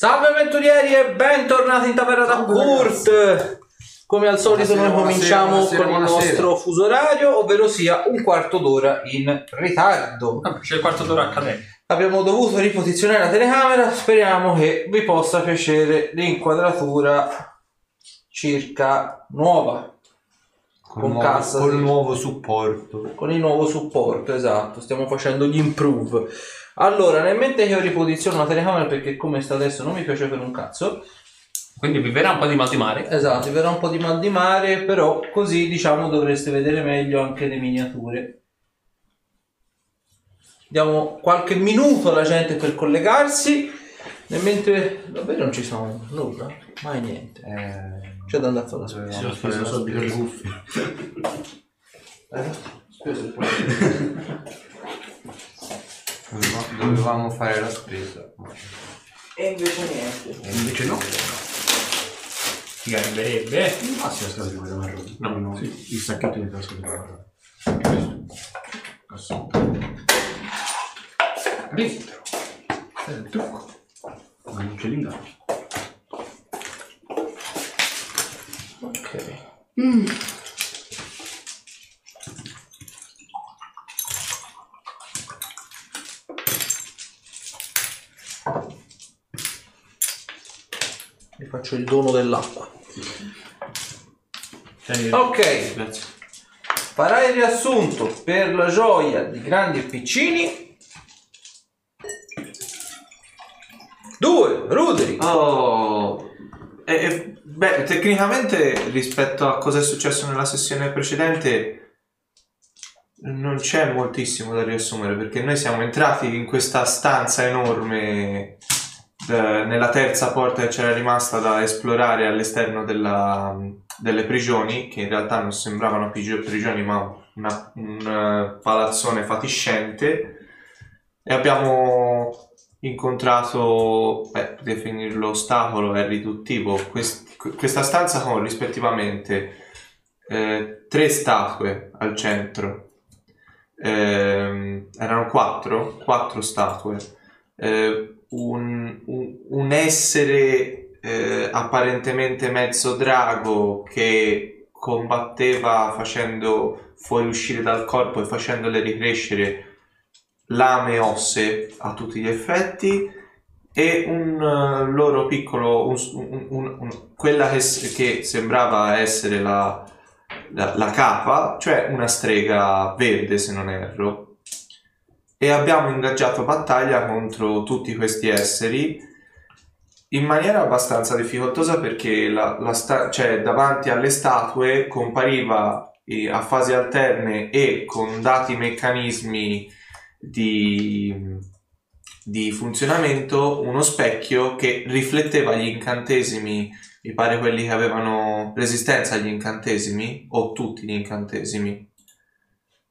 Salve avventurieri e bentornati in taverna da Kurt! Come al solito Buonasera, noi cominciamo buonasera, con il buonasera. nostro fuso orario, ovvero sia un quarto d'ora in ritardo. Ah, C'è il quarto d'ora accademico. Abbiamo dovuto riposizionare la telecamera, speriamo che vi possa piacere l'inquadratura circa nuova, Con nuovo, cassa, col sì. nuovo supporto. con il nuovo supporto, esatto, stiamo facendo gli improve. Allora, nel mente che io riposiziono la telecamera perché come sta adesso non mi piace per un cazzo, Quindi vi verrà un po' di mal di mare. Esatto, vi verrà un po' di mal di mare, però così diciamo dovreste vedere meglio anche le miniature. Diamo qualche minuto alla gente per collegarsi, nel mentre davvero non ci sono nulla, mai niente. Eh, C'è da andare a fare la spesa. dovevamo fare la spesa. cuffie. Eh? Scusa, Doveva- Dovevamo fare la spesa. E invece niente. Invece no. Ti gariberebbe. Ah sì, la scatola di quella marrone. No, no. sì. Il sacchetto di tasca di quella marrone. Assolutamente. Dentro. È il trucco. Ma non c'è l'inganno. Ok. Vi faccio il dono dell'acqua. Ok, Grazie. farai il riassunto per la gioia di grandi e piccini. Due, Ruderi. Oh, e- e- beh, tecnicamente rispetto a cosa è successo nella sessione precedente non c'è moltissimo da riassumere perché noi siamo entrati in questa stanza enorme nella terza porta che c'era rimasta da esplorare all'esterno della- delle prigioni che in realtà non sembravano prigio- prigioni ma una- un eh, palazzone fatiscente. E abbiamo incontrato, beh, definirlo ostacolo è riduttivo, quest- questa stanza con rispettivamente eh, tre statue al centro, Ehm, erano quattro, quattro statue, Eh, un, un- un essere eh, apparentemente mezzo drago che combatteva facendo fuoriuscire dal corpo e facendole ricrescere lame e osse a tutti gli effetti e un eh, loro piccolo un- un- un- quella che, che sembrava essere la, la, la capa cioè una strega verde se non erro e abbiamo ingaggiato battaglia contro tutti questi esseri in maniera abbastanza difficoltosa perché la, la sta- cioè, davanti alle statue compariva eh, a fasi alterne e con dati meccanismi di, di funzionamento uno specchio che rifletteva gli incantesimi, mi pare quelli che avevano resistenza agli incantesimi, o tutti gli incantesimi,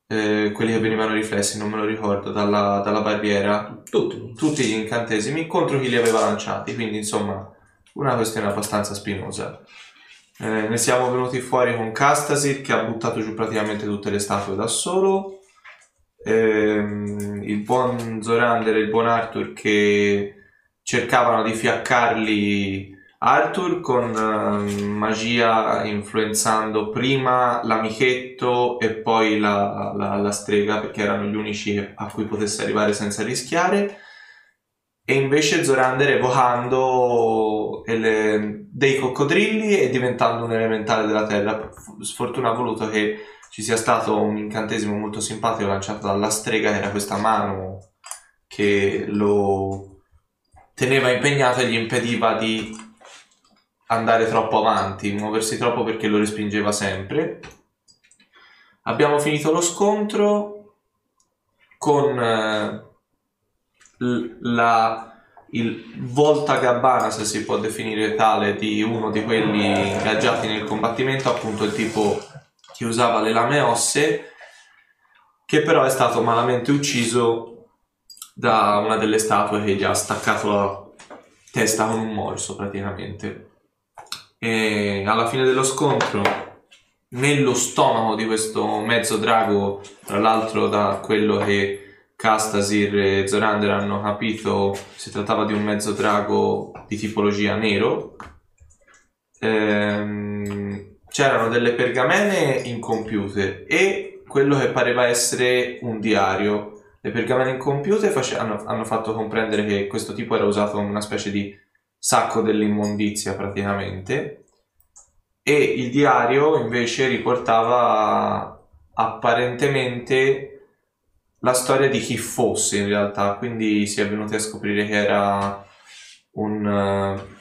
eh, quelli che venivano riflessi, non me lo ricordo, dalla, dalla barriera, Tutti. tutti gli incantesimi contro chi li aveva lanciati, quindi insomma una questione abbastanza spinosa. Eh, ne siamo venuti fuori con Castasir che ha buttato giù praticamente tutte le statue da solo, Ehm, il buon Zorander e il buon Arthur che cercavano di fiaccarli Arthur con eh, magia influenzando prima l'amichetto e poi la, la- la strega perché erano gli unici a cui potesse arrivare senza rischiare. E invece Zorander evocando ele- dei coccodrilli e diventando un elementale della terra. Sfortuna ha voluto che ci sia stato un incantesimo molto simpatico lanciato dalla strega che era questa mano che lo teneva impegnato e gli impediva di andare troppo avanti, muoversi troppo perché lo respingeva sempre. Abbiamo finito lo scontro con eh, la, il volta gabbana, se si può definire tale, di uno di quelli ingaggiati nel combattimento, appunto il tipo che usava le lame osse, che però è stato malamente ucciso da una delle statue che gli ha staccato la testa con un morso praticamente. E alla fine dello scontro, nello stomaco di questo mezzo drago, tra l'altro da quello che Castasir e Zorander hanno capito si trattava di un mezzo drago di tipologia nero. Ehm, c'erano delle pergamene incompiute e quello che pareva essere un diario. Le pergamene incompiute face- hanno, hanno fatto comprendere che questo tipo era usato come una specie di sacco dell'immondizia praticamente. E il diario invece riportava apparentemente la storia di chi fosse in realtà, quindi si è venuti a scoprire che era un eh,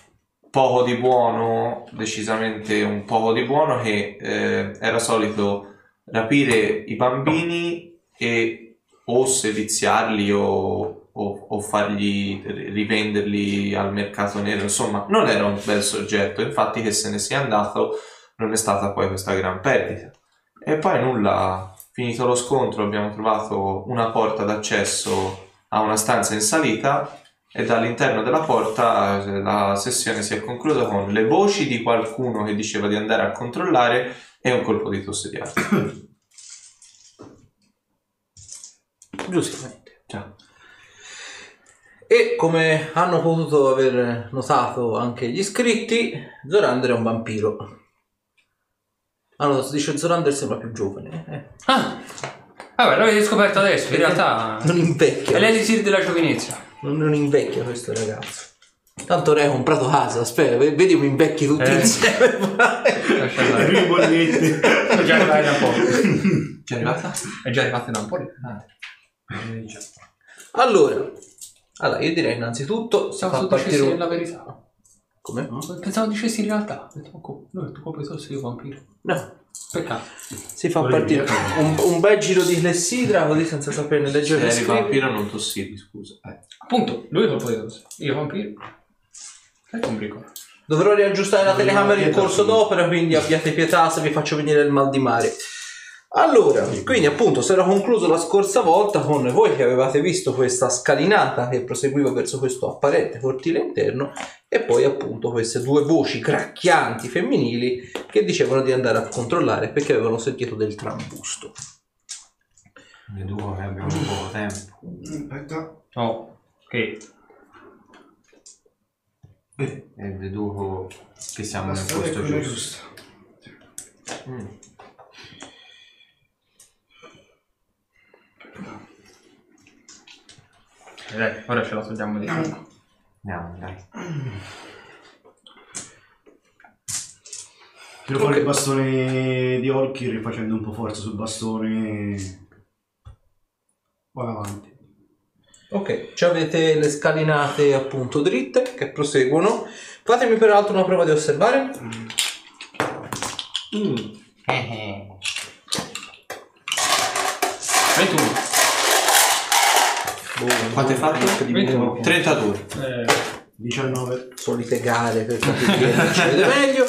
poco di buono, decisamente un poco di buono che eh, era solito rapire i bambini e o seviziarli o, o- o fargli rivenderli al mercato nero, insomma non era un bel soggetto, infatti che se ne sia andato non è stata poi questa gran perdita. E poi nulla, finito lo scontro abbiamo trovato una porta d'accesso a una stanza in salita e dall'interno della porta eh, la sessione si è conclusa con le voci di qualcuno che diceva di andare a controllare e un colpo di tosse di arte. E come hanno potuto aver notato anche gli iscritti, Zorander è un vampiro. Allora, dice Zorander sembra più giovane. eh. Ah! Vabbè, l'avete scoperto adesso, in realtà... Non invecchia. È l'elisir della giovinezza. Non, non invecchia questo ragazzo. Tanto Re ha comprato casa, aspetta, ve- vedi come invecchi tutti Eh. insieme. bolletti. È già arrivato da un po'. Ci è arrivata? È già arrivato da un po'. Allora, allora, io direi innanzitutto si fa Pensavo tu partire dicessi un... la verità. Come? Pensavo dicessi in realtà. Ho detto, ma come? No, tu come sei io vampiro. No, Peccato. si fa Volevi partire dire? un, un bel giro di clessidra così senza saperne Se leggere e eri scrivere. vampiro non tossivi, scusa. Eh. Appunto, lui colpo di tosse. Io vampiro. Ecco un. Dovrò riaggiustare la telecamera in corso d'opera, quindi abbiate pietà se vi faccio venire il mal di mare. Allora, quindi appunto si era concluso la scorsa volta con voi che avevate visto questa scalinata che proseguiva verso questo apparente cortile interno e poi appunto queste due voci cracchianti femminili che dicevano di andare a controllare perché avevano sentito del trambusto. Veduto che abbiamo poco tempo. Aspetta. Oh, ok. E veduto che siamo La nel posto giusto. giusta. Mm. Eh, Dai, ora ce la togliamo di mano. Andiamo, dai. Tiro fuori il bastone di Orchi rifacendo un po' forza sul bastone. Vado avanti. Ok, ci avete le scalinate appunto dritte che proseguono. Fatemi peraltro una prova di osservare. Mm. 21. Quanto hai fatto? Incredibile. 32. Eh, 19. solite gare per capire chi ci vede meglio.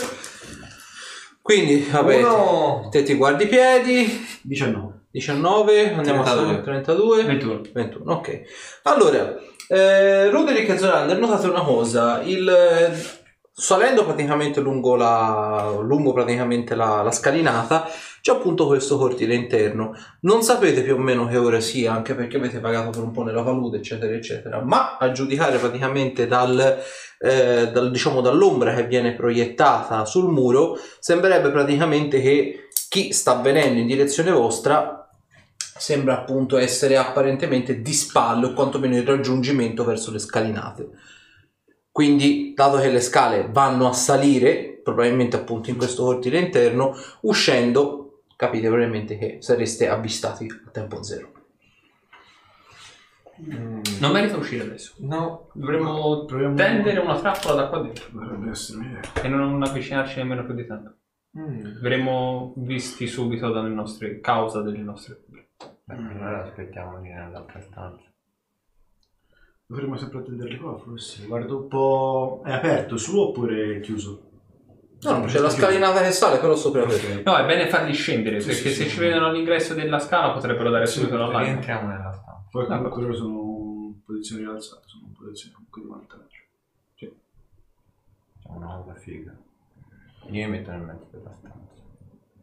Quindi, vabbè, Uno. te ti guardi i piedi, 19. 19, andiamo 32. a 32, 21. 21, ok. Allora, eh, Roderick e Zorander, notate una cosa, il, salendo praticamente lungo, la, lungo praticamente la, la scalinata, c'è appunto questo cortile interno. Non sapete più o meno che ora sia, anche perché avete pagato per un po' nella valuta, eccetera, eccetera, ma a giudicare praticamente dal, eh, dal- diciamo, dall'ombra che viene proiettata sul muro, sembrerebbe praticamente che chi sta venendo in direzione vostra sembra appunto essere apparentemente di spallo o quantomeno in raggiungimento verso le scalinate. Quindi, dato che le scale vanno a salire, probabilmente appunto in questo cortile interno, uscendo, capite probabilmente che sareste avvistati a tempo zero. Mm. Non merita uscire adesso. No. Dovremmo Proviamo- tendere una trappola da qua dentro Dovrebbe essere un'idea. e non avvicinarci nemmeno più di tanto. Mm. Verremo visti subito dalle nostre causa delle nostre cure. Allora aspettiamo di nell'altra stanza. Dovremmo sempre attenderli qua, forse. Guardo un po'. È aperto su oppure è chiuso? No, no, c'è la scalinata che sale, però sopra Ok. No, è bene farli scendere Sì, perché sì, se sì. ci vedono all'ingresso della scala potrebbero dare Sì, subito l'allarme. Rientriamo nella stanza. Poi comunque loro sono in posizione rialzata, sono in posizione comunque di vantaggio. C'è una cosa figa. Io mi metto nel mezzo della stanza.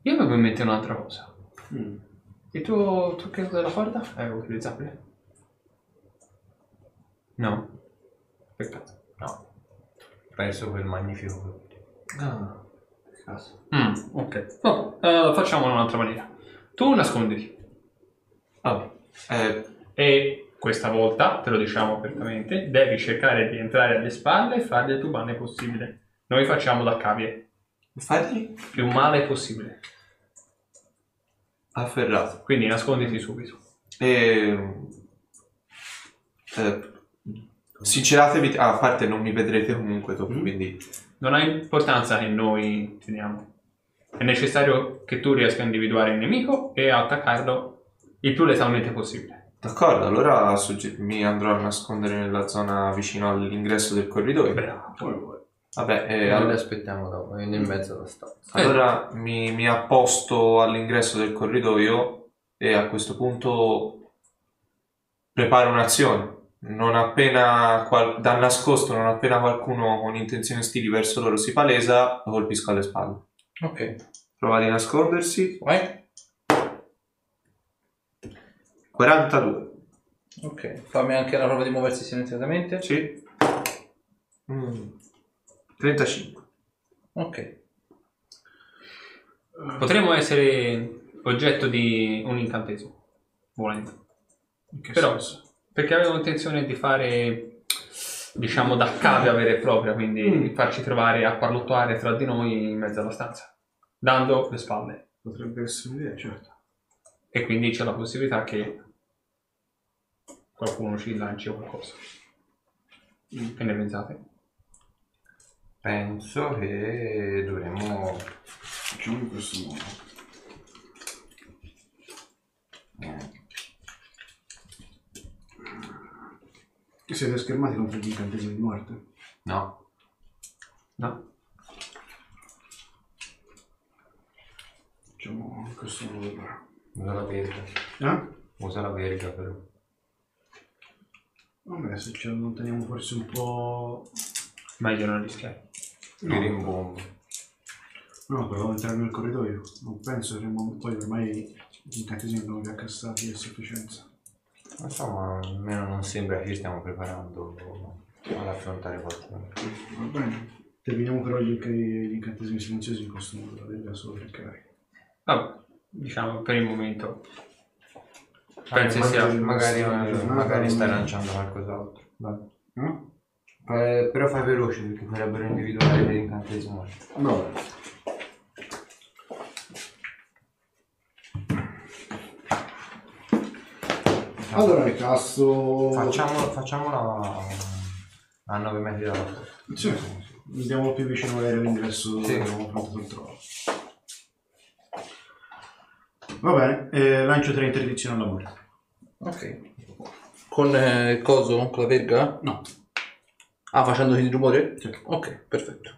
Io avevo in mente un'altra cosa. Mm. Il tuo trucchetto della corda è utilizzabile? No. Peccato. No. Perso quel magnifico. Ah, caso. Mm, ok. Vabbè, eh, facciamo in un'altra maniera. Tu nasconditi. Vabbè. Eh, E questa volta, te lo diciamo apertamente, devi cercare di entrare alle spalle e fargli il più male possibile. Noi facciamo da cavie. fargli Più male possibile. afferrato. Quindi nasconditi subito. E... Eh, sinceratevi, ah, a parte non mi vedrete comunque dopo, Mm. quindi... Non ha importanza che noi teniamo. È necessario che tu riesca a individuare il nemico e attaccarlo il più letalmente possibile. D'accordo, allora sugge- mi andrò a nascondere nella zona vicino all'ingresso del corridoio. Bravo. Vabbè, eh, all- noi aspettiamo dopo, nel mezzo della stanza. allora mi, mi apposto all'ingresso del corridoio e a questo punto preparo un'azione. Non appena qual- da nascosto, non appena qualcuno con intenzioni ostili verso loro si palesa, lo colpisco alle spalle. Ok. Prova di nascondersi. Vai. 42. Ok. Fammi anche la prova di muoversi silenzosamente. Sì. Mm. 35. Ok. Potremmo essere oggetto di un incantesimo, volendo. In che Però, senso? Perché avevo intenzione di fare, diciamo, da cavia vera e propria, quindi Mm. farci trovare a parlottare tra di noi in mezzo alla stanza, dando le spalle. Potrebbe essere un'idea, certo. E quindi c'è la possibilità che qualcuno ci lanci qualcosa. Mm. Che ne pensate? Penso che dovremmo... Facciamo in questo modo. Siete schermati contro gli incantesimi di morte? No. No? Facciamo questo modo allora. Usa la verga. Eh? Usa la verga però. Vabbè, se ci allontaniamo forse un po'... Meglio non rischiare. Ti rimbombo. No, proviamo entrare nel corridoio. Non penso che poi ormai gli incantesimi abbiamo già cassati a sufficienza. Insomma, almeno non sembra che ci stiamo preparando ad affrontare qualcuno. Va bene. Terminiamo però gli, inc- gli incantesimi silenziosi in questo modo, la verità solo carico. Vabbè, diciamo per il momento. Pensi Pensi sia... magari, magari, magari stai non- lanciando qualcos'altro. Dai. No? Eh, però fai veloce perché farebbero individuare l'incantesimo. Vabbè. Allora ricasso... Facciamo, facciamola a 9 metri dalla porta. Sì, andiamo più vicino all'aereo d'ingresso dove Sì. abbiamo il trovo. Va bene, eh, lancio 3 interdizioni all'amore. Ok. Con eh, il coso? Con la verga? No. Ah, facendo il rumore? Sì. Ok, perfetto.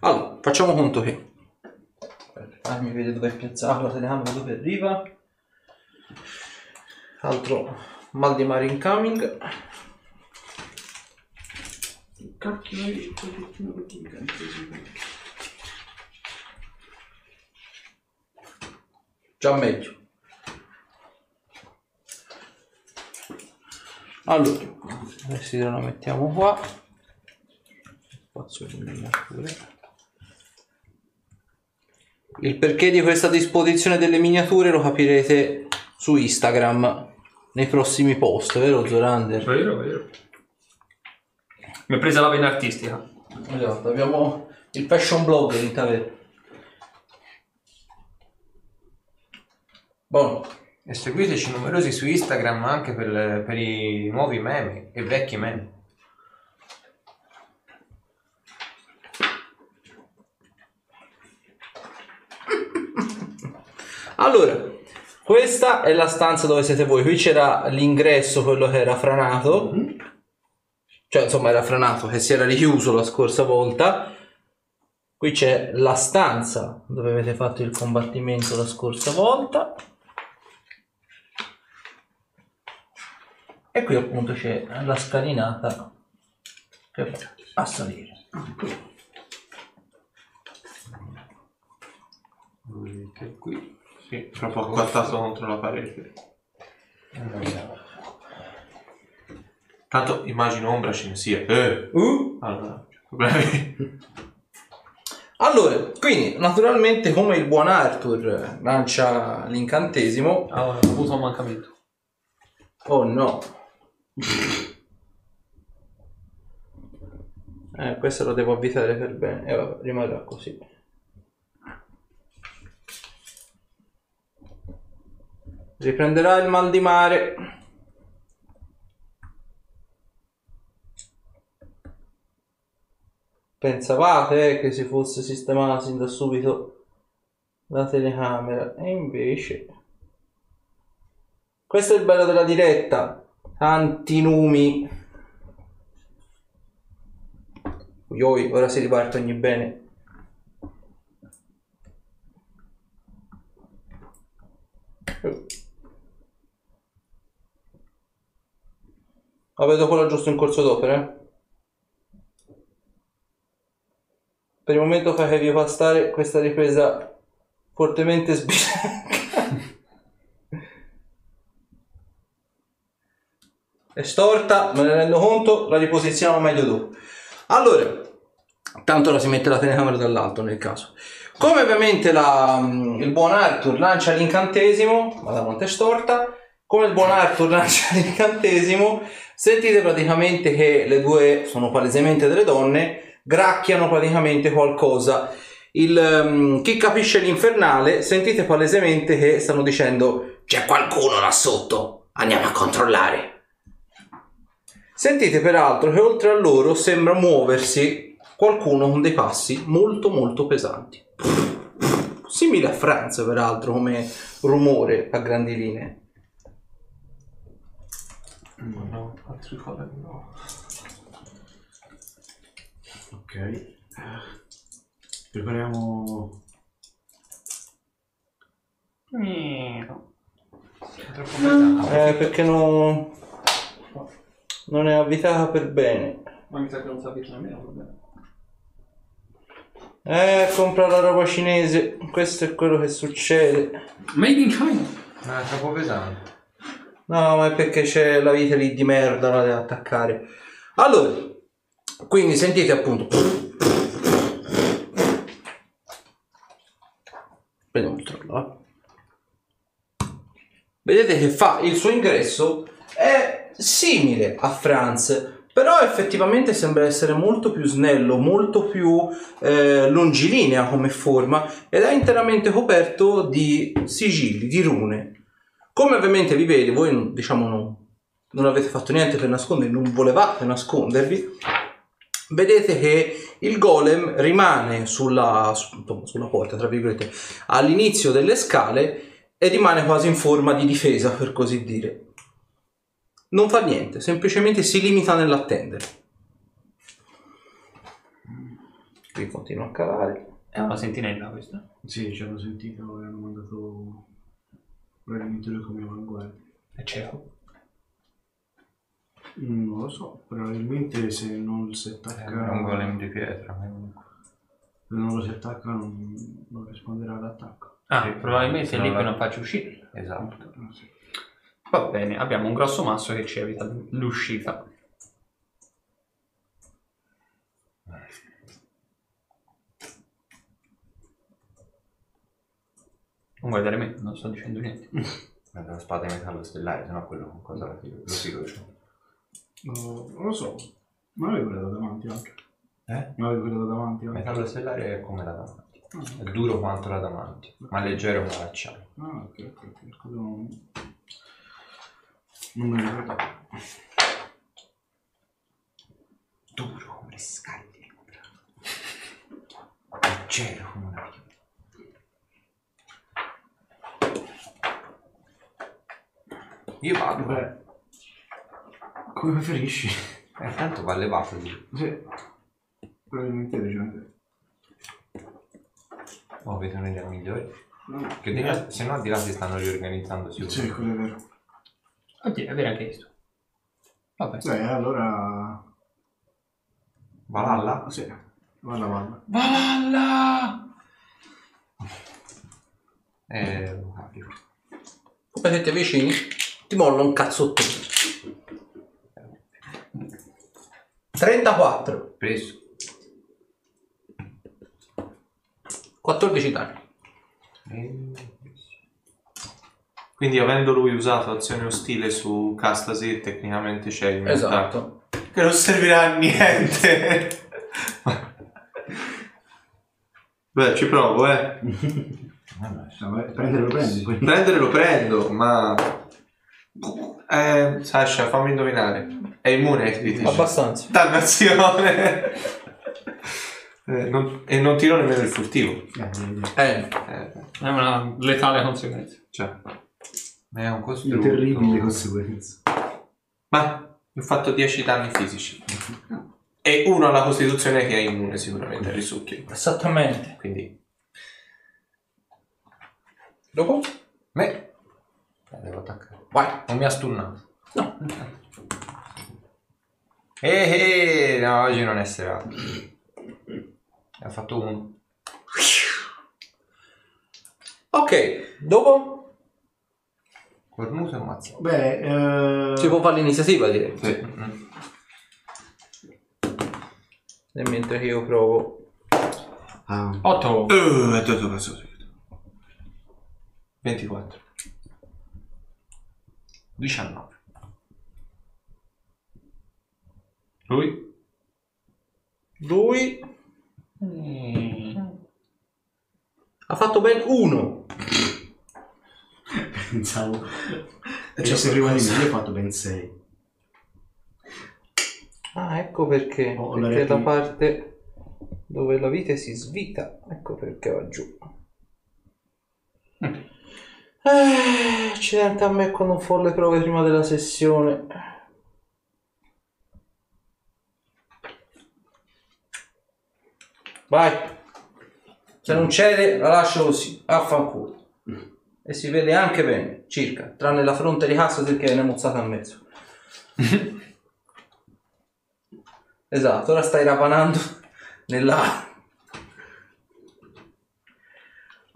Allora, facciamo conto che... Ah, mi vede dove è piazzato la telecamera, dove arriva. Altro mal di mare incoming. Cacchio, hai. Già meglio. Allora, questi lo mettiamo qua. Spazio. Il perché di questa disposizione delle miniature lo capirete su Instagram nei prossimi post, vero Zorander? Vero, vero. Mi è presa la vena artistica. Esatto, abbiamo il fashion blogger in taverna. Buono. E seguiteci numerosi su Instagram anche per, le- per i nuovi meme e vecchi meme. Allora, questa è la stanza dove siete voi. Qui c'era l'ingresso, quello che era franato. Cioè, insomma, era franato, che si era richiuso la scorsa volta. Qui c'è la stanza dove avete fatto il combattimento la scorsa volta. E qui appunto c'è la scalinata che va a salire. Che qui. Sì, proprio acquattato contro la parete. Tanto immagino ombra ce ne sia. Eh. Uh. Allora, problemi. Allora, quindi naturalmente come il buon Arthur lancia l'incantesimo, Ah, ho avuto un mancamento. oh no. Eh, questo lo devo avvisare per bene. E vabbè, rimarrà così. Riprenderà il mal di mare. Pensavate che si fosse sistemata sin da subito la telecamera? E invece questo è il bello della diretta. Tanti numi. Uioi, ora si riparte ogni bene Vabbè, dopo l'aggiusto in corso d'opera. Per il momento fai che vi fa stare questa ripresa fortemente sbilenca. È storta, me ne rendo conto, la riposizioniamo meglio dopo. Allora, tanto ora si mette la telecamera dall'alto nel caso. Come ovviamente la- il buon Arthur lancia l'incantesimo, ma da quanto è storta, come il buon Arthur lancia l'incantesimo, sentite praticamente che le due sono palesemente delle donne, gracchiano praticamente qualcosa. Il, ehm, chi capisce l'infernale, sentite palesemente che stanno dicendo c'è qualcuno là sotto, andiamo a controllare. Sentite peraltro che oltre a loro sembra muoversi qualcuno con dei passi molto molto pesanti. Simile a Franz peraltro come rumore a grandi linee. No, altri colori no. Ok. Prepariamo... Troppo pesante. Eh, perché non, non è avvitata per bene. Ma mi sa che non sapete nemmeno. vabbè. Eh, compra la roba cinese, questo è quello che succede. Made in China. Ma è troppo pesante. No, ma è perché c'è la vita lì di merda, la deve attaccare. Allora, quindi sentite appunto. Vediamo il trollo. Vedete che fa il suo ingresso è simile a Franz, però effettivamente sembra essere molto più snello, molto più eh, longilinea come forma ed è interamente coperto di sigilli, di rune. Come ovviamente vi vede, voi non- diciamo non, non avete fatto niente per nascondervi, non volevate nascondervi, vedete che il golem rimane sulla, sulla porta, tra virgolette, all'inizio delle scale e rimane quasi in forma di difesa, per così dire. Non fa niente, semplicemente si limita nell'attendere. Qui continua a calare. È una sentinella questa. Sì, ci hanno sentito e hanno mandato probabilmente lui come avanguardia. È cieco. Mm, Non lo so, probabilmente se non si È attacca... un golem di pietra. comunque. Se non lo si attacca non, non risponderà all'attacco. Ah, Sì, probabilmente se è lì che la- non faccio uscire. Esatto. Ah, sì. Va bene, abbiamo un grosso masso che ci evita l'uscita. Non guardare me, non sto dicendo niente. Guarda, La spada in metallo stellare, sennò quello con cosa la figo. Lo c'ho. No, non lo so, ma avevo quella da davanti anche. Eh? Ma avevo quella da davanti anche. Metallo stellare è come la davanti. Ah, È duro quanto la davanti, ma leggero come l'acciaio. Ah, ok, ok, ok. Cosa non... Non me ne ricordo. Duro come le scaglie. Leggero come una pietra. Io vado, eh. Beh, come preferisci? Eh, tanto va levato lì. Sì. Probabilmente decisamente. Oh, vedo un'idea migliore. No. Che di là- se no di là si stanno riorganizzando Sì, sicuro. quello è vero. Oddio, è vero anche questo. Vabbè. Beh, allora... Valhalla? Sì, valla, valla. Valhalla! Eh. Come siete vicini, ti molla un cazzottino. 34. Preso. 14 danni. Quindi avendo lui usato azione ostile su Castasir, tecnicamente c'è il. Esatto. Che non servirà a niente. Beh, ci provo, eh. Vabbè, prendere lo prendi. Prendere lo prendo, ma... Eh, Sasha, fammi indovinare. È immune ai critici. Abbastanza. Dannazione. Eh, non- e non tiro nemmeno il furtivo. Eh. Eh, È una letale conseguenza. cioè. È un Una costrutto. terribile conseguenza. Ma ho fatto 10 danni fisici. E uno alla costituzione che è immune sicuramente al risucchio. esattamente. Quindi Dopo? Me. Eh, devo attaccare. Vai. Non mi ha stunnato. No. Eh, eh, no, oggi non è serata. Ha fatto uno. Ok, dopo Cornuto e ammazzato. Beh, eh, si può fare l'iniziativa direi. sì. E mentre che io provo. ah, 8. Uh, è tutto passato. 24. 19. Lui? Lui Mm. ha fatto ben uno. pensavo. Facesse prima di me, io ho fatto ben 6. Ah, ecco perché. Ho perché letto la parte dove la vite si svita. Ecco perché va giù. Eh, accidente a me quando non le prove prima della sessione. Vai. Se non cede, la lascio così. Affanculo. E si vede anche bene, circa, tranne la fronte di perché viene mozzata a mezzo. esatto, ora stai rapanando nella...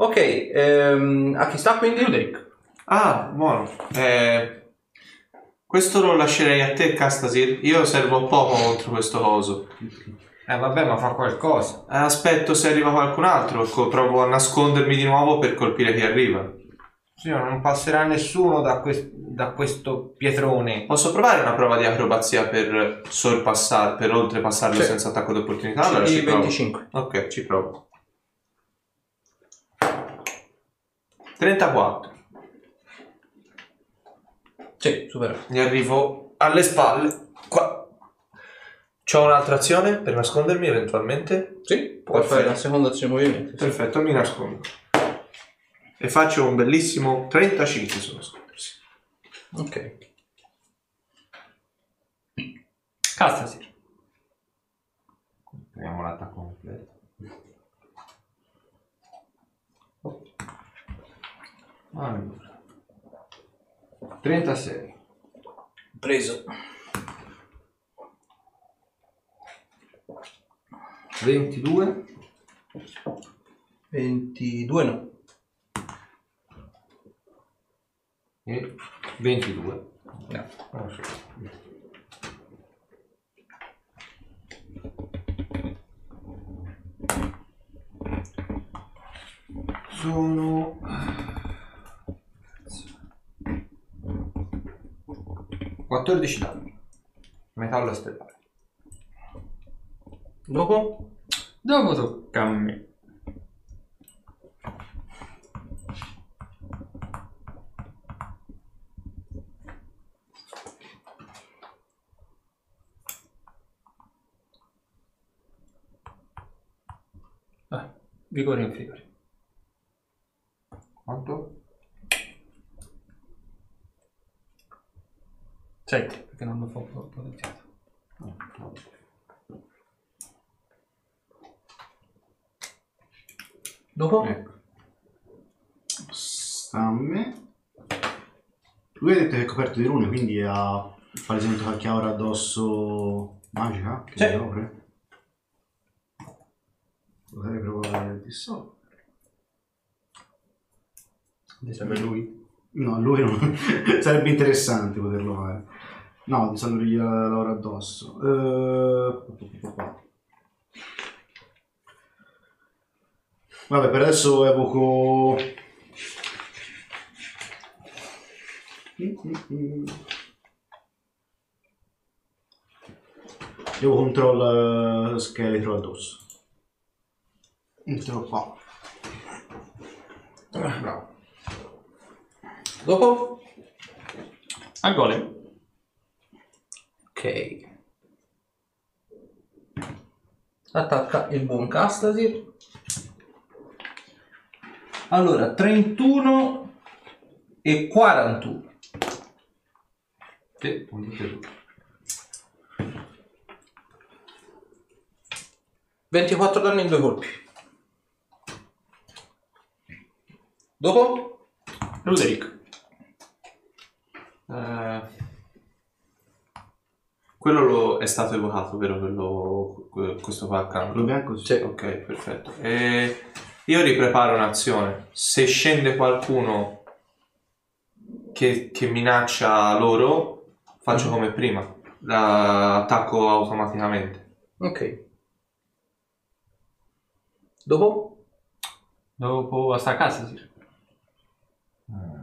Ok, ehm, a chi sta quindi? Luderick. Ah, buono. Eh, questo lo lascerei a te, Castasir. Io servo poco contro questo coso. Eh vabbè, ma fa qualcosa. Eh, Aspetto se arriva qualcun altro. co- Provo a nascondermi di nuovo per colpire chi arriva. Sì, non passerà nessuno da, quest- da questo pietrone. Posso provare una prova di acrobazia per sorpassare, per oltrepassarlo Sì. senza attacco d'opportunità? Allora ci provo. 25. Ok, ci provo. 34. Sì, superato. Gli arrivo alle spalle. Qua. C'ho un'altra azione per nascondermi eventualmente. Sì, puoi fare la seconda azione di movimento. sì. Perfetto, mi nascondo. E faccio un bellissimo 35 su nascondersi. Ok. Castasir. Proviamo l'attacco completo. Allora. 36. Preso. 22 22 no. e 22. No. Non so. Sono 14 danni. Metallo stellare. Dopo? Dopo tocca a me. Ah, vigore inferiore. Quanto? 7, perché non lo fa potenziato. No, no. Dopo? Ecco. sta a me. Lui ha detto che è coperto di rune, quindi ha palesemente qualche aura addosso magica che Sì. si apre. Potrei provare a dissolvere. Sembra lui. No, lui non... sarebbe interessante poterlo fare. No, di salurgli la Laura addosso. Eh, Vabbè, per adesso evoco... Devo control eh, scheletro addosso. Entro qua. Eh, Bravo. Dopo? Al golem. Ok. Attacca il buon Castasir. Allora, 31 e 41. Sì, punti più. 24 danni in due colpi. Dopo? Ruderick. Eh, quello lo- è stato evocato, vero? Quello, que- questo qua accanto. Quello bianco sì. Sì. Ok, perfetto. E io ripreparo un'azione. Se scende qualcuno che, che minaccia loro, faccio come prima. La attacco automaticamente. Ok. Dopo? Dopo sta a casa, sì. Dico,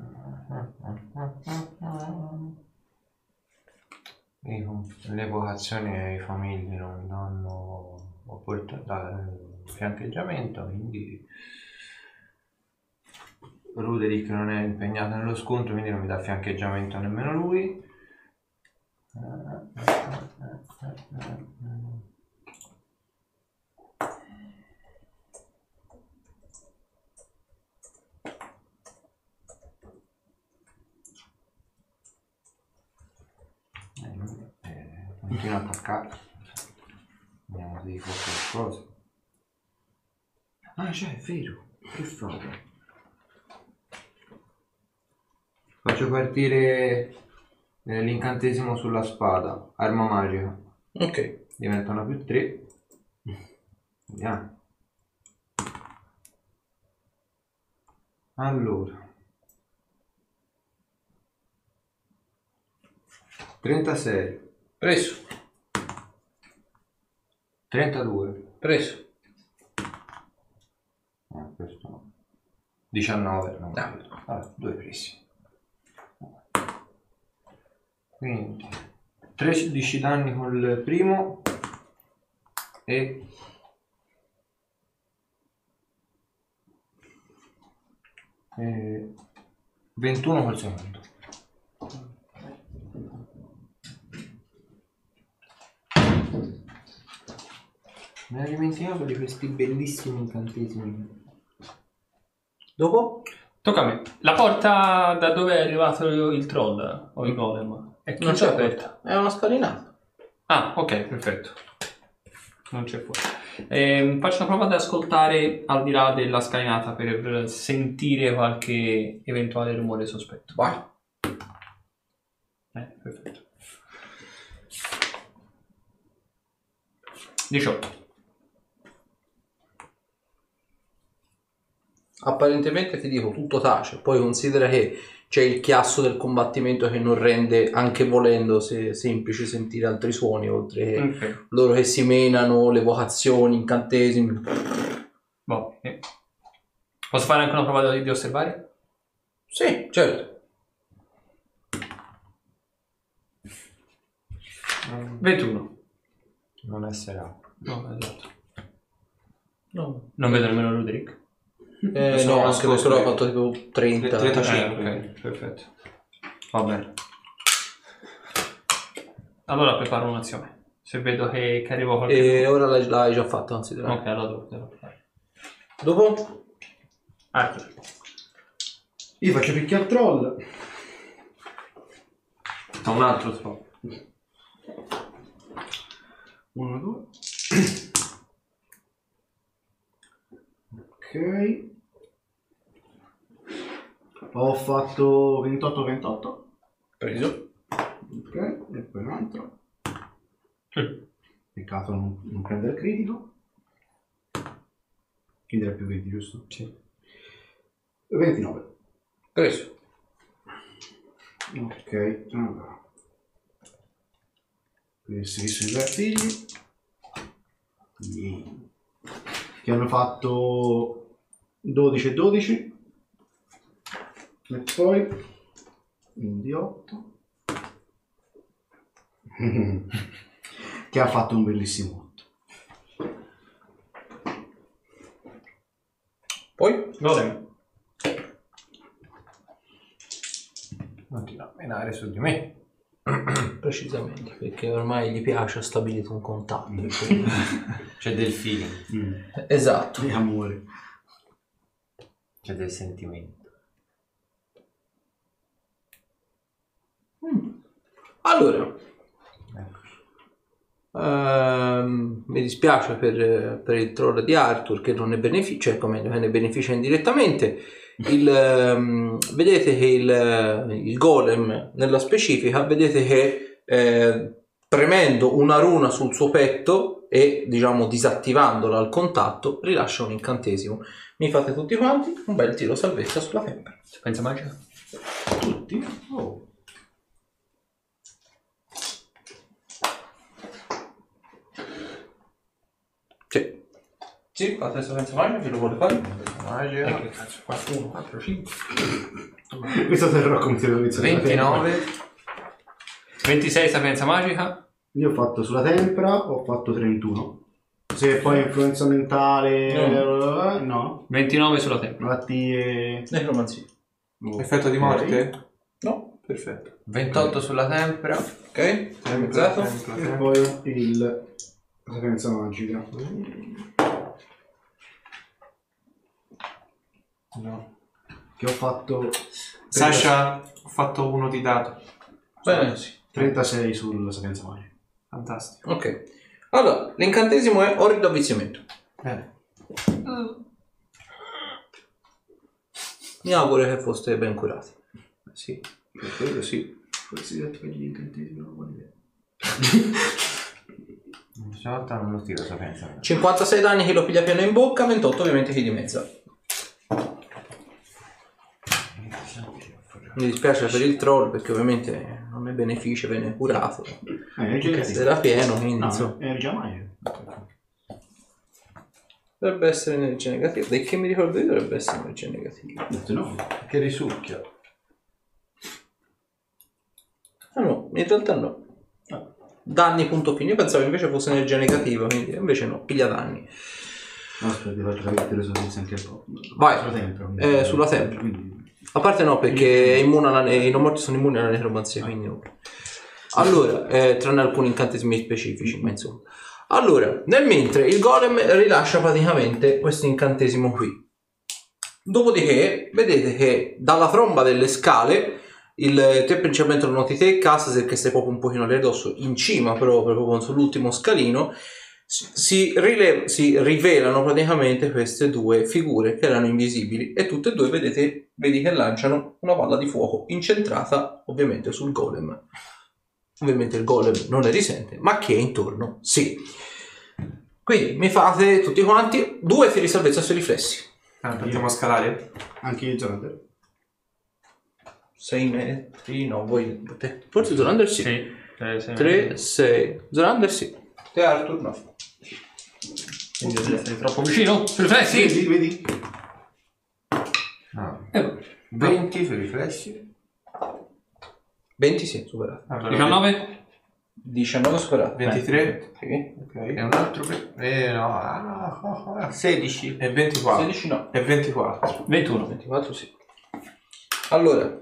le vocazioni ai famigli non danno opportunità fiancheggiamento, quindi Ruderick non è impegnato nello scontro, quindi non mi dà fiancheggiamento nemmeno lui. Eh, eh, continua a attaccare. Vediamo se gli fa qualcosa. Ah, c'è, è vero. Che fate? Faccio partire eh, l'incantesimo sulla spada, arma magica. Ok. Diventa una più 3. Vediamo. Allora. 36. Preso. 32. Preso. Ah, questo no. 19. No. Ah. Vabbè, due presi. Quindi 13 danni col primo e e 21 col secondo. Mi ero dimenticato di questi bellissimi incantesimi. Dopo? Tocca a me. La porta da dove è arrivato il troll o il golem? È Non c'è aperta. È una scalinata. Ah, ok, perfetto. Non c'è fuori. Ehm, faccio una prova ad ascoltare al di là della scalinata per sentire qualche eventuale rumore sospetto. Vai. Eh, perfetto. 18. Apparentemente ti dico tutto tace, poi considera che c'è il chiasso del combattimento che non rende, anche volendo, se- semplice sentire altri suoni, oltre che Ok. loro che si menano, le vocazioni, incantesimi. Boh, eh. Posso fare anche una prova di, di osservare? Sì, certo. 21. Non essere No, esatto. No, Non vedo nemmeno Ruderick. Eh, no anche perché l'ho io. fatto tipo 30. 35. Eh, ok, perfetto. Va bene. Allora preparo un'azione. Se vedo che, che arrivo qualche... E ora l'hai, l'hai già fatto, considera. Ok, allora devo, devo fare. Dopo? Arthur. Io faccio picchiare troll. Fa un altro troll. Uno, due. Ok. Ho fatto 28-28. Preso. Ok, e poi un altro. Peccato non, non prendere il critico. Quindi era più 20, giusto? Sì. 29. Preso. Ok, allora. Questi sono i. Quindi, Che hanno fatto 12 e 12. E poi un di 8. che ha fatto un bellissimo 8. Poi? Golem. Continua a menare su di me. Precisamente, perché ormai gli piace, ha stabilito un contatto. C'è del feeling, Mm. esatto. Di amore. c'è del sentimento. Allora, Ecco. ehm, mi dispiace per, per il troll di Arthur che non ne beneficia, cioè come ne beneficia indirettamente. Il, ehm, vedete che il, il golem nella specifica, vedete che eh, premendo una runa sul suo petto e diciamo disattivandola al contatto rilascia un incantesimo. Mi fate tutti quanti un bel tiro salvezza sulla tempra. Pensa magica? Tutti? Oh. Sì. Sì, fate salvezza magica, chi lo vuole fare? Magica. Eh, che cazzo, 4, 1, 4, 5. Questo terrò come tiro iniziale. 29. 26 sapienza magica. Io ho fatto sulla tempra, ho fatto 31. Se poi influenza mentale... eh, No. 29 sulla tempra. Malattie... Necromanzia. no. Effetto di morte? No? Perfetto. 28 sulla tempera. Ok? Mezzato? E poi il... La sapienza magica. No. Che ho fatto... Sasha, ho fatto uno di dato. Bene, sì. 36 sulla sapienza magica. Fantastico. Ok. Allora, l'incantesimo è orrido avvicinamento. Bene. Mi auguro che foste ben curati. Sì, per quello sì. Forse detto che gli incantesimi non buona idea. Stavolta non lo tiro sapienza. 56 danni chi lo piglia pieno in bocca, 28 ovviamente chi di mezza. Mi dispiace per il troll perché ovviamente non ne beneficia, viene curato. Eh, energia Che era pieno, quindi insomma. No, energia magica. Dovrebbe essere energia negativa. Dai che mi ricordo io dovrebbe essere energia negativa. Detto no. Che risucchia. Ah no, in realtà no. Danni punto fine. Io pensavo invece fosse energia negativa, quindi invece no, piglia danni. No, aspetta, ti faccio capire le sorprese anche un po'. Vai. Sulla tempra. quindi- Eh, sulla tempra. Quindi... A parte no, perché alla, i non morti sono immuni alla necromanzia, quindi no. Allora, eh, tranne alcuni incantesimi specifici, ma insomma. Allora, nel mentre il golem rilascia praticamente questo incantesimo qui. Dopodiché, vedete che dalla tromba delle scale, il, te principalmente lo noti te, Cassel, che stai proprio un pochino alle dosso, in cima proprio, proprio sull'ultimo scalino, si, rile- si rivelano praticamente queste due figure che erano invisibili e tutte e due vedete, vedi che lanciano una palla di fuoco incentrata ovviamente sul golem. Ovviamente il golem non ne risente, ma chi è intorno sì. Quindi mi fate tutti quanti due tiri di salvezza sui riflessi. Ah, partiamo a scalare? Anche io Zonander. 6 metri, no, voi te. Forse Zorander sì. Sì. Eh, se- 3, 6. Zorander sì. Te Arthur no. Quindi sei troppo vicino. Riflessi. Vedi, vedi? Eh, 20 sui riflessi. 20 sì, superato. Allora, 19. 19 superato. 23. Sì. E Ok. un altro che... Eh no, ah, no, no, 16. E 24. 16 no. E 24. 21. 24 sì. Allora,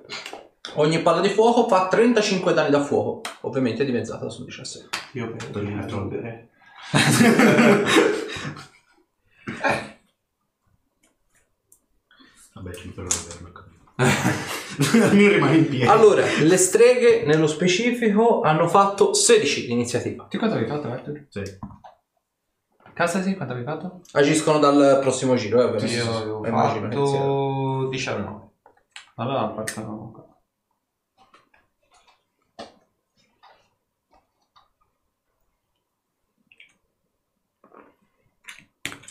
ogni palla di fuoco fa 35 danni da fuoco. Ovviamente dimezzata su 17. Io per Togliere il troll. bere. Vabbè, ci però Mi rimane in piedi. Allora, le streghe nello specifico hanno fatto 16 di iniziativa. Ti quanto avevi fatto, Arthur? Sì. Cassasi, quanto avevi fatto? Agiscono dal prossimo giro, eh, ovviamente. Io avevo Eh, fatto 19. Allora partono.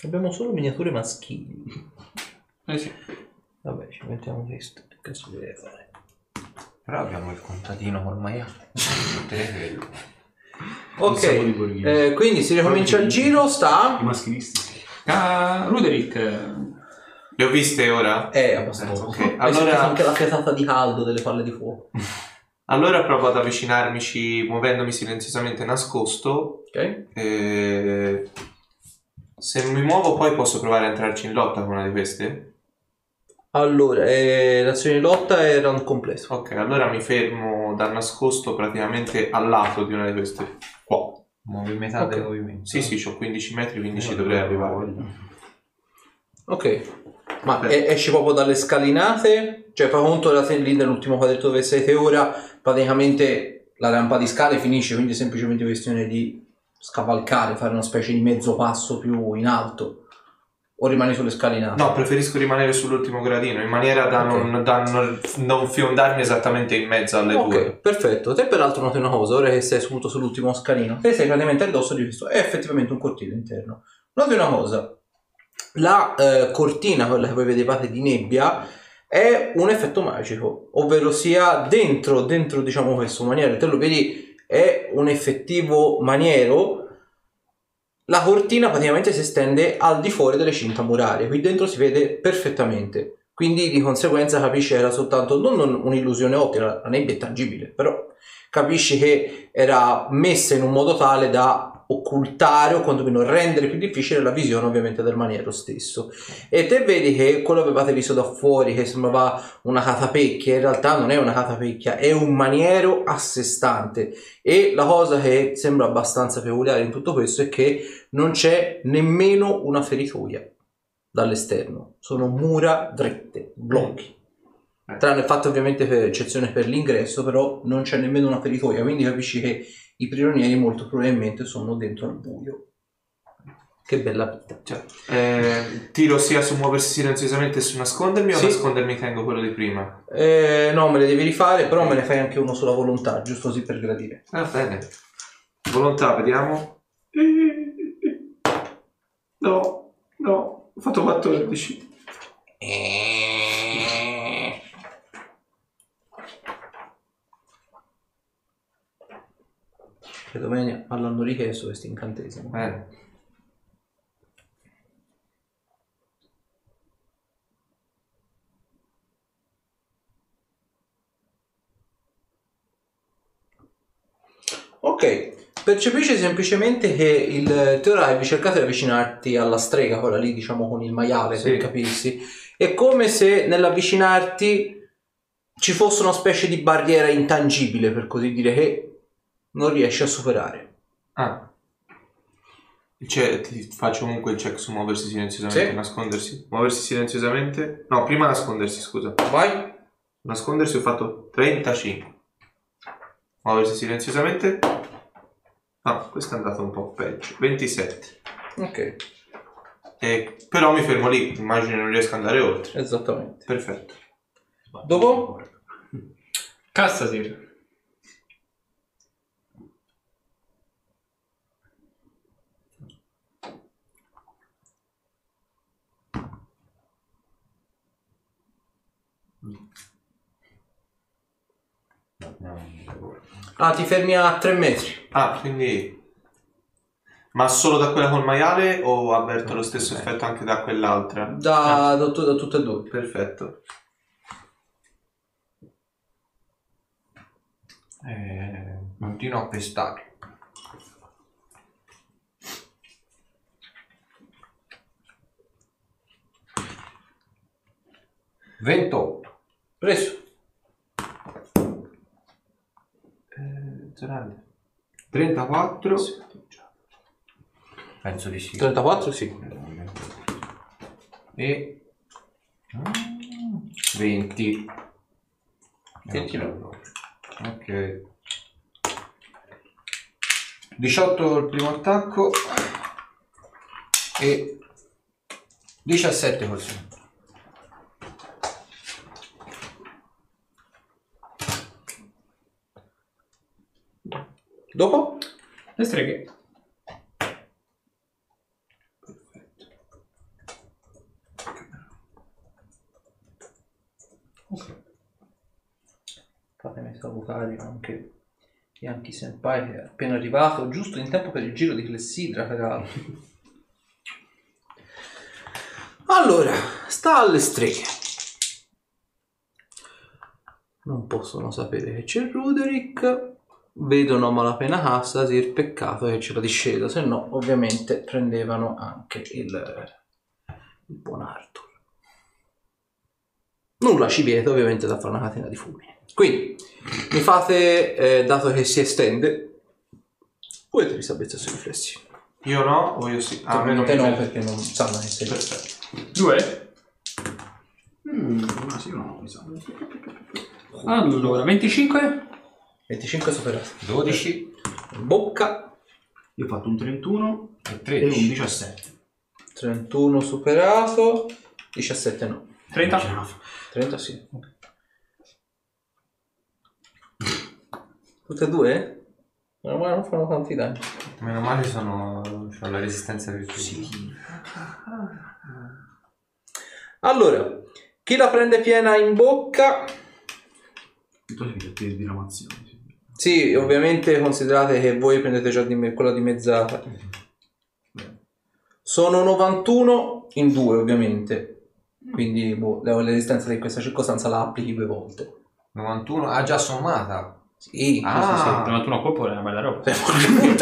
Abbiamo solo miniature maschili. Eh sì. Vabbè, ci mettiamo questo. Che cazzo deve fare? Però abbiamo il contadino col maiale. Ok, Il di borghese. eh, quindi si ricomincia il giro, I sta... maschilisti, sì. Ah, Ruderick, Le ho viste ora? Eh, abbastanza. Ok, Hai sentito allora- anche la fiatata di caldo delle palle di fuoco. Allora provo ad avvicinarmici muovendomi silenziosamente nascosto. Ok? Eh, se mi muovo poi posso provare a entrarci in lotta con una di queste? Allora, eh, l'azione di lotta era un complesso. Ok, allora mi fermo da nascosto praticamente al lato di una di queste. Qua. Muovi metà Ok. del movimento. Sì, sì, ho 15 metri, quindi ci dovrei arrivare. Ok. Ma e- esci proprio dalle scalinate? Cioè, fa conto da te lì nell'ultimo quadretto dove siete ora, praticamente la rampa di scale finisce, quindi è semplicemente questione di scavalcare, fare una specie di mezzo passo più in alto. O rimani sulle scalinate? No, preferisco rimanere sull'ultimo gradino in maniera da, Ok. non, da non- non fiondarmi esattamente in mezzo alle Ok, due. perfetto. Te peraltro noti una cosa, ora che sei seduto sull'ultimo scalino, te sei praticamente a ridosso di questo, è effettivamente un cortile interno. Noti una cosa, la eh, cortina, quella che voi vedevate di nebbia, è un effetto magico, ovvero sia dentro, dentro diciamo questo maniero, te lo vedi, è un effettivo maniero, la cortina praticamente si estende al di fuori delle cinta murarie, qui dentro si vede perfettamente. Quindi di conseguenza capisci che era soltanto non un- un'illusione ottica, la nebbia è tangibile, però capisci che era messa in un modo tale da occultare o quantomeno rendere più difficile la visione ovviamente del maniero stesso. E te vedi che quello che avevate visto da fuori che sembrava una catapecchia, in realtà non è una catapecchia, è un maniero a sé stante. E la cosa che sembra abbastanza peculiare in tutto questo è che non c'è nemmeno una feritoia dall'esterno, sono mura dritte, blocchi. Eh. Tranne il fatto ovviamente per eccezione per l'ingresso, però non c'è nemmeno una feritoia, quindi capisci che i prigionieri molto probabilmente sono dentro al buio. Che bella vita. Cioè, eh, tiro sia su muoversi silenziosamente e su nascondermi Sì. o nascondermi tengo quello di prima? Eh, no, me le devi rifare, però me ne fai anche uno sulla volontà, giusto così per gradire. Va bene. Volontà, vediamo. No, no, ho fatto 14. Credo bene all'hanno richiesto questo incantesimo. Bene. Ok, percepisci semplicemente che il te ora hai cercato di avvicinarti alla strega, quella lì diciamo con il maiale Sì. per capirsi. È come se nell'avvicinarti ci fosse una specie di barriera intangibile, per così dire, che non riesci a superare. Ah. Cioè, ti faccio comunque il check su muoversi silenziosamente, Sì. nascondersi. Muoversi silenziosamente? No, prima nascondersi, scusa. Vai. Nascondersi ho fatto 35. Muoversi silenziosamente? Ah, questo è andato un po' peggio. 27. Ok, E, però mi fermo lì, immagino non riesco ad andare oltre. esattamente. Perfetto. Dopo? Cassasir. Ah, ti fermi a 3 metri. Ah, quindi... Ma solo da quella col maiale o avverto lo stesso effetto anche da quell'altra? Da, da, da tutte e due. Perfetto. Eh, continuo a pestare. Ventotto. Preso. Gerardo. 34. Penso di sì. 34 sì. E 20. 29. Ok. 18 il primo attacco e 17 col secondo. Dopo? Le streghe. Fatemi salutare anche Yankee Senpai che è appena arrivato, giusto in tempo per il giro di Clessidra, peraltro. Allora, sta alle streghe. Non possono sapere che c'è Ruderick. Vedono a malapena Hastasir, peccato che ce la discesa, se no ovviamente prendevano anche il, il buon Arthur. Nulla ci vieta ovviamente da fare una catena di fulmini. Quindi, mi fate, eh, dato che si estende, potete risabbezza sui riflessi. Io no, o io sì? Ah, me Te mi no, piace. perché non sanno che sei Perfetto. Due? Mm, ma sì no, mi sa. Allora, 25? 25 superato. 12 In bocca, Io ho fatto un 31 e e un 13. 17. 31 superato, 17 no. 30? Ce la fa. 30 sì. Tutte e due? Meno male non fanno tanti danni. Meno male sono... ho la resistenza virtuosa. Allora, chi la prende piena in bocca? Tu sei a te di diramazione. Sì. Sì, ovviamente considerate che voi prendete già di me- quella dimezzata. Sono 91 in due, ovviamente. Quindi boh, la resistenza di questa circostanza la applichi due volte. 91. Ah, già sommata. Sì, Ah. 91 a colpo è una bella roba. sì, sì.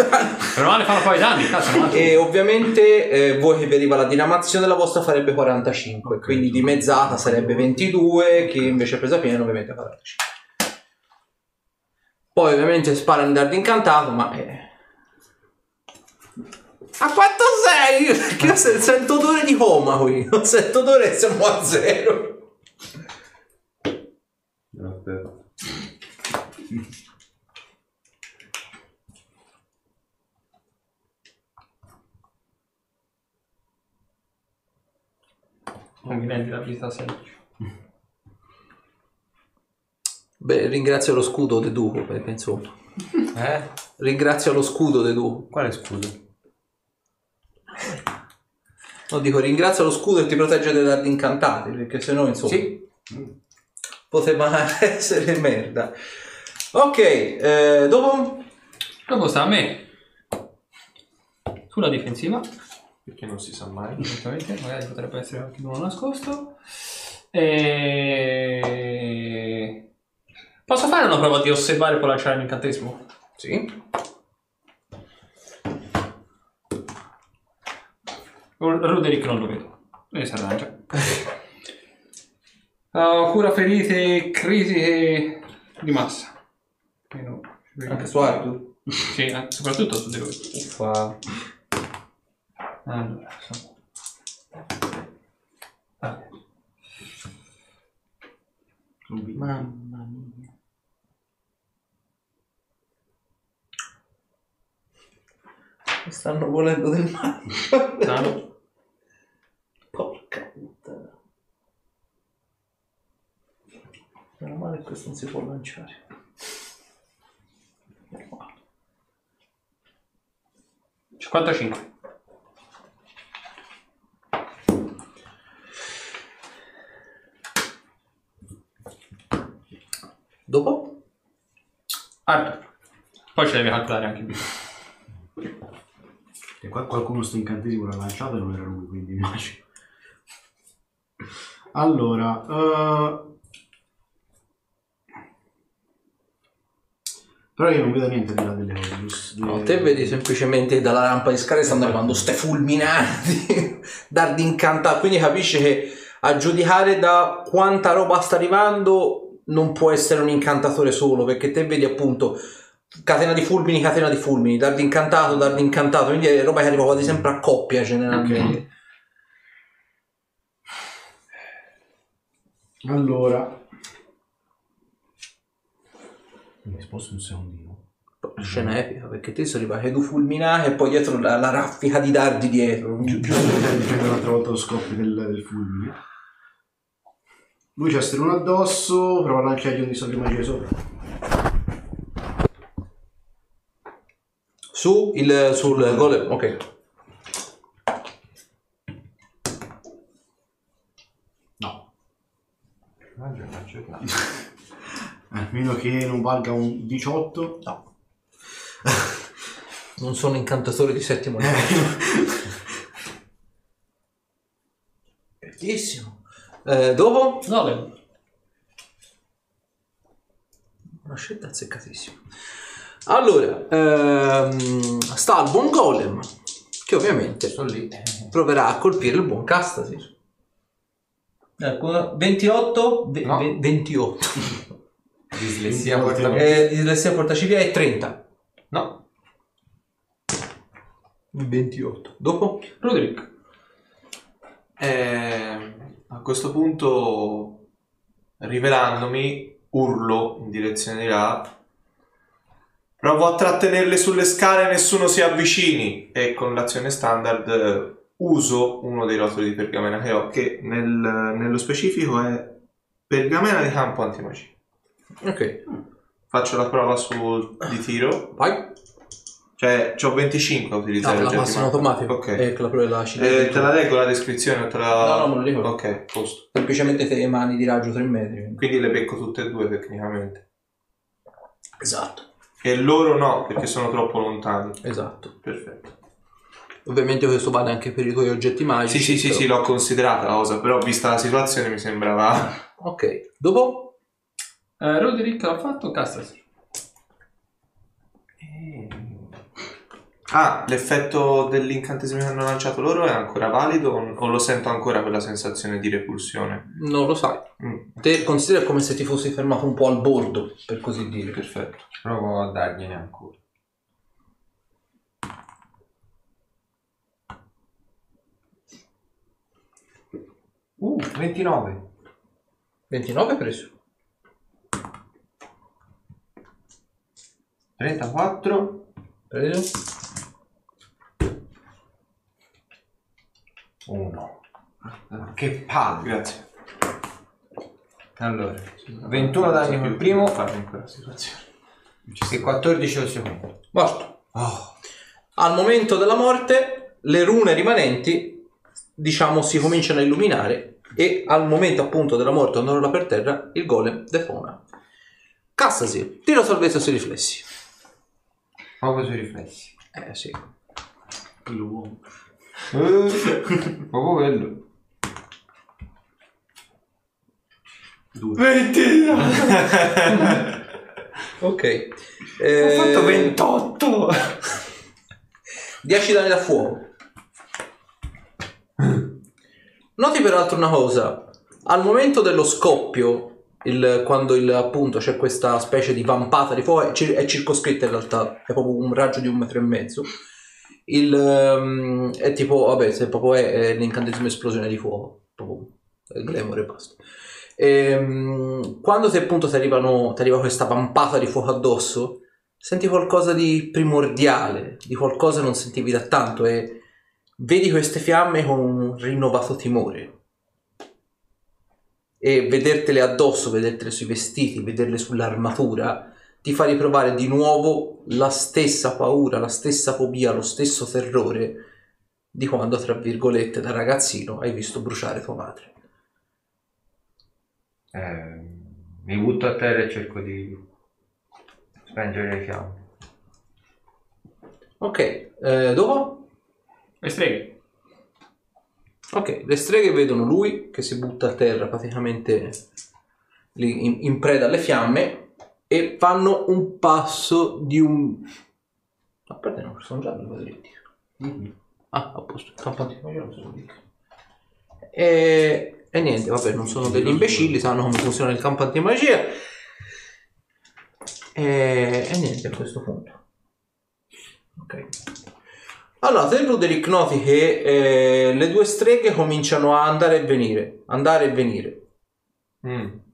Però male fanno poi i danni, cazzo, E ovviamente eh, voi che vi arriva la diramazione la vostra farebbe 45, quindi dimezzata sarebbe 22, chi invece è presa piena ovviamente 45. Poi ovviamente spara in dardo incantato, ma... eh. A quanto sei? Perché io se- sento odore di coma qui, non sento odore e siamo a zero. Aspetta. Non mi rendi la vita semplice. Beh, ringrazio lo scudo de Duco, perché insomma... Eh? Ringrazio lo scudo de Duco. Quale scudo? No, dico ringrazio lo scudo e ti protegge dai dardi incantati, perché sennò insomma... Sì. poteva essere merda. Ok, eh, dopo Dopo sta a me. Sulla difensiva, Perché non si sa mai. esattamente, magari potrebbe essere anche uno nascosto. E... Posso fare una prova di osservare e poi lanciare l'incantesimo? sì. Roderick non lo vedo. E si arrangia. Uh, cura ferite critiche di massa. Meno- Anche su Arthur. Sì, eh, soprattutto su di lui. Uffa. Allora, sono... Ah. Mamma mia. Mi stanno volendo del male. Porca puttana. Meno male che questo non si può lanciare. Meno male. 55. Dopo? Arthur. Poi ci devi calcolare anche il vita. Qua qualcuno sto incantesimo l'ha lanciato e non era lui, quindi immagino. Allora, eh, però io non vedo niente di là delle giusto? No, te vedi semplicemente dalla rampa di scale stanno arrivando ste fulminanti, dardi incantati, quindi capisci che a giudicare da quanta roba sta arrivando non può essere un incantatore solo, perché te vedi appunto catena di fulmini, catena di fulmini, dardi incantato, dardi incantato, quindi è roba che arriva quasi sempre a coppia generalmente. Allora, mi sposto un secondino. Scena epica, perché te sono arrivati due fulminati e poi dietro la, la raffica di dardi dietro. Prendere un'altra volta lo scoppio del, del fulmine. Lui c'ha uno addosso, prova a lanciargli un dissolvi magia sopra. Su il sul golem, ok. No. A meno che non valga un 18. No. Non sono incantatore di settimo livello. Bellissimo. Eh, dopo? Golem. Una scelta azzeccatissima. Allora, ehm, sta il buon golem, che ovviamente lì. proverà a colpire il buon Castasir. Ecco, 28, ve- No. ve- 28. Dislessia porta Eh, dislessia portacivia è 30. No. 28. Dopo? Roderick. Eh, a questo punto, rivelandomi, urlo in direzione di là. Provo a trattenerle sulle scale, nessuno si avvicini. E con l'azione standard eh, uso uno dei rotoli di pergamena che ho, che nel- nello specifico è pergamena di campo antimagia. Ok. Faccio la prova sul di tiro. Vai. Cioè, ho 25 a No, utilizzare la oggetti passa in magici. automatico. Ok. Eh, che la la Eh, te la leggo la descrizione te la... No, no, me lo ricordo. Ok, posto. Semplicemente te mani di raggio 3 metri. Quindi le becco tutte e due tecnicamente. Esatto. E loro no, perché sono troppo lontani. Esatto. Perfetto. Ovviamente questo vale anche per i tuoi oggetti magici. Sì, sì, sì, però- sì, l'ho considerata la cosa, però vista la situazione mi sembrava... Ok. Dopo? Eh, Roderick l'ha fatto, Castas. Ah, l'effetto dell'incantesimo che hanno lanciato loro è ancora valido o lo sento ancora quella sensazione di repulsione? Non lo sai. Mm, Te considera come se ti fossi fermato un po' al bordo, per così dire. perfetto. Provo a dargliene ancora. Uh, 29. 29 preso. 34. Preso. 1. Che palle. Grazie. Allora, 21 danni col primo Fare in quella situazione. e 14 al secondo. Basta. Oh, Al momento della morte, le rune rimanenti, diciamo, si cominciano a illuminare e al momento appunto della morte, quando rolla per terra, il golem defona. Cassasi, tiro salvezza sui riflessi. poco sui riflessi. Eh sì. L'uomo. Eh, proprio quello. 20! Ok. Ho Eh, fatto 28. 10 danni da fuoco. Noti peraltro una cosa, al momento dello scoppio, il- quando il- appunto c'è questa specie di vampata di fuoco, è, cir- è circoscritta in realtà, è proprio un raggio di un metro e mezzo. Il, ehm, è tipo, vabbè, se proprio è, è l'incantesimo esplosione di fuoco, proprio il glamour e basta. Ehm, quando ti appunto ti arriva questa vampata di fuoco addosso, senti qualcosa di primordiale, di qualcosa che non sentivi da tanto e vedi queste fiamme con un rinnovato timore. E vedertele addosso, vedertele sui vestiti, vederle sull'armatura, ti fa riprovare di nuovo la stessa paura, la stessa fobia, lo stesso terrore di quando, tra virgolette, da ragazzino hai visto bruciare tua madre. Eh, mi butto a terra e cerco di spengere le fiamme. Ok, eh, dopo? Le streghe. Ok, le streghe vedono lui che si butta a terra praticamente lì in, in preda alle fiamme e fanno un passo di un... A parte no, sono già due quadretti. Ah, a posto. E, e niente, vabbè, non sono degli imbecilli, sanno come funziona il campo antimagia. E, e niente a questo punto. Ok. Allora, te Ruderick noti che eh, le due streghe cominciano a andare e venire, andare e venire. Mm.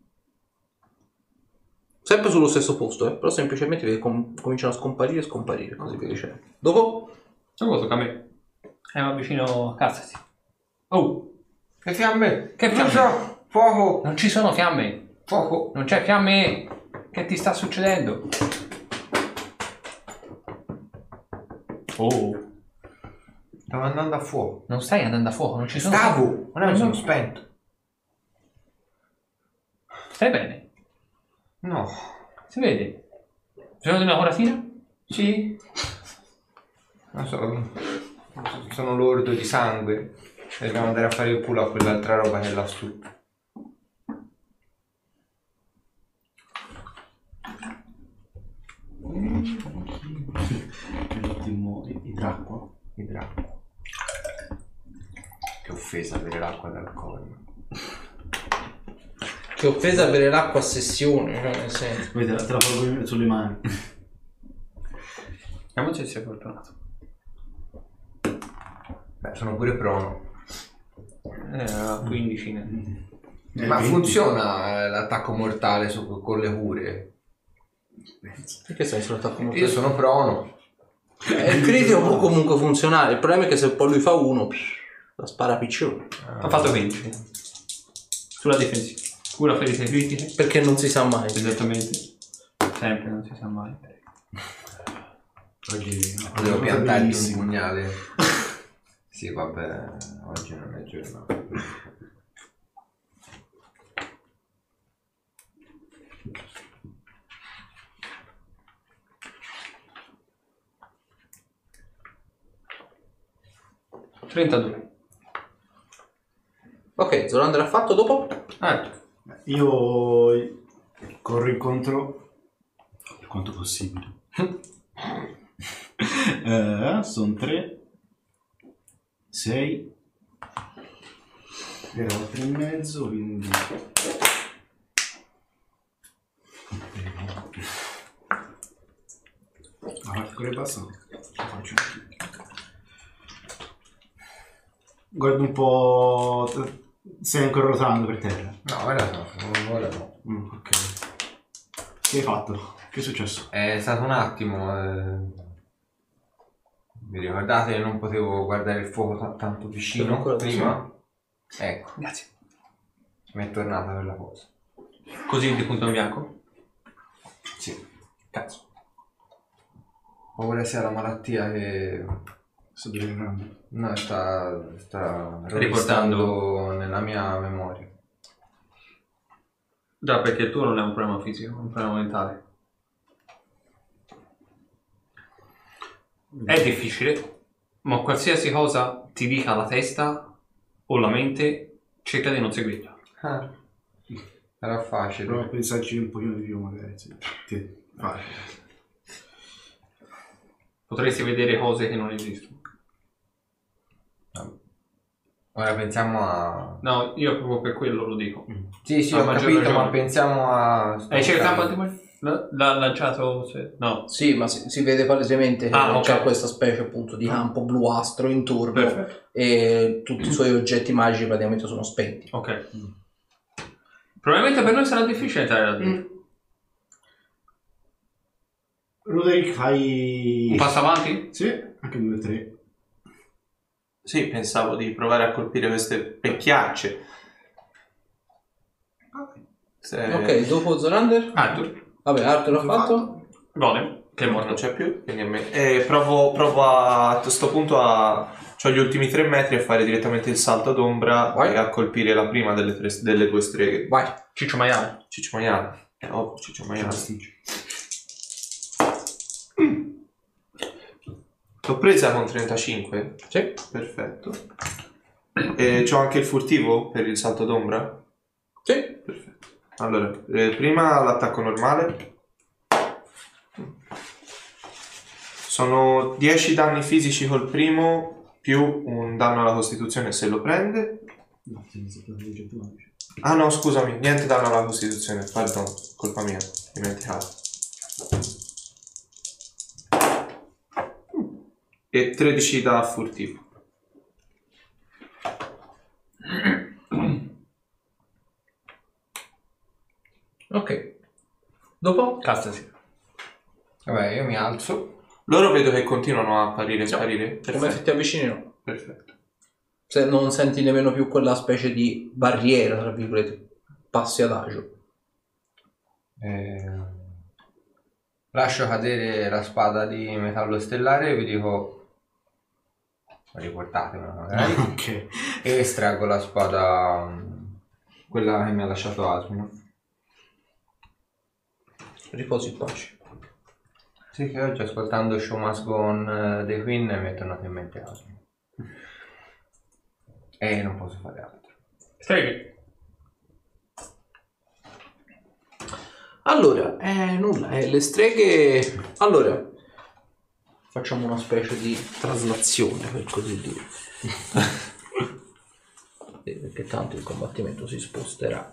Sempre sullo stesso posto, eh, però semplicemente vedi com- cominciano a scomparire e scomparire, così via dicendo. Dopo? Dopo tocca a me. Eh, ma vicino a casa, sì. Oh, Le fiamme! Che fiamme? Brucia! Fuoco! non ci sono fiamme. Fuoco! Non c'è fiamme. Che ti sta succedendo? Oh, Stavo andando a fuoco. non stai andando a fuoco, non ci sono fiamme. Stavo! Ma non mi sono spento. Stai bene? No. Si vede? Bisogno di una coratina? Sì. Non so. Sono lordo di sangue. E dobbiamo andare a fare il culo a quell'altra roba che è lassù. L'ultimo idracqua. Idracqua. Che offesa avere l'acqua dal corno. Che offesa bere l'acqua a sessione, cioè nel senso. Poi te la, porgo sulle mani. Vediamo se sei fortunato. Beh, sono pure prono. Eh, a 15 ne- Eh, Ma venti. funziona eh, l'attacco mortale su- con le cure? Perché sei sull'attacco mortale? Io sono prono. Eh, il critico può comunque funzionare. Il problema è che se poi lui fa uno, pff, la spara piccione. Ha fatto 20. Sulla difensiva. Cura ferite critiche. Perché non si sa mai. Esattamente. Sempre, non si sa mai. Oggi no, Devo piantargli un bellissimo. pugnale. Sì, vabbè, oggi non è giornata. 32. Ok, Zolander ha fatto dopo? Ah, Io corro incontro per quanto possibile. eh, sono tre, sei, era tre e mezzo, quindi... Quello è basta? Guarda un po'... Stai ancora rotando per terra? No, ora no, ora no. Mm, ok. Che hai fatto? Che è successo? È stato un attimo. eh. Vi ricordate che non potevo guardare il fuoco ta- tanto Sono vicino ancora prima? Ecco, grazie. mi è tornata quella cosa. Così di punto in bianco? Sì. Cazzo. Ho ora sia la malattia che Sto deliberando. no, sta, sta Riportando. riportando nella mia memoria. Già, perché il tuo non è un problema fisico, è un problema mentale. È difficile, ma qualsiasi cosa ti dica la testa o la mente, cerca di non seguirla. Ah, era facile. Prova a pensarci un pochino di più magari. Sì. Ti- vai. Potresti vedere cose che non esistono. Ora pensiamo a... No, io proprio per quello lo dico. Sì, sì, A ho maggior capito, ragione. ma pensiamo a... Hai cercato antimorfo? L'ha l'ha lanciato? se- No. Sì, ma si, si vede palesemente che Ah, ok. c'è questa specie appunto di campo bluastro intorno Perfetto. e tutti i suoi oggetti magici praticamente sono spenti. Ok. Probabilmente per noi sarà difficile entrare da dentro. Roderick, fai... Un passo avanti? Sì, anche due, tre. Sì, pensavo di provare a colpire queste pecchiacce. Se... Ok, dopo Zolander? Arthur. Vabbè, Arthur l'ha fatto? Golem. Che è Non morto. c'è più, quindi a me. E provo, provo a questo punto a. Ho gli ultimi tre metri a fare direttamente il salto d'ombra Vai. e a colpire la prima delle, tre- delle due streghe. Vai. Ciccio maiale. Ciccio Maiale. Eh, oh, Ciccio Maiale. L'ho presa con 35. Sì. Perfetto. E c'ho anche il furtivo per il salto d'ombra. Sì. Allora, eh, prima l'attacco normale. Sono 10 danni fisici col primo, più un danno alla costituzione se lo prende. No, magico. Ah no, scusami, niente danno alla costituzione, pardon, colpa mia, dimenticato. E 13 da furtivo. Ok. Dopo? Castasi. Vabbè, io mi alzo. Loro vedo che continuano a apparire e sparire. Come se Perfetto. ti avvicini no. Perfetto. Se non senti nemmeno più quella specie di barriera, tra virgolette, passi adagio. Eh, lascio cadere la spada di metallo stellare e vi dico... Riportatemela magari. ok. e estraggo la spada... mm, Quella che mi ha lasciato Asmino. Riposi in pace. Sì, che oggi ascoltando Show Must Go On eh, dei Queen mi è tornato in mente altro. E non posso fare altro. Streghe. Allora, eh, nulla, eh, le streghe... Allora, facciamo una specie di traslazione, per così dire. Sì, Perché tanto il combattimento si sposterà.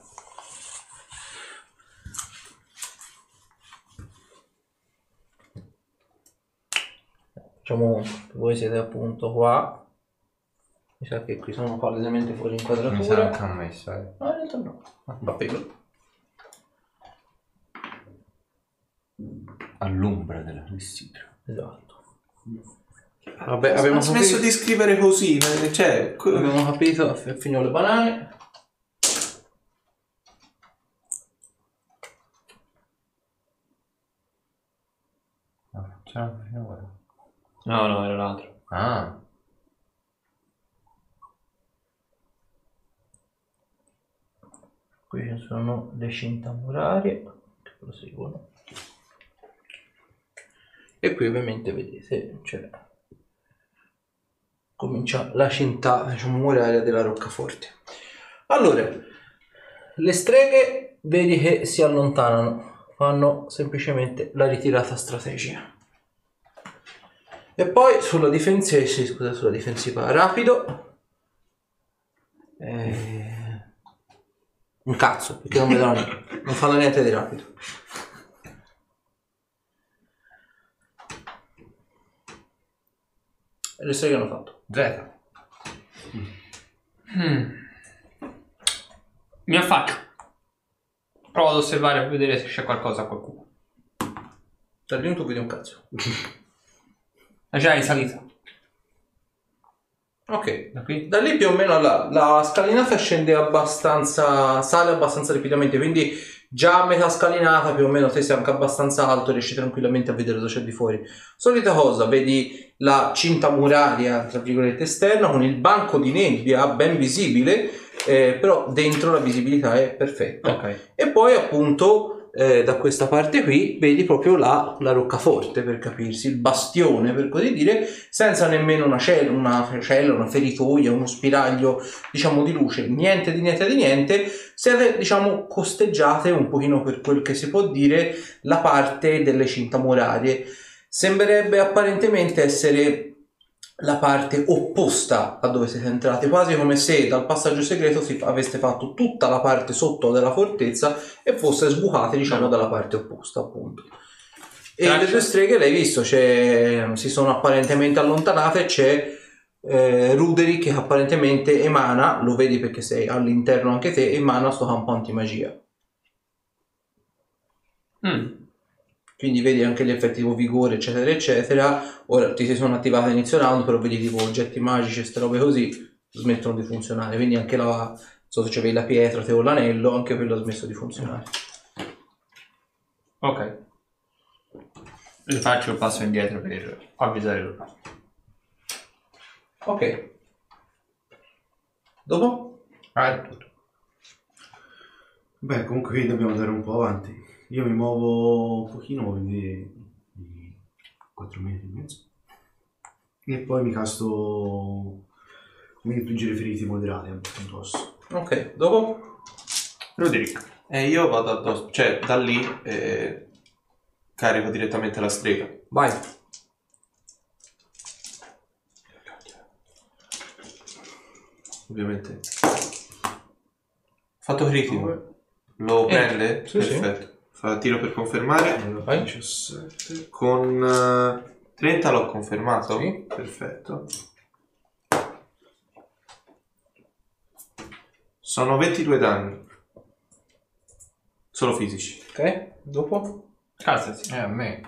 Facciamo, voi siete appunto qua. Mi sa che qui sono palesemente fuori Mi sa inquadratura. che ho messo, eh. No, in realtà no. Va bene. All'ombra della clessidra. Esatto. Vabbè, abbiamo Ha smesso capito, di scrivere così, cioè... abbiamo capito, finiamo le banane. No, no, era l'altro. Ah, Qui ci sono le cinta murarie che proseguono. E qui ovviamente vedete c'è comincia la cinta diciamo, muraria della roccaforte. Allora, le streghe vedi che si allontanano, fanno semplicemente la ritirata strategica. E poi sulla difensiva, sì, scusa, sulla difensiva rapido. Eh, un cazzo, perché non vedono niente. Non fanno niente di rapido. E le streghe hanno fatto. Z. Mi affaccio. Provo ad osservare a vedere se c'è qualcosa a qualcuno. Da lì non tu vedi un cazzo. Ma già è in salita. Ok. Da qui? Da lì più o meno la, la scalinata scende abbastanza, sale abbastanza rapidamente, quindi già a metà scalinata più o meno te sei anche abbastanza alto, riesci tranquillamente a vedere cosa c'è di fuori. Solita cosa, vedi la cinta muraria, tra virgolette, esterna con il banco di nebbia ben visibile, eh, però dentro la visibilità è perfetta. Ok. E poi appunto eh, da questa parte qui vedi proprio la, la roccaforte per capirsi, il bastione per così dire, senza nemmeno una cella, una cella, una feritoia, uno spiraglio diciamo di luce, niente di niente di niente, siete diciamo costeggiate un pochino per quel che si può dire la parte delle cinta murarie. Sembrerebbe apparentemente essere la parte opposta a dove siete entrati, quasi come se dal passaggio segreto si aveste fatto tutta la parte sotto della fortezza e fosse sbucate, diciamo, dalla parte opposta, appunto. E Traccia. le due streghe, l'hai visto, si sono apparentemente allontanate, c'è eh, Ruderi che apparentemente emana, lo vedi perché sei all'interno anche te, emana sto campo antimagia. Mm. Quindi vedi anche gli effetti tipo vigore, eccetera, eccetera. Ora ti si sono attivate a inizio round, però vedi tipo oggetti magici e queste robe così smettono di funzionare. Quindi anche la, non so se c'avevi la pietra te o l'anello, anche quello ha smesso di funzionare. Ok. Rifaccio il passo indietro per avvisare loro. Ok. Dopo? Ah, è tutto. Beh, comunque qui dobbiamo andare un po' avanti. Io mi muovo un pochino, quindi di 4 minuti e mezzo. E poi mi casto come infliggere feriti moderati a addosso. Ok. Dopo? Roderick. E io vado addosso, cioè da lì eh, carico direttamente la strega. Vai. Ovviamente. Fatto critico. Lo prende? sì, sì. Perfetto. Fa tiro per confermare. Allora, Vai. 17. Con eh, 30 l'ho confermato. Sì. Perfetto. Sono 22 danni. Solo fisici. Ok. Dopo? Calzati. Eh, a me.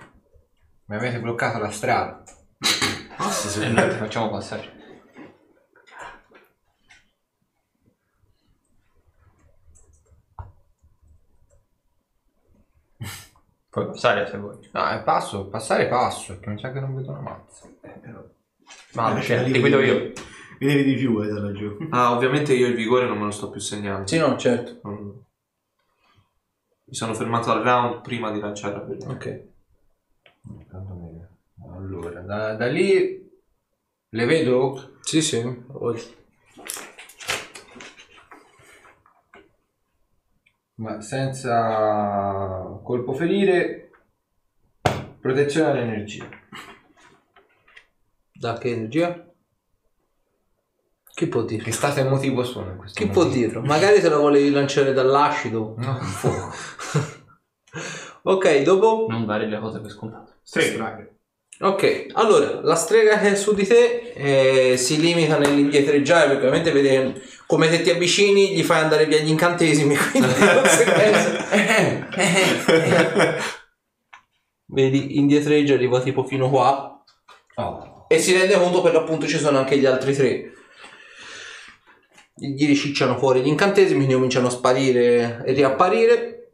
Mi avete bloccato la strada. E ti facciamo passare. Puoi passare se vuoi. No, è passo, passare passo, perché mi sa che non vedo una mazza. Ma Eh, cioè, lì ti guido io. Vedevi di più, eh, da laggiù. Ah, ovviamente io il vigore non me lo sto più segnando. Sì, no, certo. Non- Mi sono fermato al round prima di lanciare la bellezza. Ok. Tanto meglio. Allora, da, da lì le vedo? Sì, sì. Ma senza colpo ferire, protezione all'energia. Da che energia? Chi può dirlo? Che stato emotivo sono in questo Chi può momento? dirlo? Magari se la volevi lanciare dall'acido. No, fuoco. Ok, dopo? Non dare le cose per scontate. Strega. Ok, allora, la strega che è su di te eh, si limita nell'indietreggiare perché ovviamente vede come se ti avvicini gli fai andare via gli incantesimi, quindi vedi indietreggia, arriva tipo fino qua Oh. e si rende conto per l'appunto ci sono anche gli altri tre. Gli ricicciano fuori gli incantesimi, quindi cominciano a sparire e riapparire.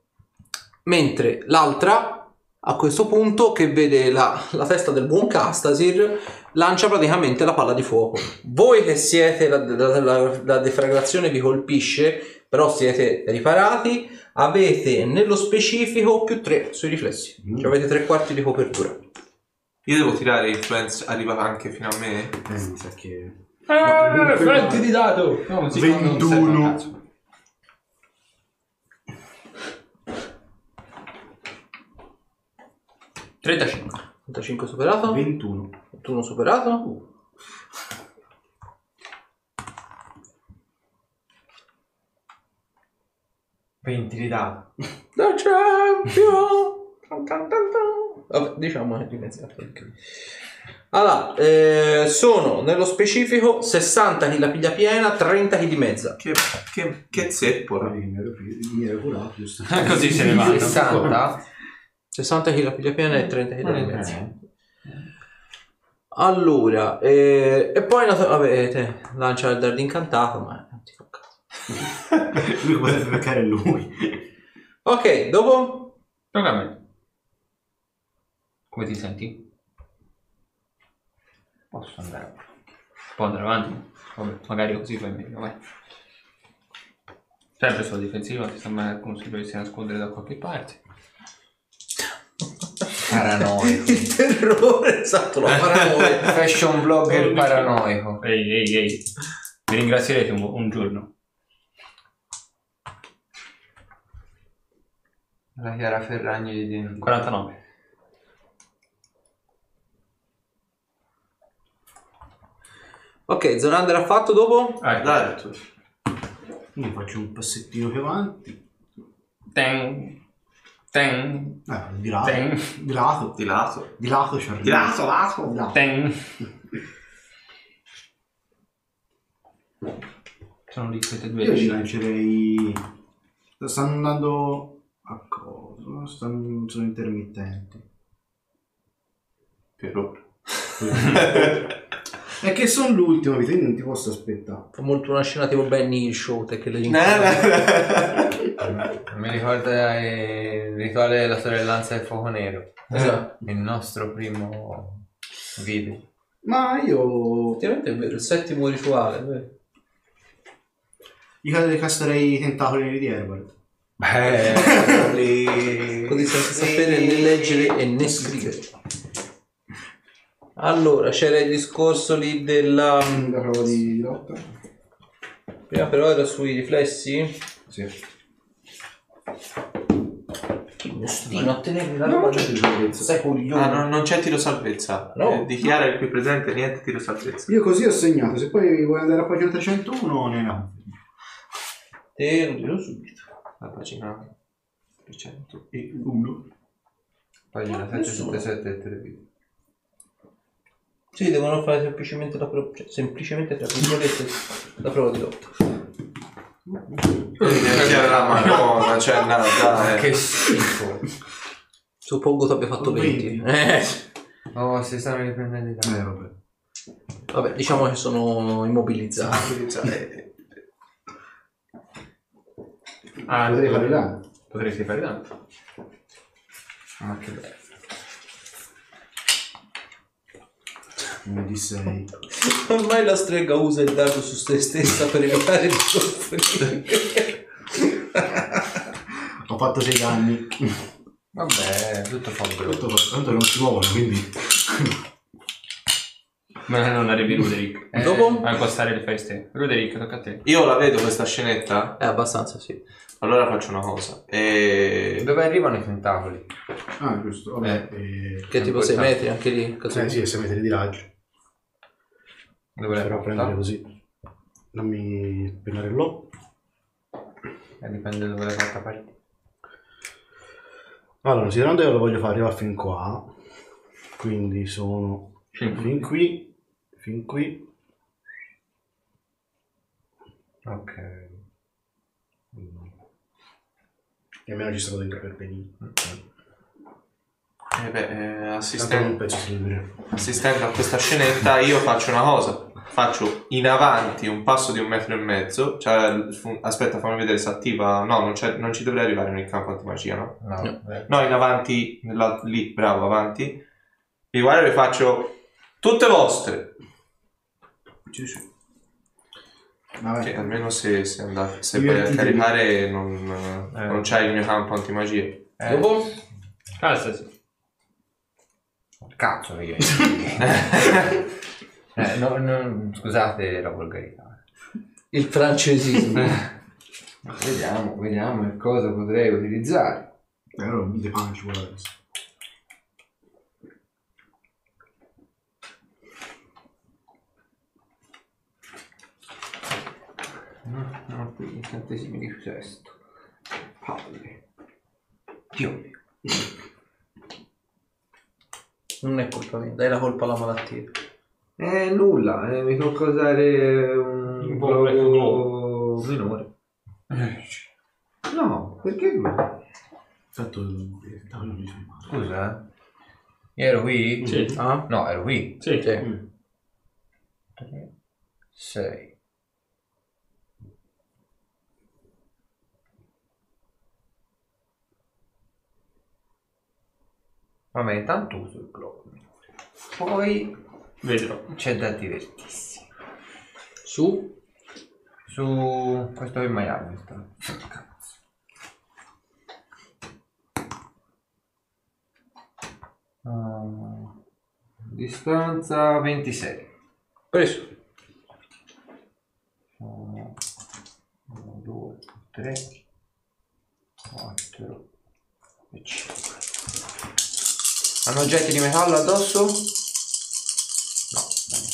Mentre l'altra, a questo punto, che vede la, la testa del buon Castasir, lancia praticamente la palla di fuoco. Voi che siete, la, la- la- la deflagrazione vi colpisce, però siete riparati, avete nello specifico più 3 sui riflessi. Cioè avete tre quarti di copertura. Io devo tirare influence, arriva anche fino a me. Eh, mi sa che... Ah, freddi di dato! No, si fa- non serve un 21. cazzo. Trentacinque. 35 superato, 21. 21 superato. Venti di dato. The champion! Tan tan tan tan. Vabbè, diciamo è dimezzato. Allora, eh, sono nello specifico 60 chi la piglia piena, 30 chi di mezza. Che, che, che zeppora. Mi ero curato, giusto? Così se ne vanno. 60? 60 chi la piglia piena e 30 chi la di mezza. Allora, eh, e poi nat- avete lancia il dardo incantato, ma non ti fa caso. lui potrebbe beccare lui. Ok, dopo? Tocca a me. Come ti senti? Posso andare. Può andare avanti? Vabbè, magari così fai meglio, vai. Sempre sulla difensiva, ti sembra come se dovessi nascondere da qualche parte. Paranoico. Il terrore, esatto, la paranoia. Fashion blogger paranoico. Ehi, ehi, ehi. Mi ringrazierete un, un giorno. La Chiara Ferragni di dentro. 49. Ok, Zorander ha fatto dopo? Vai. Dai, tu. Quindi faccio un passettino più avanti. Ten. Ten. Eh, di lato. Ten. Di lato. Di lato. Di lato ci arrivo. Di lato, lato. Di lato. Ten. Sono lì queste due Io ci lancerei... Stanno andando a cosa? Stanno... Sono intermittenti. Per ora. È che sono l'ultimo, quindi non ti posso aspettare. Fa molto una scena tipo Benny Hill Show, te che le Mi ricorda eh, il rituale della sorellanza del fuoco nero. Esatto. Il nostro primo video. Ma io... Effettivamente è vero, il settimo rituale. è vero. Gli casterei i tentacoli di Herbert. Belli. Così senza sapere né leggere e né scrivere. Allora, c'era il discorso lì della... La prova di lotta? Prima però era sui riflessi. Sì. Che mostino a tenere la No, roba. c'è salvezza. Sei coglione. Ah, no, non c'è tiro salvezza. No. Eh, dichiara il qui presente niente tiro salvezza. Io così ho segnato, se poi vuoi andare a pagina 301 ne ho. Te lo dirò subito. La pagina 1. Pagina 777 e 3 video. Sì, devono fare semplicemente la prova, cioè, semplicemente tra virgolette la prova di lotta. Dichiara la madonna, cioè no, dai. Che schifo. Suppongo tu abbia fatto 20. 20. Eh. Oh, si stanno riprendendo i danni. Eh vabbè. Vabbè, diciamo che sono immobilizzati. Cioè, Ah, Potrei fare danno. Potresti fare tanto. Ma che bello. Un di 6. Ormai la strega usa il dardo su se stessa per evitare di soffrire. Ho fatto 6 danni. Vabbè, tutto fa un Tutto fa- Tanto non si muovono, quindi... Ma non arrivi Ruderick. Eh, Dopo? A impostare le feste. Ruderick, tocca a te. Io la vedo questa scenetta, È abbastanza, sì. allora faccio una cosa. E... Dove arrivano i tentacoli? Ah, giusto. Vabbè. eh, Che tipo 6 metri anche lì? Cazzo. Eh sì, 6 metri di raggio. Dove le Però porta? prendere così. Dammi pennarello. Eh, dipende dove le porta partire. Allora, che lo voglio fare arrivare fin qua, quindi sono fin qui, fin qui. Ok. E almeno ci sto dentro per benino. Eh beh, eh, assistente, liberi. assistente a questa scenetta, io faccio una cosa. Faccio in avanti un passo di un metro e mezzo. Cioè, fu- aspetta, fammi vedere se attiva. No, non, c'è- non ci dovrei arrivare nel campo antimagia, no? No. No. eh. No, in avanti, nella- lì, bravo, avanti. E guarda, le faccio tutte vostre. Che Vabbè, almeno se, se, andate, se vai a caricare non, Eh. non c'è il mio campo antimagia. Eh, Dopo? Calza, sì. Cazzo che io. eh, no, no, scusate la volgarità. Il francesismo. Vediamo, vediamo che cosa potrei utilizzare. però mi punch quella adesso. No, no, qui incantesimi di gesto. Palle. Dio mio. Non è colpa mia, dai la colpa alla malattia. Eh, nulla, eh, mi tocca usare un, Un po' globo minore. No, perché no? Eh, non mi sono male. Scusa, eh. Io ero qui? Sì. Ah? No, ero qui. Sì. Sì. Mm. 6. Vabbè, intanto uso il globo. Poi Vedrò. c'è da divertirsi. Su? Su questo è Miami. sta. Cazzo. Ah, distanza 26. Preso. 1, 2, 3, 4 e 5. Hanno oggetti di metallo addosso? No. bene.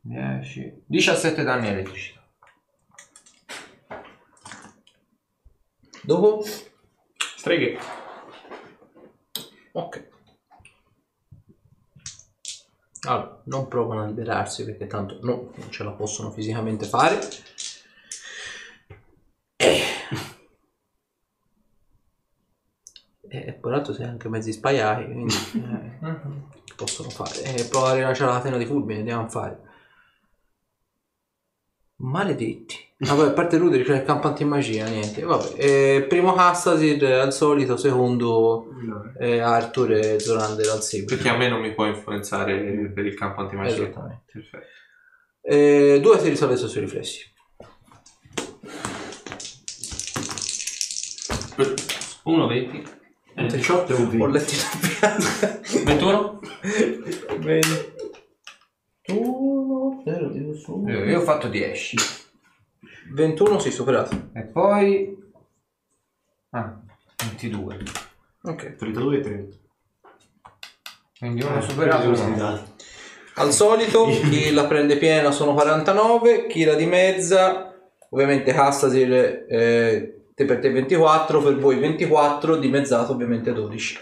Dieci. 17 danni elettrici. Dopo? Streghe. Ok. Allora, non provano a liberarsi perché tanto no, non ce la possono fisicamente fare. E poi l'altro sei anche mezzi spaiati, quindi eh, possono fare. E prova a rilasciare la tena di fulmine, andiamo a fare. Maledetti. Vabbè, a parte Rudy c'è il campo antimagia, niente. Vabbè, eh, primo Castasir al solito, secondo eh, Arthur e Zorander al seguito. Perché a me non mi può influenzare per il campo antimagia. Esattamente. Perfetto. Eh, due si risalvezza sui riflessi. 1, 20. Un 18 e un Ho 20. letto in 21. Bene. Tu, zero, dico su. Io, io ho fatto 10. 21 si superato. E poi... Ah, 22. Ok. 32 e 30. Quindi uno superato uno. Al solito, chi la prende piena sono 49, chi la dimezza, ovviamente Castasir eh, te per te 24, per voi 24, dimezzato ovviamente 12.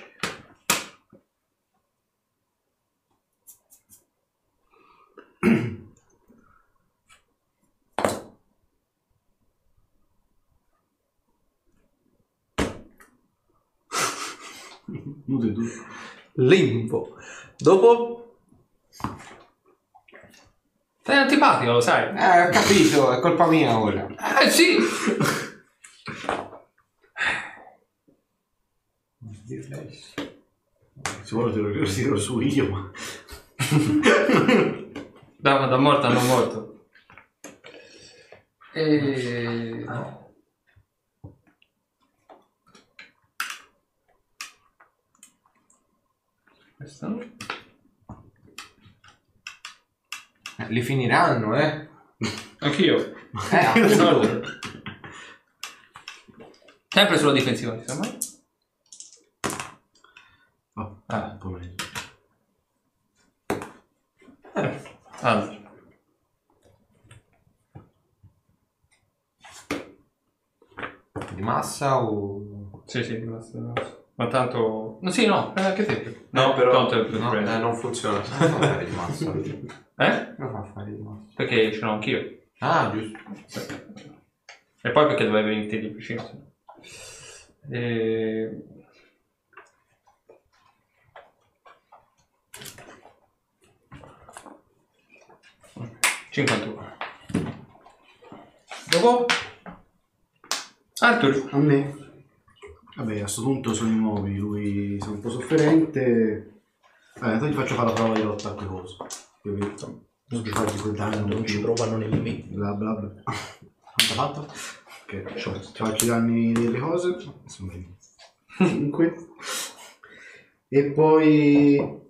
Nude tu. Limbo. Dopo, Sei antipatico, lo sai. Eh, ho capito, è colpa mia ora. Eh sì. Se vuole te lo tiro su io, ma... Da, da morto hanno morto. E... no. Questo no. Eh, li finiranno, eh. Anch'io. Eh. Sempre sulla difensiva, insomma. Ah. un po' meglio. Allora. Di massa o... Sì, sì, basta, basta. Ma tanto... No, sì, no, eh, anche te. No, però Tanto è più no, eh, non funziona. Non fa fare di massa. Eh? fa fare di massa? Perché ce l'ho anch'io. Ah, giusto. E poi perché dovevi venire di vicino. E... ...51. Dopo? Arthur. A me. Vabbè, a questo punto sono i nuovi, lui sta un po' sofferente. Vabbè, poi ti faccio fare la prova dell'attacco e cosa. Quindi, insomma, Non ci fai quel danno. Non ci provano nemmeno. Bla bla bla. Quanto ha fatto? Ok, ti faccio i danni delle cose. Sono 5. E poi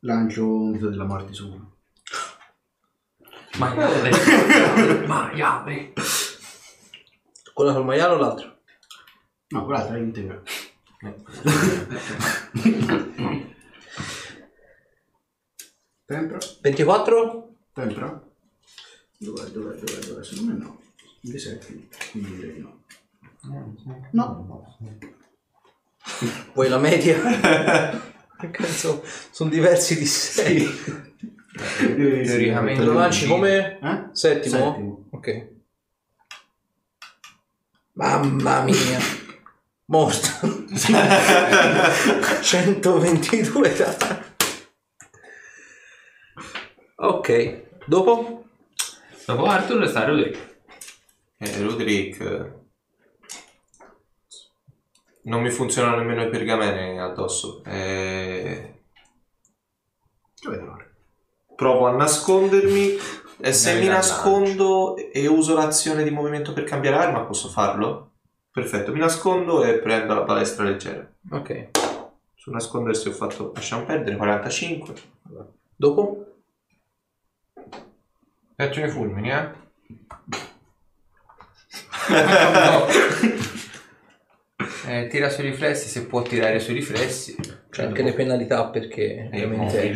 lancio un dito della morte su uno. Maiale. Maiale. Quella col maiale o l'altro? No, quell'altra è integra. Tempra? 24? Tempra? Dov'è, dov'è, dov'è, dov'è? Secondo me no. Di 7, quindi direi di no. No. Vuoi la media? Che cazzo, sono diversi di 6. Teoricamente Lo lanci come Eh? settimo? Settimo. Ok. Mamma mia. Morto. 122 da... Ok. Dopo? Dopo Arthur sta Roderick. Eh, Roderick. eh, Non mi funzionano nemmeno i pergamene addosso. Eh, Che vedo ora? Provo a nascondermi. E se mi nascondo e uso l'azione di movimento per cambiare arma, posso farlo? Perfetto, mi nascondo e prendo la palestra leggera. Ok. Su nascondersi ho fatto, lasciamo perdere, 45. Dopo? Faccio i fulmini, eh? Eh, tira sui riflessi, se può tirare sui riflessi. C'è anche le penalità perché È ovviamente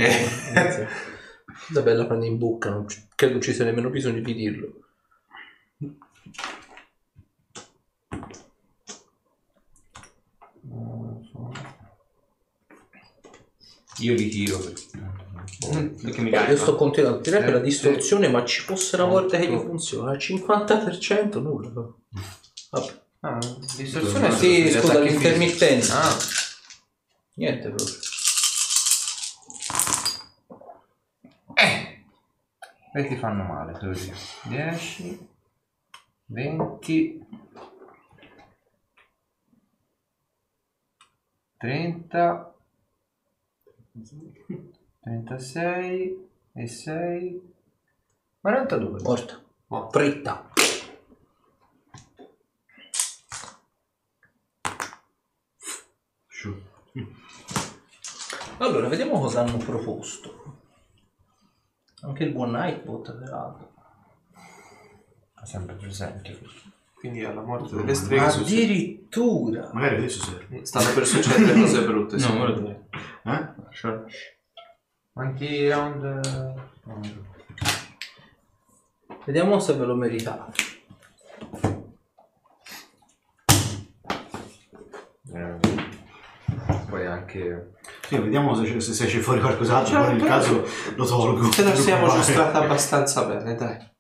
immobile. Isabella prende in bocca, non ci- credo ci sia nemmeno bisogno di dirlo. Io li tiro. Perché mi Io sto continuando a tirare per la Sì, distorsione, ma ci fosse una volta che gli funziona al 50% nulla. Vabbè. Ah, distorsione Sì, scusa, l'intermittenza. fisici. Niente proprio. Questi fanno male, dico. 10, 20, 30, 36 e 6, 42. Morta. Oh. Fritta. Allora, vediamo cosa hanno proposto. Anche il buon Nightbot, peraltro. Sempre presente. Quindi alla morte delle streghe su- Addirittura. Magari adesso serve. stanno per succedere cose brutte. No, me lo dire. Eh? Sure. Quanti round? eh, Vediamo se ve lo meritate. Eh, poi anche... Sì, vediamo se, c'è- se, se c'è fuori qualcos'altro, Cioè, poi nel caso lo tolgo. Ce la siamo Vai. giostrata abbastanza bene, dai.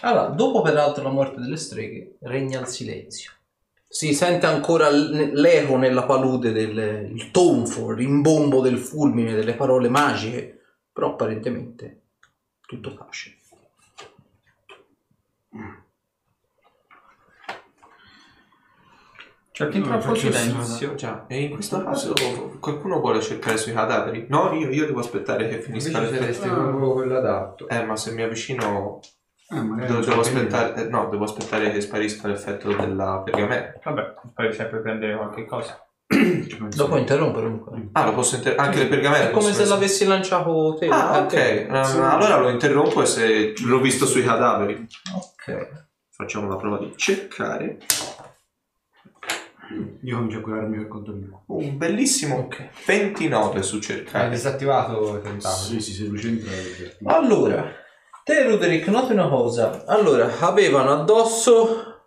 Allora, dopo peraltro la morte delle streghe, regna il silenzio. Si sente ancora l'eco nella palude del il tonfo, il rimbombo del fulmine, delle parole magiche, però apparentemente tutto tace. C'è il troppo silenzio. Già, e in questo caso qualcuno vuole cercare sui cadaveri? No, io, io devo aspettare che finisca l'effetto. saresti proprio quello adatto. Eh, ma se mi avvicino Eh, magari Devo, non devo aspettare, eh, no, devo aspettare che sparisca l'effetto della pergamena. Vabbè, puoi sempre prendere qualche cosa. Lo puoi interrompere comunque. Ah, lo posso inter- anche le pergamene? È come se essere- l'avessi lanciato te. Ah, a ok. te. Eh, Sì. allora lo interrompo e se l'ho visto sui cadaveri. Ok. Facciamo la prova di cercare. Io comincio a curarmi per conto mio. Un bellissimo Ok. 29 su Hai cercare. disattivato il tentacolo. Sì, sì, se lui c'entra. Allora, te Ruderick, noti una cosa. Allora, avevano addosso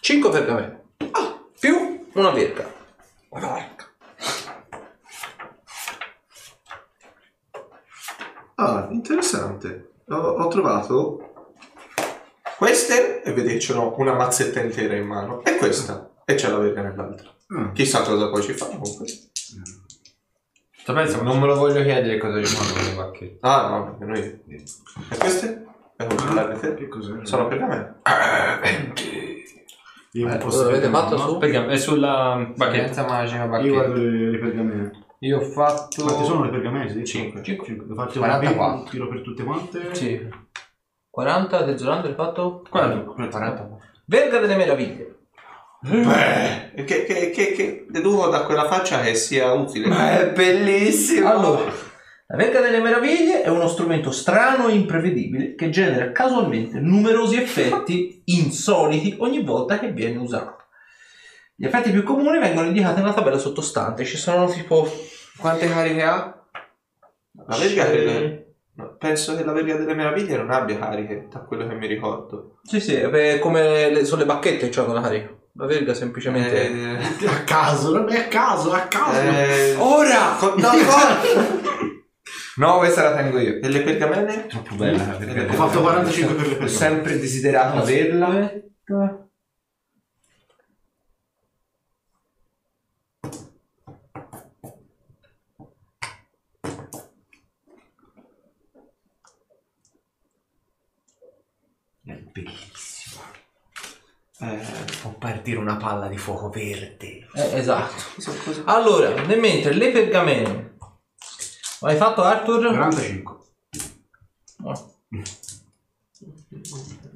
5 pergamene. Più una verga. Ah, interessante. Ho, ho trovato queste e vedete ce l'ho una mazzetta intera in mano. E questa. E c'è la verga nell'altra. Ah, Chissà cosa poi ci fanno con questo. Sto pensando, Non me lo voglio chiedere cosa ci fanno con le bacchette. Ah, no, perché noi... E queste? Per controllare te? che cos'è? Sono pergamene. Io non Eh, posso cosa avete vedere, fatto su? perché è sulla bacchetta. Magica Io bacchetta. guardo le, le pergamene. Io ho fatto... Quante sono le pergamene? Sì? Cinque. Cinque. Devo farti 44. un tiro per tutte quante? Sì. 40, te Zolando hai fatto? 40. 40. Verga delle meraviglie. Beh, che, che, che, che deduco da quella faccia che sia utile. Ma è bellissimo! Allora, la Verga delle Meraviglie è uno strumento strano e imprevedibile che genera casualmente numerosi effetti insoliti ogni volta che viene usato. Gli effetti più comuni vengono indicati nella tabella sottostante, ci sono tipo... Quante cariche ha? La verga credo- Penso che la verga delle meraviglie non abbia cariche, da quello che mi ricordo. Sì, sì, è come le, sono le bacchette che hanno la carica. La verga semplicemente... Eh, A caso, non è a caso, a caso. eh, Ora! co- no, No, questa la tengo io. E le pergamene? Troppo bella. Ho fatto 45 per le Ho pergamene. sempre desiderato averla. Bellissimo. Eh, Può partire una palla di fuoco verde. Eh, esatto. Allora, nel mentre le pergamene... Hai fatto Arthur? 45. No.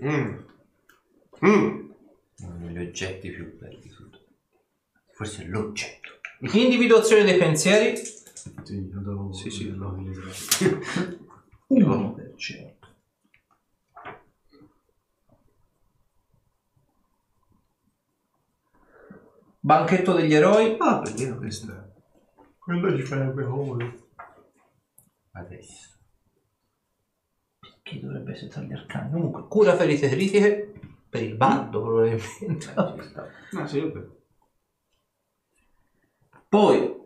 Mm. Mm. Uno degli oggetti più belli di tutto. Forse è l'oggetto. Individuazione dei pensieri. Sì. Sì, vedere. 1%. Banchetto degli eroi. Ah, bellino questo. Quello ci farebbe comodo. Adesso. Chi dovrebbe essere gli arcani? Comunque, cura ferite critiche. Per il bardo, probabilmente. Ah, sì, vabbè. Poi,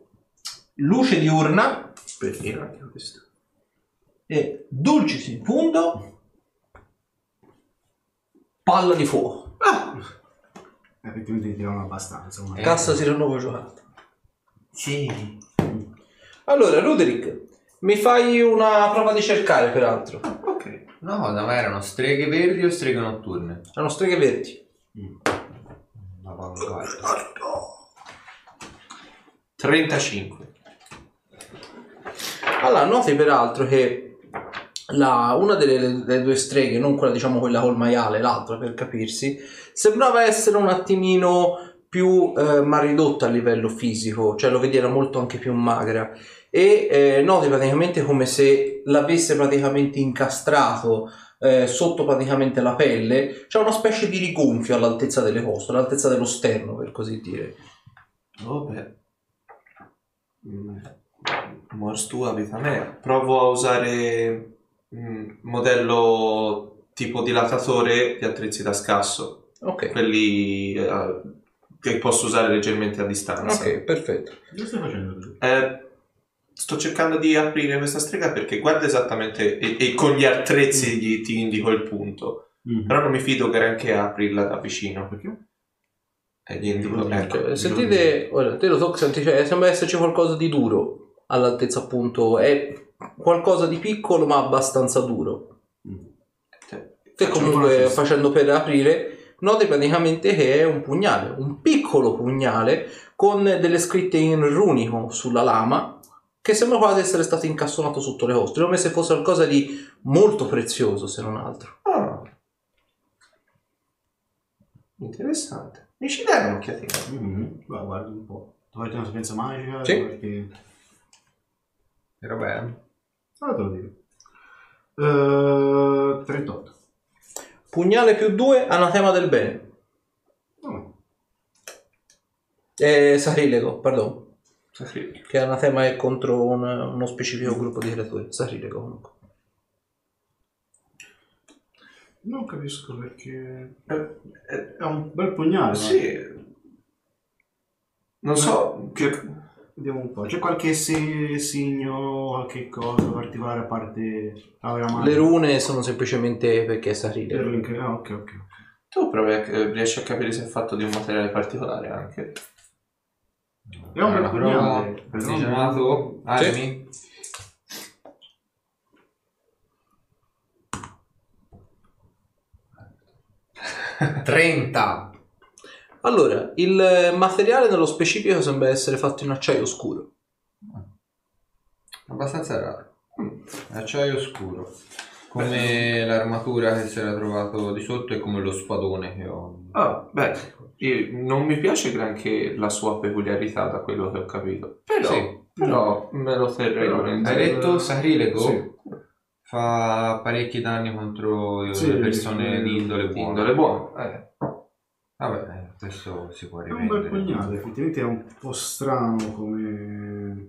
luce diurna. Bellino anche questo. E dulcis in fondo. Palla di fuoco. Effettivamente ne tirano abbastanza. ma- Eh. Cassa si rinnova giocata. Sì. Allora, Ruderick, mi fai una prova di cercare, peraltro. Ok. No, da me erano streghe verdi o streghe notturne? Hanno streghe verdi. L'avanguardia. 35. Allora, noti peraltro che la- una delle, delle due streghe, non quella diciamo quella col maiale, l'altra per capirsi, sembrava essere un attimino più eh, ma ridotta a livello fisico, cioè lo vedi era molto anche più magra e eh, noti praticamente come se l'avesse praticamente incastrato eh, sotto praticamente la pelle, c'è una specie di rigonfio all'altezza delle costole, all'altezza dello sterno per così dire. Vabbè. Mors tua, vita mea. Provo a usare mm, modello tipo dilatatore di attrezzi da scasso. Ok, Quelli eh, che posso usare leggermente a distanza. ok, perfetto. Cosa stai facendo tu? Eh, sto cercando di aprire questa strega perché guarda esattamente e, e con gli attrezzi gli- ti indico il punto. Mm. Però non mi fido granché a aprirla da vicino. Perché? E gli indico, ecco. Sentite, ora, te lo so, senti, cioè, sembra esserci qualcosa di duro all'altezza appunto, è qualcosa di piccolo ma abbastanza duro. Mm. Che faccio comunque facendo per aprire noti praticamente che è un pugnale, un piccolo pugnale con delle scritte in runico sulla lama che sembra quasi essere stato incassonato sotto le costre, come se fosse qualcosa di molto prezioso, se non altro. Ah. Interessante. Mi ci dai un'occhiatina? Mhm. Va, guardi un po'. Trovate una sapienza magica? Sì. Perché... Che roba è? Ah, te lo dico. Eh, 38. Pugnale più 2, anatema del bene. Oh, Eh, sacrilego, pardon. Sacrificio. Che anatema è contro un- uno specifico gruppo di creature. Sacrilego comunque. non capisco perché... Eh, eh, È un bel pugnale. sì. Non so che... Vediamo un po'. C'è qualche se- segno, qualche cosa particolare a parte avere la mano? Le rune sono semplicemente perché è Per l'inc- Ah, ok, ok. Tu provi a, eh, riesci a capire se è fatto di un materiale particolare anche. È un bel Una prova, pugnale. però- artigianato, armi. Trenta. Allora, il materiale nello specifico sembra essere fatto in acciaio scuro. Abbastanza raro. Acciaio scuro. Come l'armatura che si era trovato di sotto e come lo spadone che ho. Ah, beh, io- non mi piace granché la sua peculiarità da quello che ho capito. Però, Sì. però me lo terrei Però, volentieri. Hai detto sacrilego? Sì. Fa parecchi danni contro eh, Sì, le persone di indole buona. Indole buono. Eh. Vabbè, eh, questo si può È un bel rivendere. pugnale, effettivamente è un po' strano come...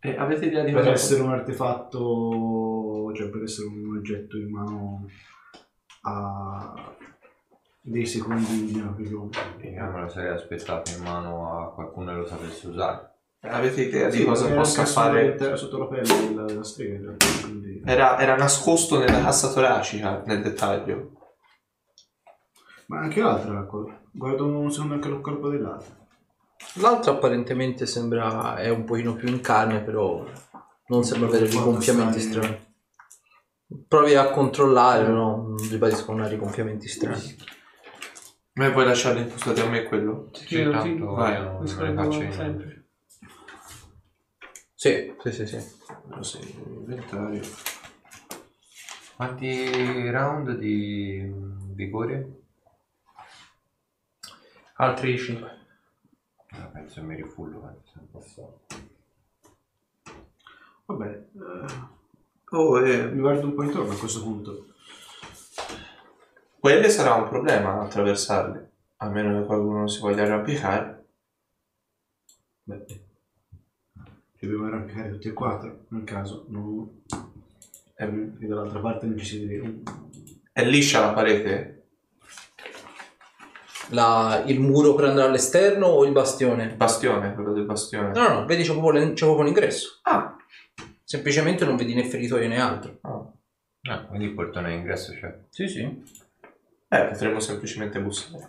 E avete idea di Per cosa essere un artefatto, cioè per essere un oggetto in mano a dei secondi proprio... Io me lo sarei aspettato in mano a qualcuno che lo sapesse usare. Avete idea di Sì, cosa era possa fare? all'interno- sotto la pelle della, della strega, in realtà, quindi... Era, era nascosto nella cassa toracica nel dettaglio. Ma anche l'altra, ecco. guardo un secondo anche il corpo dell'altra. L'altro apparentemente sembra è un pochino più in carne, però non sembra avere rigonfiamenti strani. Provi a controllare, no? Non ribadiscono rigonfiamenti strani. Ma vuoi lasciarlo impostati a me quello? Sì, tanto vai, io non mi le faccio sempre. Sì, sì, sì, sì. Lo sei, inventario. Quanti round di mm, vigore? Altri 5. Ah, penso che mi rifullo, penso sia passato. Vabbè, eh, Oh, eh, mi guardo un po' intorno a questo punto. quelle sarà un problema attraversarle. A meno che qualcuno non si voglia arrampicare. Beh, ci dobbiamo arrampicare tutti e quattro, nel caso. Non... È, E dall'altra parte non ci si deve... è liscia la parete? La- il muro per andare all'esterno o il bastione? Il bastione, quello del bastione. No, no, vedi c'è proprio, c'è proprio un ingresso. Ah, Semplicemente non vedi né feritoio né altro. ah. Ah, quindi il portone d'ingresso c'è. Sì, sì. Eh, potremmo semplicemente bussare.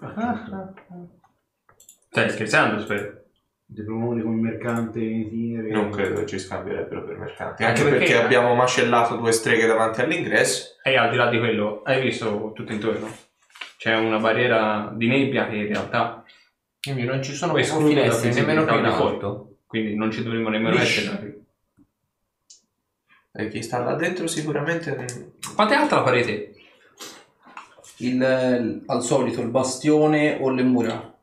Stai scherzando, spero. Ti proponi come mercante in itinere. Non credo che ci scambierebbero per mercanti. Anche Anche perché, perché- abbiamo macellato due streghe davanti all'ingresso. E al di là di quello, hai visto tutto intorno? C'è una barriera di nebbia che in realtà Quindi non ci sono proprio esclude la finestre, nemmeno più in visibilità di alto. quindi non ci dovremmo nemmeno Lisci. essere. da qui. E chi sta là dentro sicuramente... mm, Quanto è alta la parete? Il, al solito il bastione o le mura.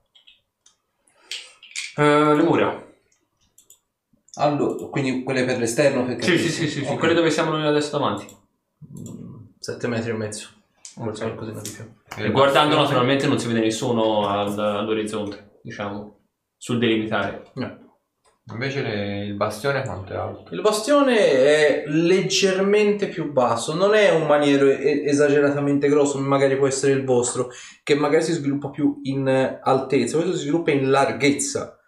Eh, le mura. Allora, quindi quelle per l'esterno? Per Sì, sì, sì, sì, sì, quelle dove siamo noi adesso davanti. 7 metri e mezzo. Forse qualcosina di più. E guardando naturalmente non si vede nessuno al- all'orizzonte, diciamo, sul delimitare. No. Invece le- il bastione quanto è alto? Il bastione è leggermente più basso, non è un maniero e- esageratamente grosso, come magari può essere il vostro, che magari si sviluppa più in eh, altezza, questo si sviluppa in larghezza.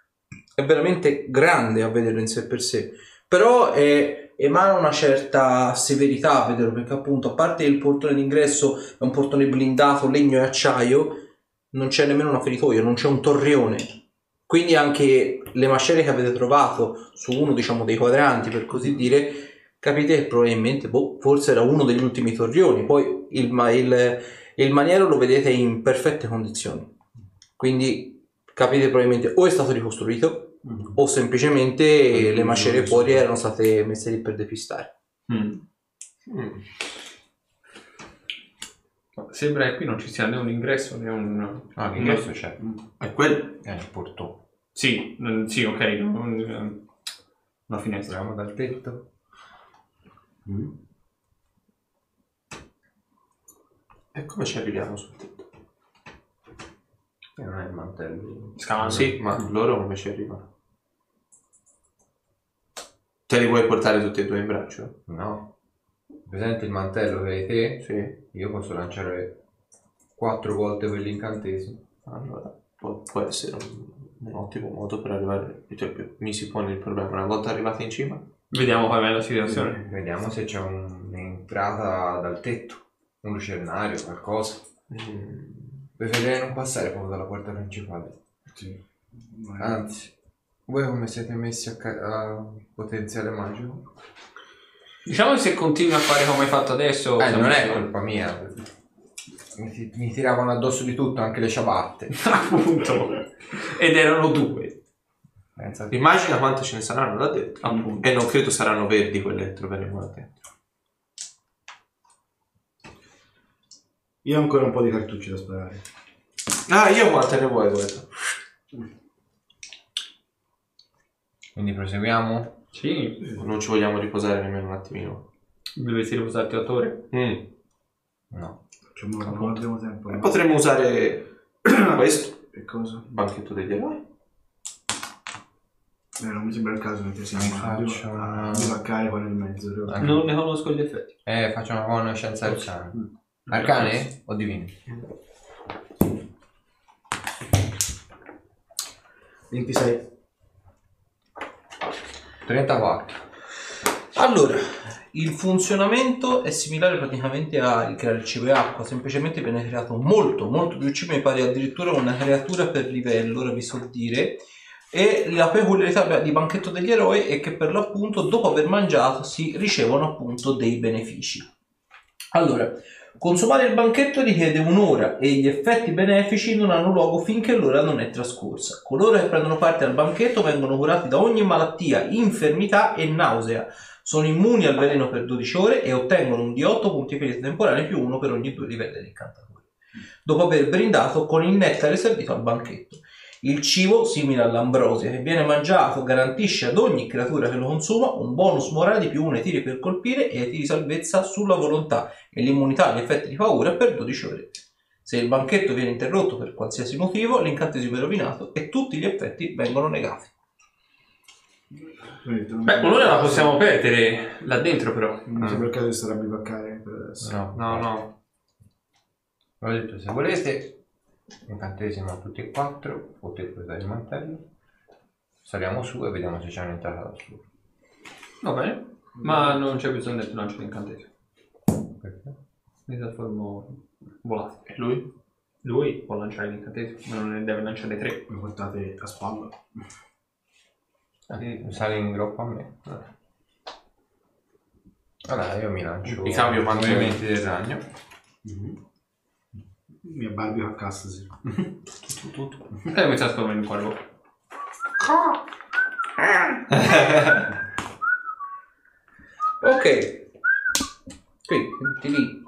È veramente grande a vederlo in sé per sé, però è- emana una certa severità a vederlo, perché appunto a parte il portone d'ingresso è un portone blindato, legno e acciaio, non c'è nemmeno una feritoia, non c'è un torrione. Quindi anche le macerie che avete trovato su uno diciamo dei quadranti per così dire capite che probabilmente boh, forse era uno degli ultimi torrioni poi il, il- il maniero lo vedete in perfette condizioni quindi capite probabilmente o è stato ricostruito o semplicemente le macerie fuori erano state messe lì per depistare. Mm. Mm. Sembra che qui non ci sia né un ingresso né un... Ah, l'ingresso c'è. È quello. È il portone. Sì, mm, sì, ok, non- una finestra. Entriamo dal tetto. E come ci arriviamo sul tetto? E non è il mantello. Scalando. Sì, ma loro come ci arrivano? Te li vuoi portare tutti e due in braccio? No. Presente il mantello che hai te? Sì. Io posso lanciare quattro volte quell'incantesimo. Allora, può, può essere un, un ottimo modo per arrivare. Cioè, mi si pone il problema. Una volta arrivati in cima, Vediamo com'è la situazione. Vediamo se c'è un'entrata dal tetto, un lucernario, qualcosa. mm, Preferirei non passare proprio dalla porta principale. Sì. Anzi, voi come siete messi a, ca- a potenziale magico? Diciamo che se continui a fare come hai fatto adesso... Eh, non è colpa mia. Mi, ti- mi tiravano addosso di tutto, anche le ciabatte. Appunto. Ed erano due. Pensa immagina quante ce ne saranno là dentro. Appunto. E non credo saranno verdi quelle che troveremo là dentro. Io ho ancora un po' di cartucci da sparare. Ah, io quante ne vuoi, guarda? Quindi proseguiamo? Sì, Non ci vogliamo riposare nemmeno un attimino. dovresti riposarti 8 ore. Mm. No. Facciamo non abbiamo tempo. E no? Potremmo usare questo, Che cosa? il banchetto degli eroi. Eh, non mi sembra il caso mentre siamo Mi faccio una- a bivaccare qua nel mezzo. Ah. Non ne conosco gli effetti. Eh, faccio una conoscenza arcana. Mm. Arcane o divini? 26. 34. Allora, il funzionamento è similare praticamente a creare il cibo e acqua, semplicemente viene creato molto, molto più cibo, mi pare addirittura una creatura per livello, ora vi so dire. E la peculiarità di Banchetto degli Eroi è che per l'appunto dopo aver mangiato si ricevono appunto dei benefici. Allora, consumare il banchetto richiede un'ora e gli effetti benefici non hanno luogo finché l'ora non è trascorsa. Coloro che prendono parte al banchetto vengono curati da ogni malattia, infermità e nausea. Sono immuni al veleno per 12 ore e ottengono un D8 punti ferita temporale più uno per ogni due livelli di incantatore. Dopo aver brindato con il nettare servito al banchetto. Il cibo, simile all'ambrosia, che viene mangiato, garantisce ad ogni creatura che lo consuma un bonus morale di più 1 ai tiri per colpire e ai tiri salvezza sulla volontà e l'immunità agli effetti di paura per 12 ore. Se il banchetto viene interrotto per qualsiasi motivo, l'incantesimo è rovinato e tutti gli effetti vengono negati. Beh, un'ora la possiamo perdere là dentro però. Non il caso di stare a bivaccare per adesso. No, No, no. Ho detto, se volete, incantesimo a tutti e quattro, potete usare il mantello. Saliamo su e vediamo se c'è un'entrata da su. Va bene. Ma non c'è bisogno del lancio di incantesimo. Perché? Mi trasformo volato. E lui? Lui può lanciare l'incantesimo, ma non ne deve lanciare tre. Mi portate a spalla. Eh, sali in gruppo a me. Allora, io mi lancio Mi cambio i movimenti del ragno. Mi abbarbio a cassa, sì. E mi trasformo in un corvo. Ok. Qui, metti lì.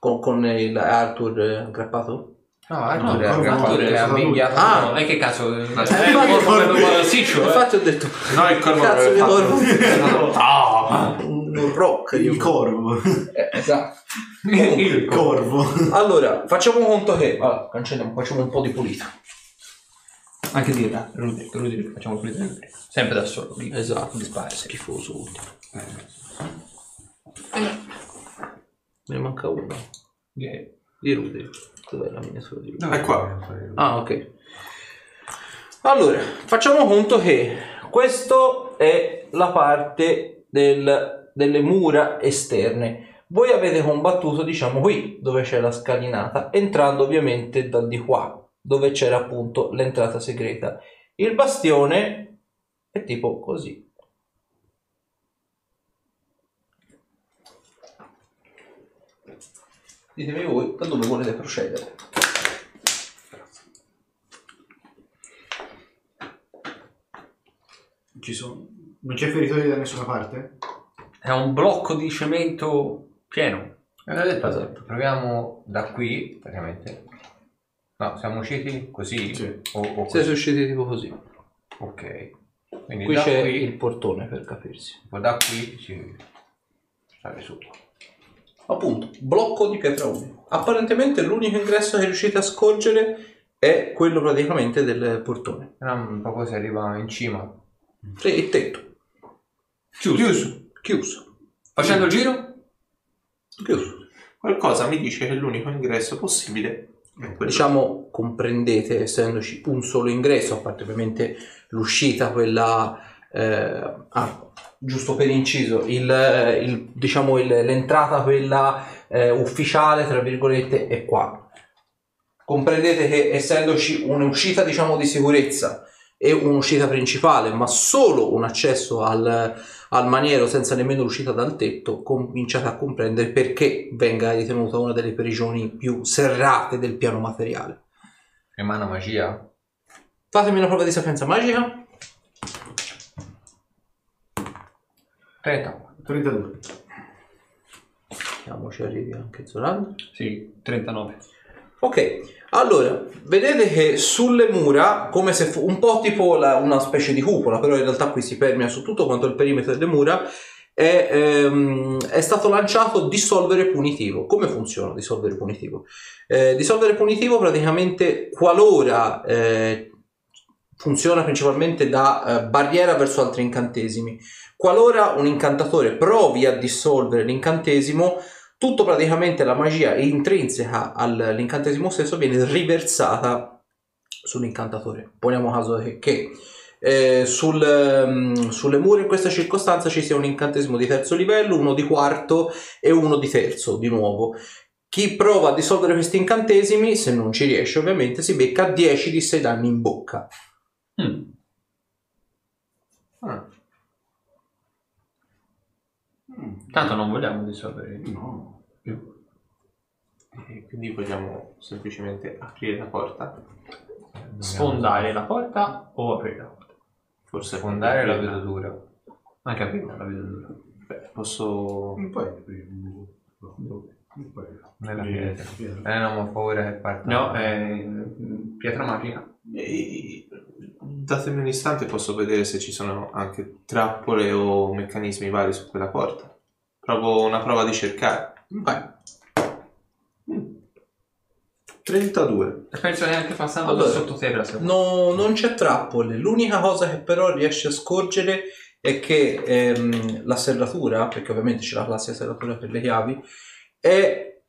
Con, con il Arthur eh, aggrappato? No, Arthur è no, aggrappato, Arthur è è avvinghiato. Ah. No, e che caso? Eh, infatti- come Siccio, eh. Infatti ho detto, No, il corvo cazzo di avrebbe corvo. Ah! Un rock. Il corvo. Eh, esatto. Il corvo. Allora, facciamo conto che... Allora, cancelliamo, facciamo un po' di pulito. Anche dire, Rudy, Rudy, facciamo pulire Rudy. Sempre da solo. lì. Esatto. Di spare, sì. Schifoso ultimo. Me ne manca uno. Ok. Di Rudy. Dov'è la miniatura di Rudy? È qua. Ah, ok. Allora, facciamo conto che questo è la parte del- delle mura esterne. Voi avete combattuto, diciamo, qui dove c'è la scalinata, entrando ovviamente da di qua, dove c'era appunto l'entrata segreta. Il bastione è tipo così. Ditemi voi da dove volete procedere. Ci sono... Non c'è feritoio da nessuna parte? È un blocco di cemento pieno. Avevo detto, Esatto. proviamo da qui, praticamente. No, siamo usciti così? Sì. O, o Siete così? usciti tipo così. Ok. Quindi Qui da c'è qui, il portone per capirsi. da qui ci sale su. Appunto, blocco di pietra unico. Apparentemente l'unico ingresso che riuscite a scorgere è quello praticamente del portone. Però proprio si arriva in cima. Sì, il tetto. Chiuso. Chiuso. Facendo il giro? Qualcosa mi dice che l'unico ingresso possibile è quello. Diciamo, comprendete, essendoci un solo ingresso, a parte ovviamente l'uscita, quella... eh, ah, giusto per inciso, il, il- diciamo il- l'entrata, quella eh, ufficiale, tra virgolette, è qua. Comprendete che essendoci un'uscita, diciamo, di sicurezza e un'uscita principale, ma solo un accesso al, al maniero senza nemmeno l'uscita dal tetto, cominciate a comprendere perché venga ritenuta una delle prigioni più serrate del piano materiale. Emana magia? Fatemi una prova di sapienza magica. 30. 32. Vediamo ci arrivi anche Zoran. Sì, 39. Ok, allora, vedete che sulle mura, come se fu un po' tipo la- una specie di cupola, però in realtà qui si permea su tutto quanto il perimetro delle mura, è, ehm, è stato lanciato dissolvere punitivo. Come funziona dissolvere punitivo? Eh, dissolvere punitivo praticamente qualora eh, funziona principalmente da eh, barriera verso altri incantesimi. Qualora un incantatore provi a dissolvere l'incantesimo, tutto praticamente la magia intrinseca all'incantesimo stesso viene riversata sull'incantatore. Poniamo caso che, che, eh, sul, ehm, sulle mura in questa circostanza ci sia un incantesimo di terzo livello, uno di quarto e uno di terzo di nuovo. Chi prova a dissolvere questi incantesimi, se non ci riesce ovviamente, si becca 10 di 6 danni in bocca. Mm. Ah, Mm, Tanto non vogliamo dissolvere. No. E quindi vogliamo semplicemente aprire la porta. Sfondare la porta o aprire la porta? Forse Fondare la vedo dura. Anche aprirla la vedo dura. Beh, posso... Non puoi aprire un buco. No. Nella Aprire pietra. pietra. Eh no, ma ho paura che parta. No, è mm, pietra magica. E- Datemi un istante posso vedere se ci sono anche trappole o meccanismi vari su quella porta. Provo una prova di cercare. Vai. 32. E penso che anche passando Allora, da sottoterra. Se No, non c'è trappole. L'unica cosa che però riesce a scorgere è che ehm, la serratura, perché ovviamente c'è la classica serratura per le chiavi, è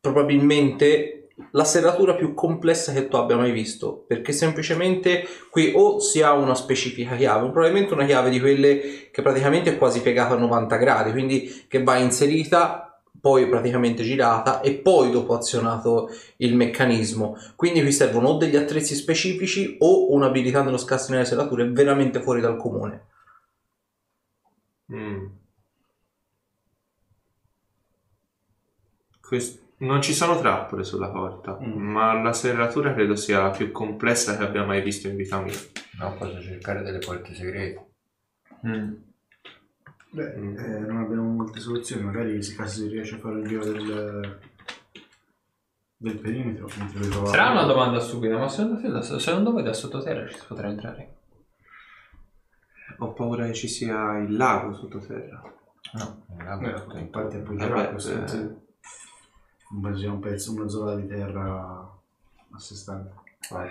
probabilmente la serratura più complessa che tu abbia mai visto. Perché semplicemente qui o si ha una specifica chiave, probabilmente una chiave di quelle che praticamente è quasi piegata a 90 gradi, quindi che va inserita. Poi praticamente girata e poi dopo azionato il meccanismo. Quindi qui servono o degli attrezzi specifici o un'abilità nello scassinare serrature veramente fuori dal comune. Mm. Quest- Non ci sono trappole sulla porta, Mm. ma la serratura credo sia la più complessa che abbia mai visto in vita mia. No, posso cercare delle porte segrete. Mm. Beh, Mm. eh, non abbiamo molte soluzioni. Magari se caso si riesce a fare il giro del, del perimetro. Sarà una domanda stupida, ma secondo te da, secondo voi da sottoterra ci si potrà entrare? Ho paura che ci sia il lago sottoterra. No, il lago Eh, è tutto in parte intorno. appoggerà questo. eh. sia un pezzo, una zona di terra a sé stante. Vai.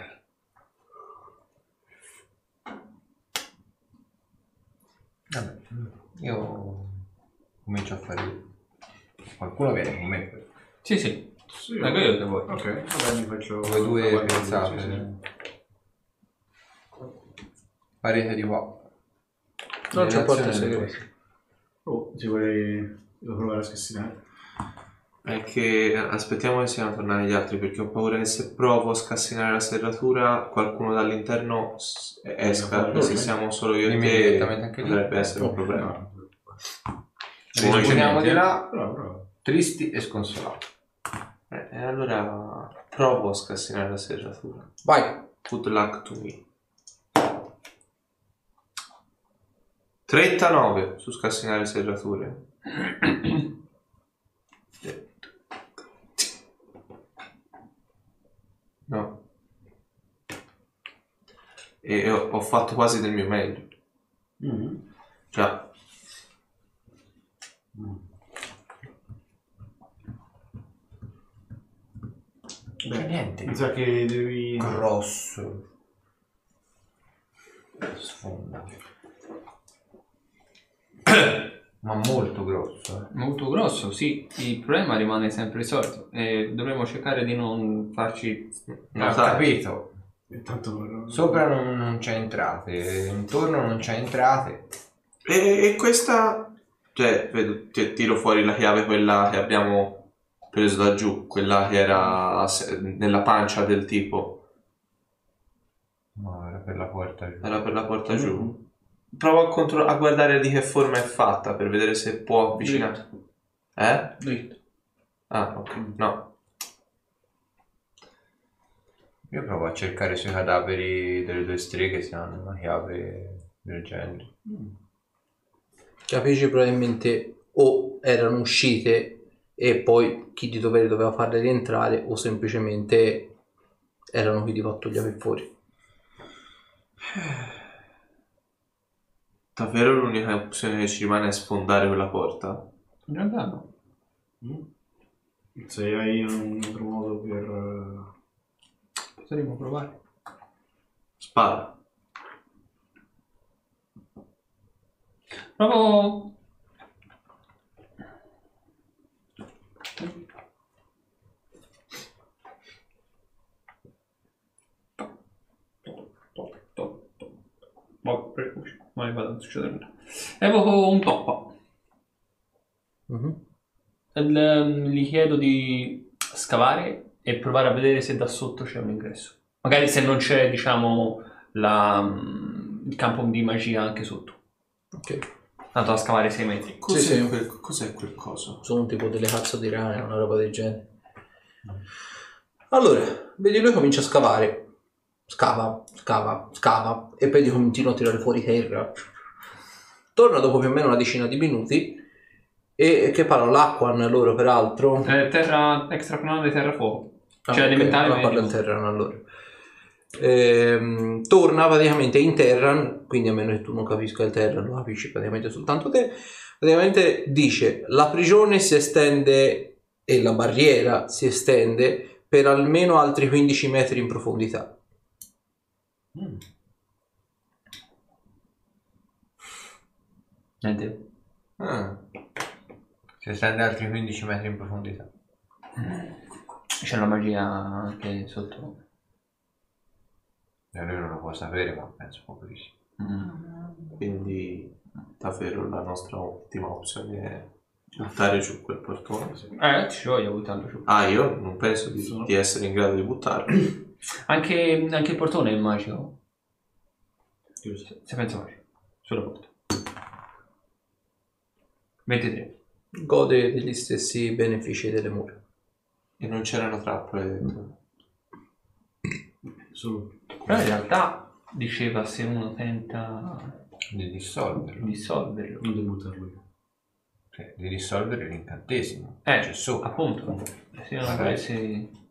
Vabbè, io comincio a fare. Qualcuno viene con me. Sì, sì. Sì, Ecco io che vuoi. Ok, allora mi faccio Come due guardia, pensate. sì, sì. Parete di qua. Non c'è porte Direzione del segrete. Oh, ti vorrei... Devo provare a scassinare. È che aspettiamo che siano tornati gli altri perché ho paura che se provo a scassinare la serratura qualcuno dall'interno esca e se siamo solo io e te potrebbe essere un problema. Ritorniamo di là, tristi e sconsolati. Eh, e allora provo a scassinare la serratura. Vai. Good luck to me. 39 su scassinare serrature. No. E ho, ho fatto quasi del mio meglio. Mm. Già. C'è niente. Mi sa che devi... Grosso. Sfonda. Ma molto grosso. eh. Molto grosso, sì. Il problema rimane sempre il solito. E dovremmo cercare di non farci... No, ho sai. capito. Intanto non... Sopra non, non c'è entrate, intorno non c'è entrate. E, e questa... Cioè, vedo, ti- tiro fuori la chiave, quella che abbiamo preso da giù, quella che era nella pancia del tipo. No, era per la porta giù. Era per la porta giù. Provo a, contro- a guardare di che forma è fatta per vedere se può avvicinare. Eh? Dritto. Ah, ok. No. Io provo a cercare sui cadaveri delle due streghe se hanno una chiave del genere. Capisci probabilmente o erano uscite e poi chi di dovere doveva farle rientrare o semplicemente erano qui di fatto gli per fuori. Davvero l'unica opzione che ci rimane è sfondare quella porta? In realtà no. Mm. Se hai un altro modo per... Potremmo provare. Spara. Provo... Per- mai vado a succedere nulla. Evoco un toppa. Mhm. Ehm, gli chiedo di scavare e provare a vedere se da sotto c'è un ingresso. Magari se non c'è, diciamo, la, mm, il campo di magia anche sotto. Ok. Tanto da scavare 6 metri. Cos'è, Sì, sì. Quel, cos'è quel coso? Sono tipo delle cazzo di rane, una roba del genere. Allora, vedi lui comincia a scavare. Scava, scava, scava e poi continua a tirare fuori terra. Torna dopo più o meno una decina di minuti e che parla l'acqua loro peraltro. Eh, terra extraplanare terra fuoco. Ah, cioè ok, elementare allora parla in. Terran allora. Ehm, torna praticamente in Terran, quindi a meno che tu non capisca il Terran, lo capisci praticamente soltanto te. Praticamente dice la prigione si estende e la barriera si estende per almeno altri 15 metri in profondità. Niente. Ah, Si estende altri 15 metri in profondità. C'è la magia anche sotto. E lui non lo può sapere, ma penso proprio di sì. Mm. quindi davvero la nostra ultima opzione è buttare giù quel portone. Eh, ci voglio buttarlo giù. Ah, io non penso di, di essere in grado di buttarlo. Anche, anche il portone è magico. chiuso. Se penso magico. Sulla porta. 23. Gode degli stessi benefici delle mura. E non c'erano trappole dentro. Solo... Però in realtà diceva se uno tenta Di dissolverlo. di dissolverlo. Non devo buttarlo io. Cioè, di dissolvere l'incantesimo. Eh, C'è sopra. appunto. Se non Magari. volessi...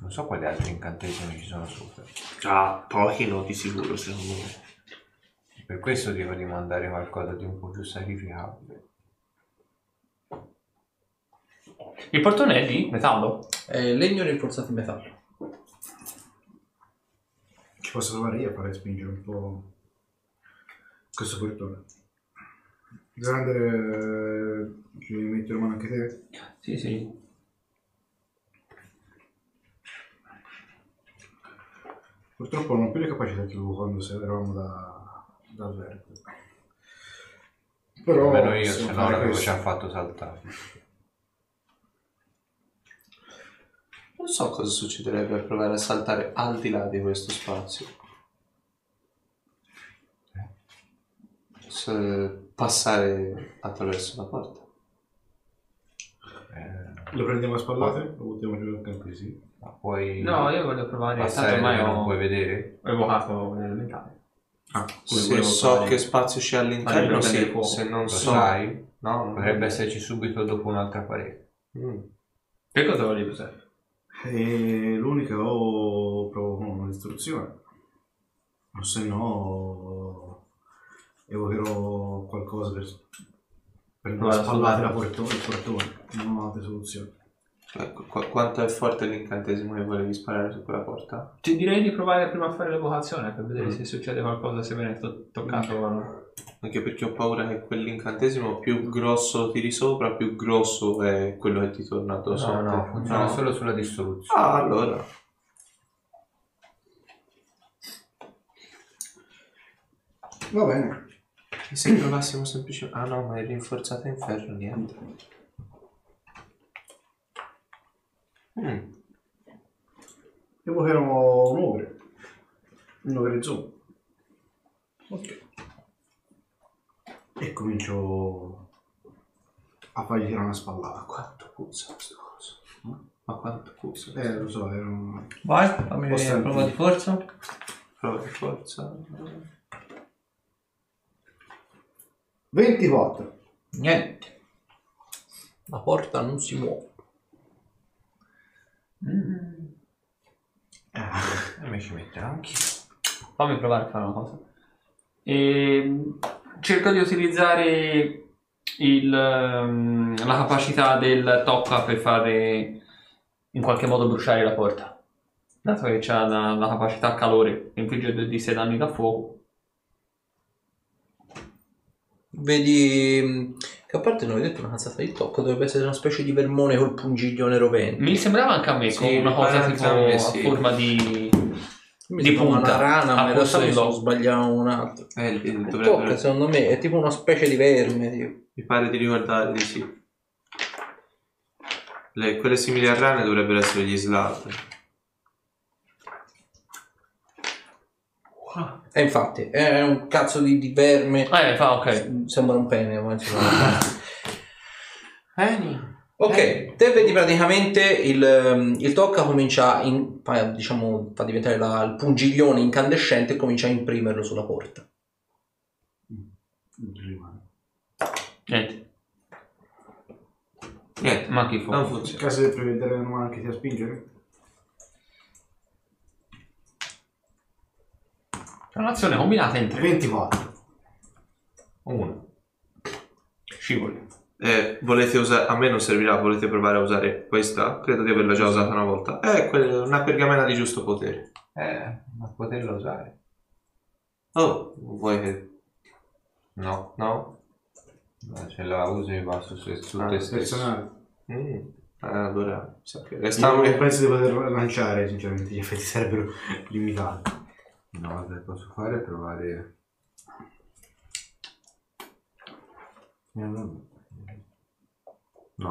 Non so quali altri incantesimi ci sono sopra. Ah, pochi no, di sicuro, secondo me. Per questo dico di mandare qualcosa di un po' più sacrificabile. Il portone è di metallo? È legno rinforzato in metallo. Ci posso provare io a fare spingere un po' questo portone. Grande, ci metti la mano anche te? Sì, sì. Purtroppo non ho più le capacità che avevo quando eravamo da, da verde. Però Almeno io, se no l'avevo questo. già fatto saltare. Non so cosa succederebbe a provare a saltare al di là di questo spazio. Se passare attraverso la porta. Eh, Lo prendiamo a spallate? Lo buttiamo giù anche così? ma puoi No, io voglio provare... Tanto passare ormai dove non ho, puoi vedere? ho evocato l'elementare. Ah, Come Se volevo so fare. che spazio c'è all'interno, prendere sì. fuoco. Se non Lo so... sai? No, non Potrebbe esserci subito dopo un'altra parete. Mm. Che cosa volevi usare? E l'unica o provo con una distruzione. O se no evocherò qualcosa per prendere Guarda, spallate la portone, il portone. Non ho altre soluzioni. Ecco, qu- quanto è forte l'incantesimo che volevi sparare su quella porta? Ti direi di provare prima a fare l'evocazione per vedere Mm. se succede qualcosa se viene to- toccato. Anche perché ho paura che quell'incantesimo più grosso tiri sopra, più grosso è quello che ti torna addosso. No, no, funziona No. solo sulla dissoluzione. Ah, allora. Va bene. E se provassimo semplicemente... Ah no, ma è rinforzata in ferro, niente. Mm. Evocherò un ogre. Un ogre zoom. Ok. E comincio a fargli tirare una spallata. Quanto puzza questo coso? Ma quanto puzza? Eh, lo so, era un... Vai, fammi vedere, prova di forza. Prova di forza. 24. Niente. La porta non si muove. E mi ci metterò anch'io. Fammi provare a fare una cosa. Ehm, cerco di utilizzare il, ehm, la capacità del tocca per fare in qualche modo bruciare la porta. Dato che c'ha la, la capacità a calore che infligge 2 di 6 danni da fuoco. Vedi mh, che a parte non hai detto una cazzata di tocco, dovrebbe essere una specie di vermone col pungiglione rovente. Mi sembrava anche a me Sì, come una cosa tipo a me, a sì. forma di... Mi di punta, una rana, ma al in realtà mi sono sbagliato un altro. Eh, il- Il dovrebbero- tocco secondo me è tipo una specie di verme. Tipo. Mi pare di ricordare di sì. Le- quelle simili a rane dovrebbero essere gli slat. E infatti è un cazzo di, di verme. Eh, fa, ok. Sembra un pene, ma insomma. Penny. Ok, te vedi praticamente il, ehm, il tocca comincia in, fa, diciamo, fa diventare la- il pungiglione incandescente e comincia a imprimerlo sulla porta. Rimane. Niente. Niente, Ma chi non fuoco. In funziona. caso di prevedere una mano che ti a spingere? È un'azione combinata in tre. 24. Uno. Scivoli. Eh, volete usare, a me non servirà, volete provare a usare questa? Credo di averla già usata una volta. Eh, quella- una pergamena di giusto potere. Eh, ma poterla usare? Oh, vuoi che... No. No? Ma Se la usi mi basta su, su Ah, te stesso. Personale. Mm. Eh, allora, sa che Io restiamo... non penso di poter lanciare, sinceramente, gli effetti sarebbero limitati. No, che posso fare è provare... No,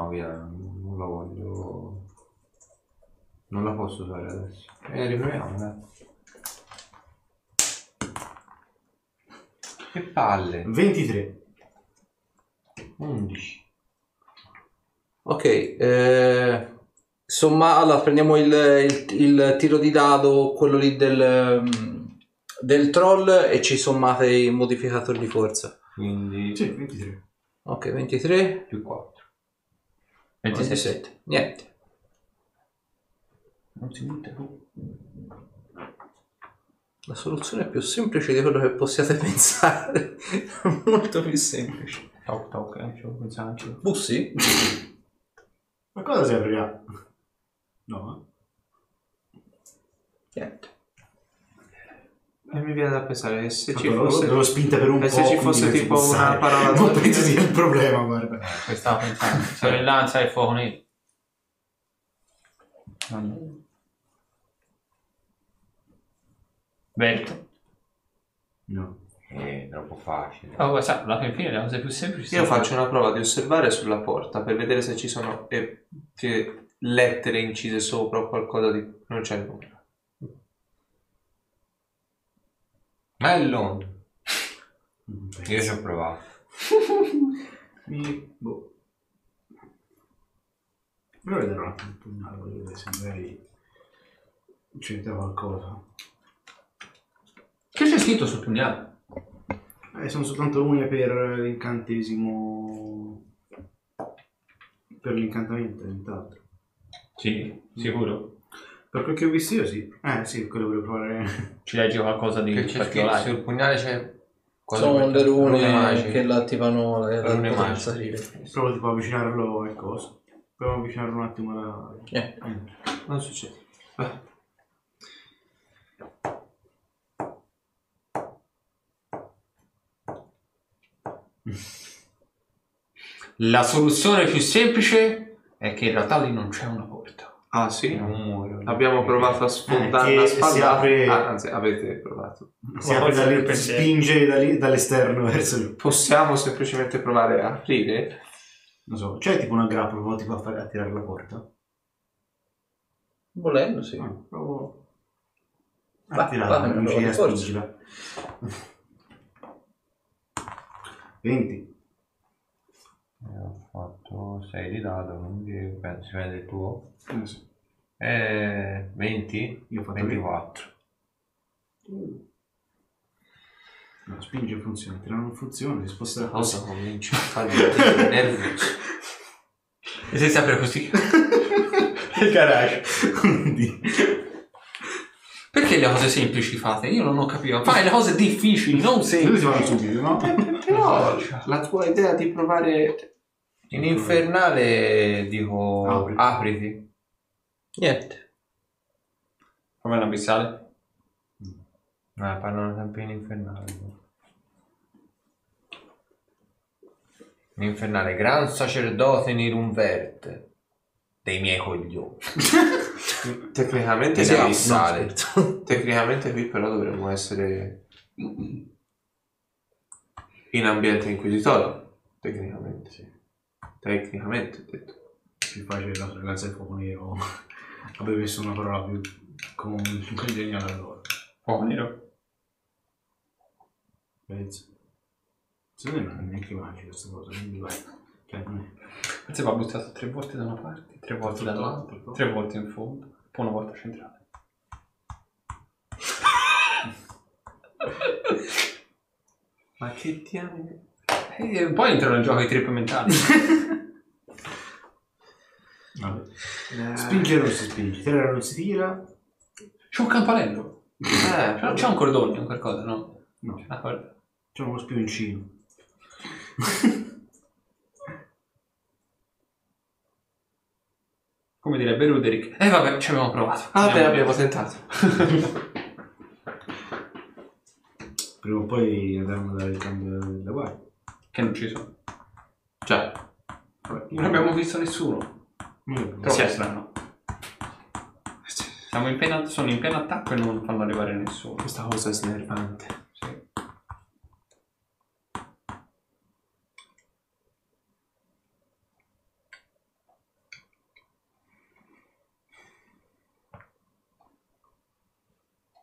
via, non la voglio... Non la posso usare adesso. E riproviamo, dai. Che palle! 23. 11. Ok, eh, insomma, allora prendiamo il, il- il tiro di dado, quello lì del, del troll e ci sommate i modificatori di forza. Quindi Sì, 23. Ok, 23, più 4. 27. 27, niente. Non si butta giù. La soluzione è più semplice di quello che possiate pensare, molto più semplice. Toc toc, eh, ci devo pensare anch'io. Bussi? Ma cosa si aprirà? No, Niente. E mi viene da pensare che se eh. ci fosse... L'ho spinta per un E po'. se ci fosse tipo una parola Non penso sia il problema, guarda. Che stavo pensando? Sorellanza e fuoco nero. Berto. No. È troppo facile. Oh, guarda, alla fin fine le cose più semplici. Io faccio una prova di osservare sulla porta per vedere se ci sono eh, lettere incise sopra o qualcosa di... Non c'è nulla. Melon! Non penso. Io ci ho provato. Mi... Boh. Però vedrò un attimo il pugnale, voglio vedere se magari c'entra qualcosa. Che c'è scritto sul pugnale. Eh, sono soltanto une per l'incantesimo. Per l'incantamento, nient'altro. Sì, sicuro. Per quel che ho visto io, sì. Eh, sì, quello volevo provare. Ci leggi qualcosa di Che c'è particolare? sul pugnale c'è... Sono le rune che l'attivano la la Rune magiche. Provo tipo a avvicinarlo e cosa. Provo a avvicinarlo un attimo alla. Eh. Non succede. Ah. La soluzione più semplice è che in realtà lì non c'è una porta. Ah sì? Un muro. Abbiamo provato a sfondare Eh, la si spalla. apre- Ah, anzi, avete provato. Si apre da lì, spinge da lì- dall'esterno verso lì. Possiamo semplicemente provare a aprire? Non so, c'è tipo una grappa, provo tipo a, fare, a tirare la porta. Volendo, sì. Ah, provo Va, a tirare, va, non ci di a forza. spingila. 20. Eh, Ho fatto 6 di dado, quindi si vede il tuo. Eh, sì. Eh, 20? Io ho fatto 24. No, spinge funziona, tirare non funziona, si sposta la Cosa comincia a farmi nervoso. E se si apre così? Il garage. Perché le cose semplici fate? Io non ho capito. Fai le cose difficili, non Lui semplici. si vanno subito, no? Però la tua idea di provare In infernale dico Apri. apriti. Niente. Come l'abissale? Ah, parlano sempre in infernale. In infernale, gran sacerdote Nirunvert dei miei coglioni. tecnicamente Sì, sì, abissale. Tecnicamente qui però dovremmo essere in ambiente inquisitorio. Tecnicamente sì. Tecnicamente ho detto. Più facile la sorveglianza del fuoco nero. Avevo messo una parola più con congeniale allora. Fuoco nero. Penso. Secondo me non è neanche magica questa cosa, quindi vai. Cioè, non è. Forse va buttato tre volte da una parte, tre volte dall'altra, tre volte in fondo, poi una volta centrale. Ma che diamine? E poi entrano in gioco i trip mentali. Vabbè. Eh, Spingere non si spinge, tirare non si tira. C'è un campanello. Eh, C'è c'è un cordone, un qualcosa, no? No, corda. c'è uno spioncino. Come direbbe Ruderick. Eh vabbè, ci abbiamo provato. Ah, beh, abbiamo tentato. Prima o poi andremo a dare il cambio da guardia. Che non ci sono. Vabbè, Non abbiamo visto nessuno. Io- Troppo Sì. strano. Siamo in pieno, sono in pieno attacco e non fanno arrivare nessuno. Questa cosa è snervante. Sì.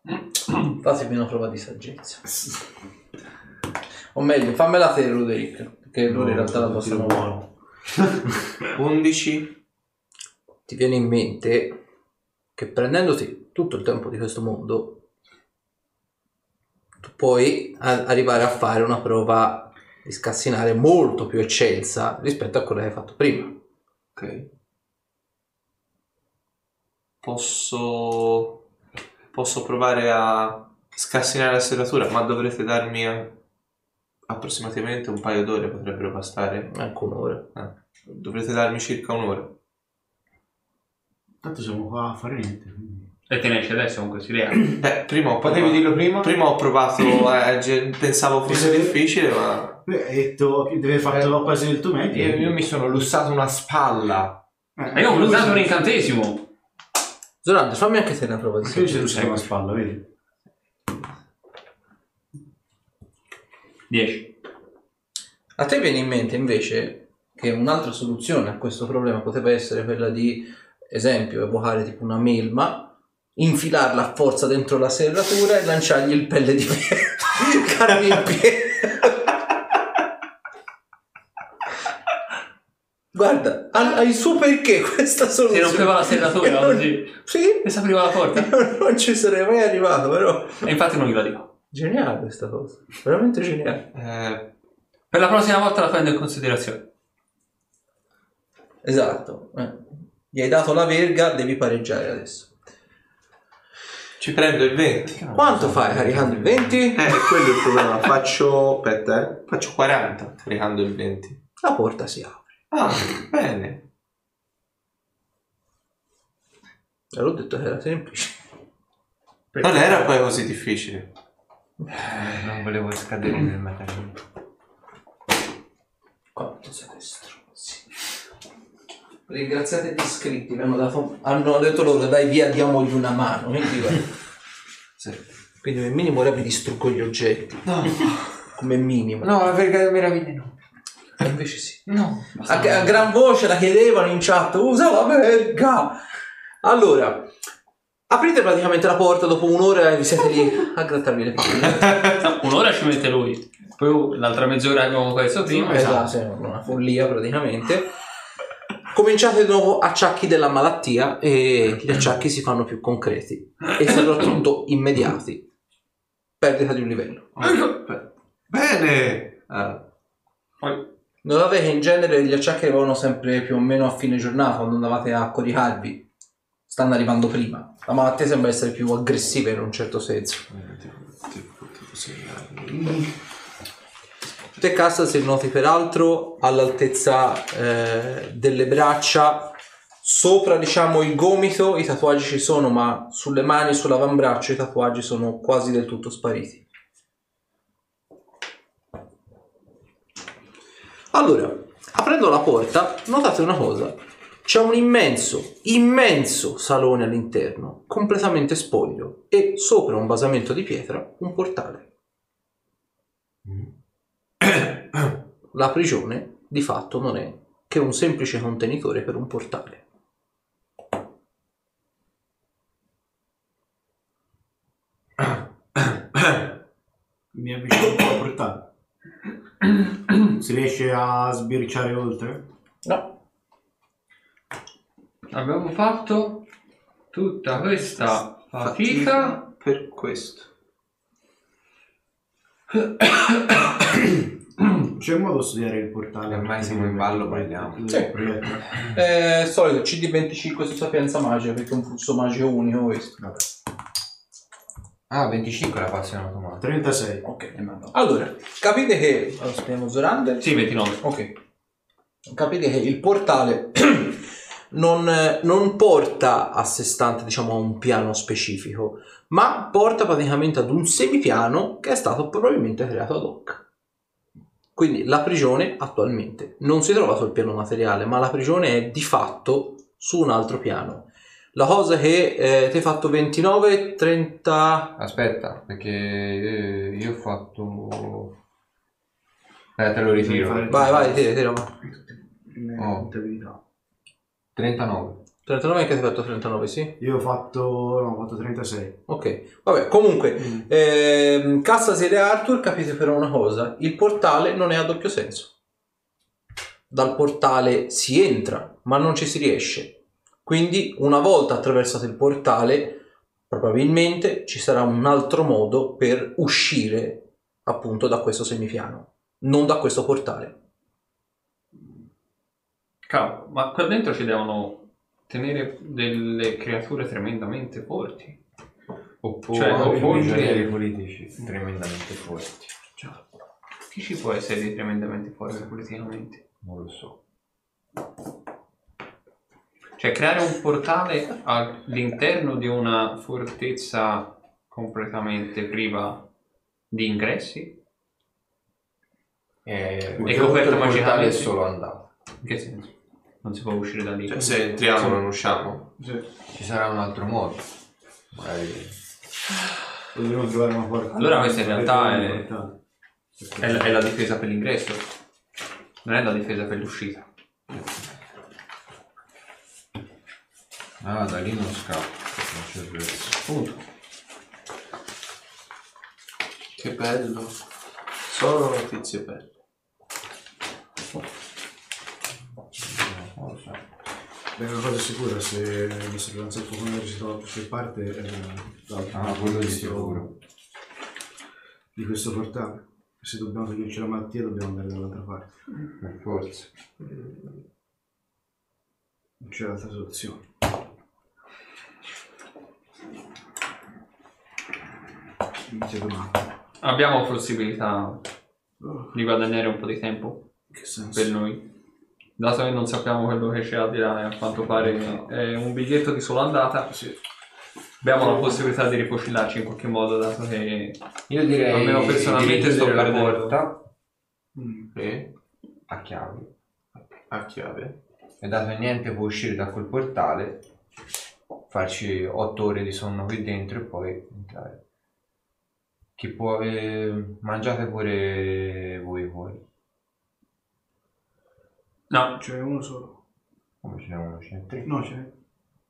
Fatemi una prova di saggezza. O meglio, fammela te, Roderick. Perché loro in realtà la buono. 11. Ti viene in mente che prendendoti tutto il tempo di questo mondo, tu puoi a- arrivare a fare una prova di scassinare molto più eccelsa rispetto a quella che hai fatto prima. Ok. Posso... Posso provare a scassinare la serratura, ma dovrete darmi a- approssimativamente un paio d'ore, potrebbero bastare. Anche un'ora. Ah, dovrete darmi circa un'ora. Tanto siamo qua a fare niente. quindi- E te ne esci adesso con questa idea. Beh, prima ho Potevi provato, dirlo prima? prima ho provato, ge- pensavo fosse Eh. difficile, ma... Beh, hai detto che devi aver fatto quasi del tuo meglio. Io, io mi sono lussato una spalla. Eh, Ma io ho usato un incantesimo. Zorante, fammi anche te una prova di io ci sei una spalla, vedi? 10. A te viene in mente invece che un'altra soluzione a questo problema poteva essere quella di, esempio, evocare tipo una melma, infilarla a forza dentro la serratura e lanciargli il pelle di piede. Carne in piede. Guarda, ha, ha il suo perché questa Si soluzione. rompeva la serratura non- così. Sì, E si apriva la porta. io non ci sarei mai arrivato, però. E infatti non glielo dico. Geniale questa cosa. Veramente geniale. Eh, Per la prossima volta la prendo in considerazione. Esatto. Eh. Gli hai dato la verga, devi pareggiare adesso. ci prendo il 20. Quanto fai caricando il 20? Eh, quello è il problema. Faccio. Aspetta, eh. Faccio 40 caricando il 20. La porta si apre. Ah, bene. L'ho detto che era semplice. Non era poi così difficile. Eh, non volevo scadere nel materiale. Quanto siete stronzi. Ringraziate gli iscritti, mi hanno, dato, hanno detto loro dai via diamogli una mano. Quindi. Sì. Quindi nel minimo ora vi distruggo gli oggetti. No, Come minimo. No, delle meraviglie no. E invece sì. No. A, a gran voce la chiedevano in chat, usa la verga! Allora, aprite praticamente la porta dopo un'ora e vi siete lì a grattarvi le palle. No, un'ora ci mette lui. Poi l'altra mezz'ora che abbiamo questo prima. Esatto, sì, una follia praticamente. Cominciate di nuovo acciacchi della malattia e gli acciacchi si fanno più concreti e soprattutto immediati. Perdita di un livello. Bene. Ah, Notate che in genere gli acciacchi arrivavano sempre più o meno a fine giornata quando andavate a coricarvi. Stanno arrivando prima. La malattia sembra essere più aggressiva in un certo senso. Te cassa se noti peraltro all'altezza eh, delle braccia, sopra diciamo il gomito i tatuaggi ci sono, ma sulle mani e sull'avambraccio i tatuaggi sono quasi del tutto spariti. Allora, aprendo la porta, notate una cosa. C'è un immenso, immenso salone all'interno, completamente spoglio, e sopra un basamento di pietra un portale. La prigione, di fatto, non è che un semplice contenitore per un portale. Mi avvicino un po' al portale. Si riesce a sbirciare oltre? No, Abbiamo fatto tutta questa fatica. per questo. C'è un modo di studiare il portale? Ormai siamo in ballo, parliamo. Sì. è solito CD25 su sapienza magica perché è un flusso magico unico questo. Vabbè. Ah, 25 la passione automatica. 36. Ok, allora, capite che... Allora, spieghiamo Zorander? Sì, 29. Ok. Capite che il portale non, non porta a sé stante, diciamo, a un piano specifico, ma porta praticamente ad un semipiano che è stato probabilmente creato ad hoc. Quindi la prigione attualmente non si trova sul piano materiale, ma la prigione è di fatto su un altro piano. La cosa che eh, ti hai fatto 29, 30... Aspetta, perché eh, io ho fatto... Eh, te lo ritiro. Vai, vai, tira, tira. Oh. Contabilità. 39. 39 che ti hai fatto 39, sì? Io ho fatto, no, ho fatto 36. Ok, vabbè, comunque, ehm, Cassasi e Arthur capite però una cosa, il portale non è a doppio senso. Dal portale si entra, ma non ci si riesce. Quindi, una volta attraversato il portale, probabilmente ci sarà un altro modo per uscire appunto da questo semipiano, non da questo portale. Cavolo, ma qua dentro ci devono tenere delle creature tremendamente forti. Oppure Cioè, o prigionieri politici tremendamente forti. Chi ci può essere di tremendamente forte politicamente? Non lo so. Cioè, creare un portale all'interno di una fortezza completamente priva di ingressi? E, E portale magicamente? è solo andato. In che senso? Non si può uscire da lì. Cioè, se entriamo non usciamo. Ci sarà un altro modo. Magari... Dovremmo trovare una porta. Allora questa in realtà è-. È la, è la difesa per l'ingresso, non è la difesa per l'uscita. Ah, da lì non scappa. Non c'è verso. Punto. Che bello. Solo notizie belle. Non lo so. Beh, una cosa è sicura, se la sorveglianza del non si trova da qualche parte, eh, da- Ah, quello di sicuro. di questo portale. Se dobbiamo toglierci la malattia dobbiamo andare dall'altra parte. Per forza. Non c'è altra soluzione. Inizia domani. Abbiamo possibilità Oh, di guadagnare un po' di tempo che senso? per noi. Dato che non sappiamo quello che c'è al di là, a quanto pare è un biglietto di sola andata, abbiamo la possibilità di rifocillarci in qualche modo, dato che Io direi Almeno personalmente sto richiudere la porta Mm. E a chiave. a chiave. E dato che niente può uscire da quel portale, farci 8 ore di sonno qui dentro e poi entrare. Chi può eh, mangiate pure voi fuori. No, C'è uno solo. Come ce n'è uno, ce n'è tre. No, ce n'è.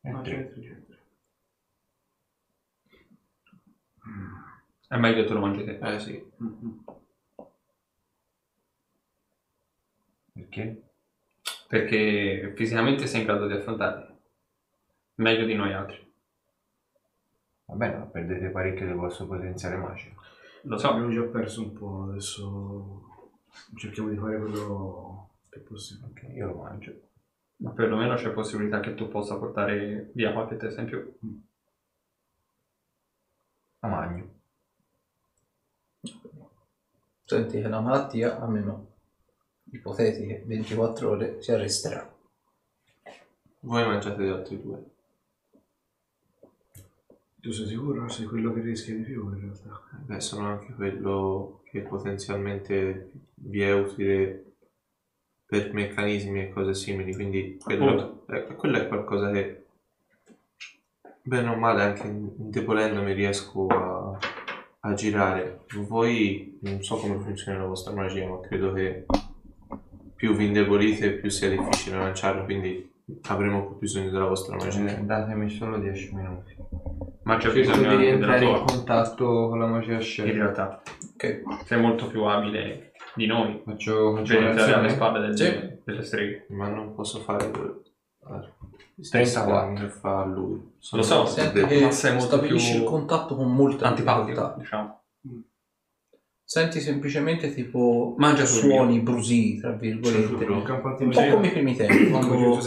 E No, ce tre. n'è tre, tre. è meglio che tu lo mangi te. Eh sì. Mm-mm. Perché? Perché fisicamente sei in grado di affrontarli. Meglio di noi altri. Va bene, ma perdete parecchio del vostro potenziale magico. Lo so, Abbiamo già perso un po', adesso cerchiamo di fare quello che possiamo. Ok, io lo mangio. ma perlomeno c'è possibilità che tu possa portare via qualche testa in più. La magno. Senti che la malattia, almeno ipotetiche 24 ore, si arresterà. Voi mangiate gli altri due. Tu sei sicuro? Sei quello che rischia di più in realtà. Beh, sono anche quello che potenzialmente vi è utile per meccanismi e cose simili, quindi quello, eh, quello è qualcosa che bene o male anche indepolendomi riesco a, a girare. Voi non so come funziona la vostra magia, ma credo che più vi indebolite più sia difficile lanciarlo, quindi avremo più bisogno della vostra magia. Eh, Datemi solo 10 minuti. Ma c'è bisogno di entrare in contatto con la magia In scelta. realtà, Ok. sei molto più abile di noi. Faccio, faccio entrare alle un'azione? spalle del- Sì. delle streghe. Ma non posso fare eh, 34. che fa lui. Sono Lo so, Senti che sei molto stabilisci più il contatto con molta Antipatico, diciamo. Senti semplicemente tipo Mangia suoni brusii, tra virgolette. Un po' come i primi tempi, quando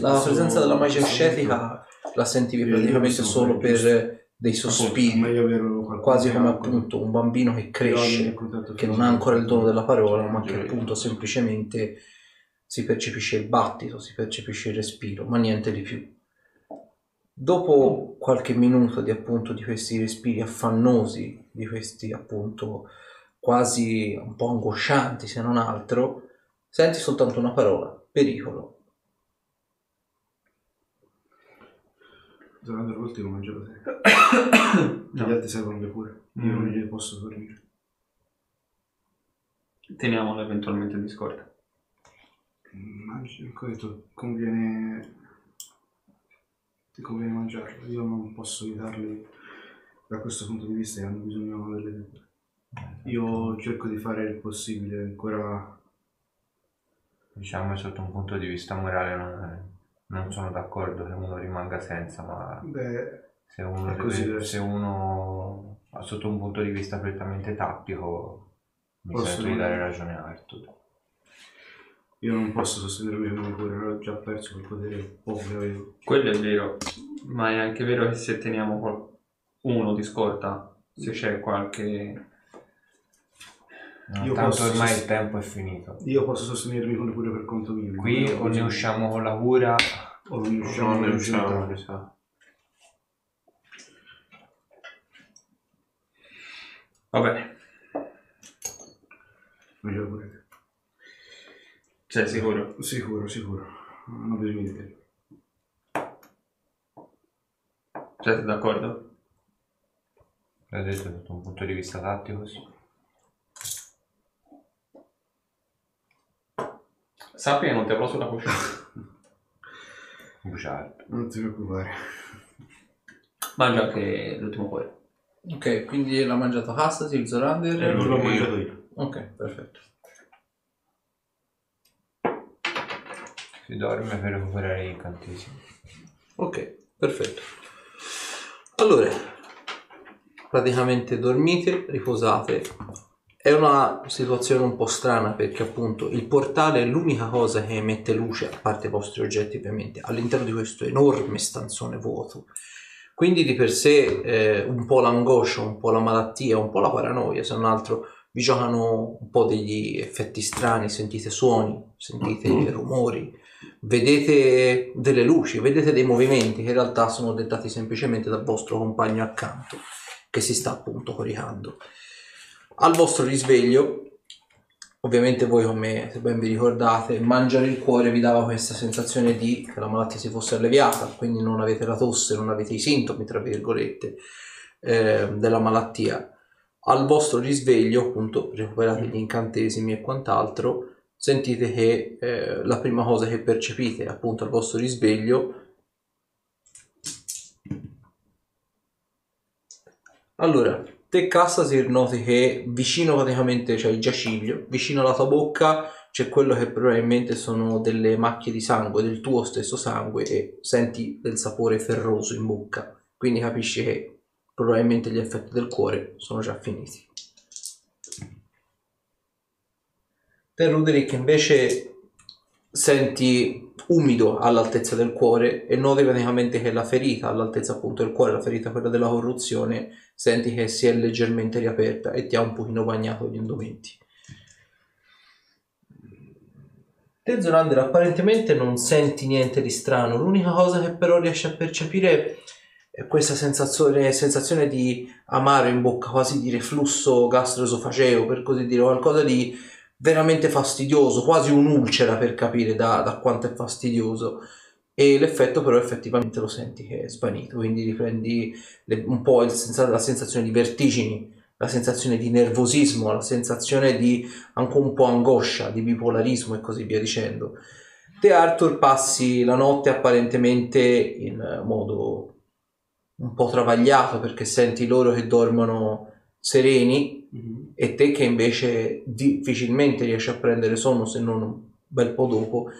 la presenza della magia ascetica la sentivi praticamente solo per dei sospiri, qualcuno quasi come appunto un bambino che cresce, che non ha ancora il dono della parola, ma che appunto semplicemente si percepisce il battito, si percepisce il respiro, ma niente di più. Dopo qualche minuto di appunto di questi respiri affannosi, di questi appunto quasi un po' angoscianti se non altro, senti soltanto una parola, pericolo. Zalando l'ultimo mangiato te. No. Gli altri servono le cure. Io Mm. non glieli posso fornire. Teniamolo eventualmente di scorta. Mangi, come detto, conviene. Ti conviene mangiarlo. Io non posso aiutarli da questo punto di vista e hanno bisogno delle cure. Io cerco di fare il possibile ancora. Diciamo sotto un punto di vista morale non, non sono d'accordo che uno rimanga senza, ma Beh, se uno, È così deve- se uno sotto un punto di vista prettamente tattico mi Posso sento di dare ragione a Arthur. io non posso sostenermi con le cure, ho già perso quel potere che avevo. Quello è vero, ma è anche vero che se teniamo uno di scorta, se c'è qualche... No, Io tanto posso ormai sost- il tempo è finito. Io posso sostenermi con le cure per conto mio. Qui o ne usciamo con la cura O non ne usciamo Non ne con usciamo. Va bene, Mangiare pure sei sicuro? Sicuro, sicuro. Non ho bisogno di te. Siete d'accordo? l'ho detto sotto un punto di vista tattico sì. Sappi che non ti avrò sulla coscienza. Bugiardo. Non ti preoccupare. Mangia anche l'ultimo cuore. Ok, quindi l'ha mangiato Hastasi, il Zorander. Eh, Non l'ho mangiato io. Ok, perfetto. Si dorme per recuperare gli incantesimi. Ok, perfetto. Allora, praticamente dormite, riposate. È una situazione un po' strana perché appunto il portale è l'unica cosa che emette luce, a parte i vostri oggetti ovviamente, all'interno di questo enorme stanzone vuoto. Quindi di per sé eh, un po' l'angoscia, un po' la malattia, un po' la paranoia, se non altro vi giocano un po' degli effetti strani, sentite suoni, sentite rumori, vedete delle luci, vedete dei movimenti che in realtà sono dettati semplicemente dal vostro compagno accanto che si sta appunto coricando. Al vostro risveglio, ovviamente voi come se ben vi ricordate, mangiare il cuore vi dava questa sensazione di che la malattia si fosse alleviata, quindi non avete la tosse, non avete i sintomi, tra virgolette, eh, della malattia. Al vostro risveglio, appunto, recuperate gli incantesimi e quant'altro, sentite che eh, la prima cosa che percepite appunto al vostro risveglio allora te Cassasir noti che vicino praticamente c'è il giaciglio vicino alla tua bocca c'è quello che probabilmente sono delle macchie di sangue del tuo stesso sangue e senti del sapore ferroso in bocca. Quindi capisci che probabilmente gli effetti del cuore sono già finiti. Te Ruderick invece senti umido all'altezza del cuore e noti praticamente che la ferita all'altezza appunto del cuore, la ferita quella della corruzione, senti che si è leggermente riaperta e ti ha un pochino bagnato gli indumenti. Te Zorander apparentemente non senti niente di strano, l'unica cosa che però riesci a percepire è questa sensazione, sensazione di amaro in bocca, quasi di reflusso gastroesofageo, per così dire, qualcosa di veramente fastidioso, quasi un'ulcera per capire da, da quanto è fastidioso e l'effetto però effettivamente lo senti che è svanito, quindi riprendi le, un po' il, la sensazione di vertigini, la sensazione di nervosismo, la sensazione di anche un po' angoscia, di bipolarismo e così via dicendo. Te Arthur passi la notte apparentemente in modo un po' travagliato perché senti loro che dormono sereni Mhm. E te che invece difficilmente riesci a prendere sonno se non un bel po' dopo,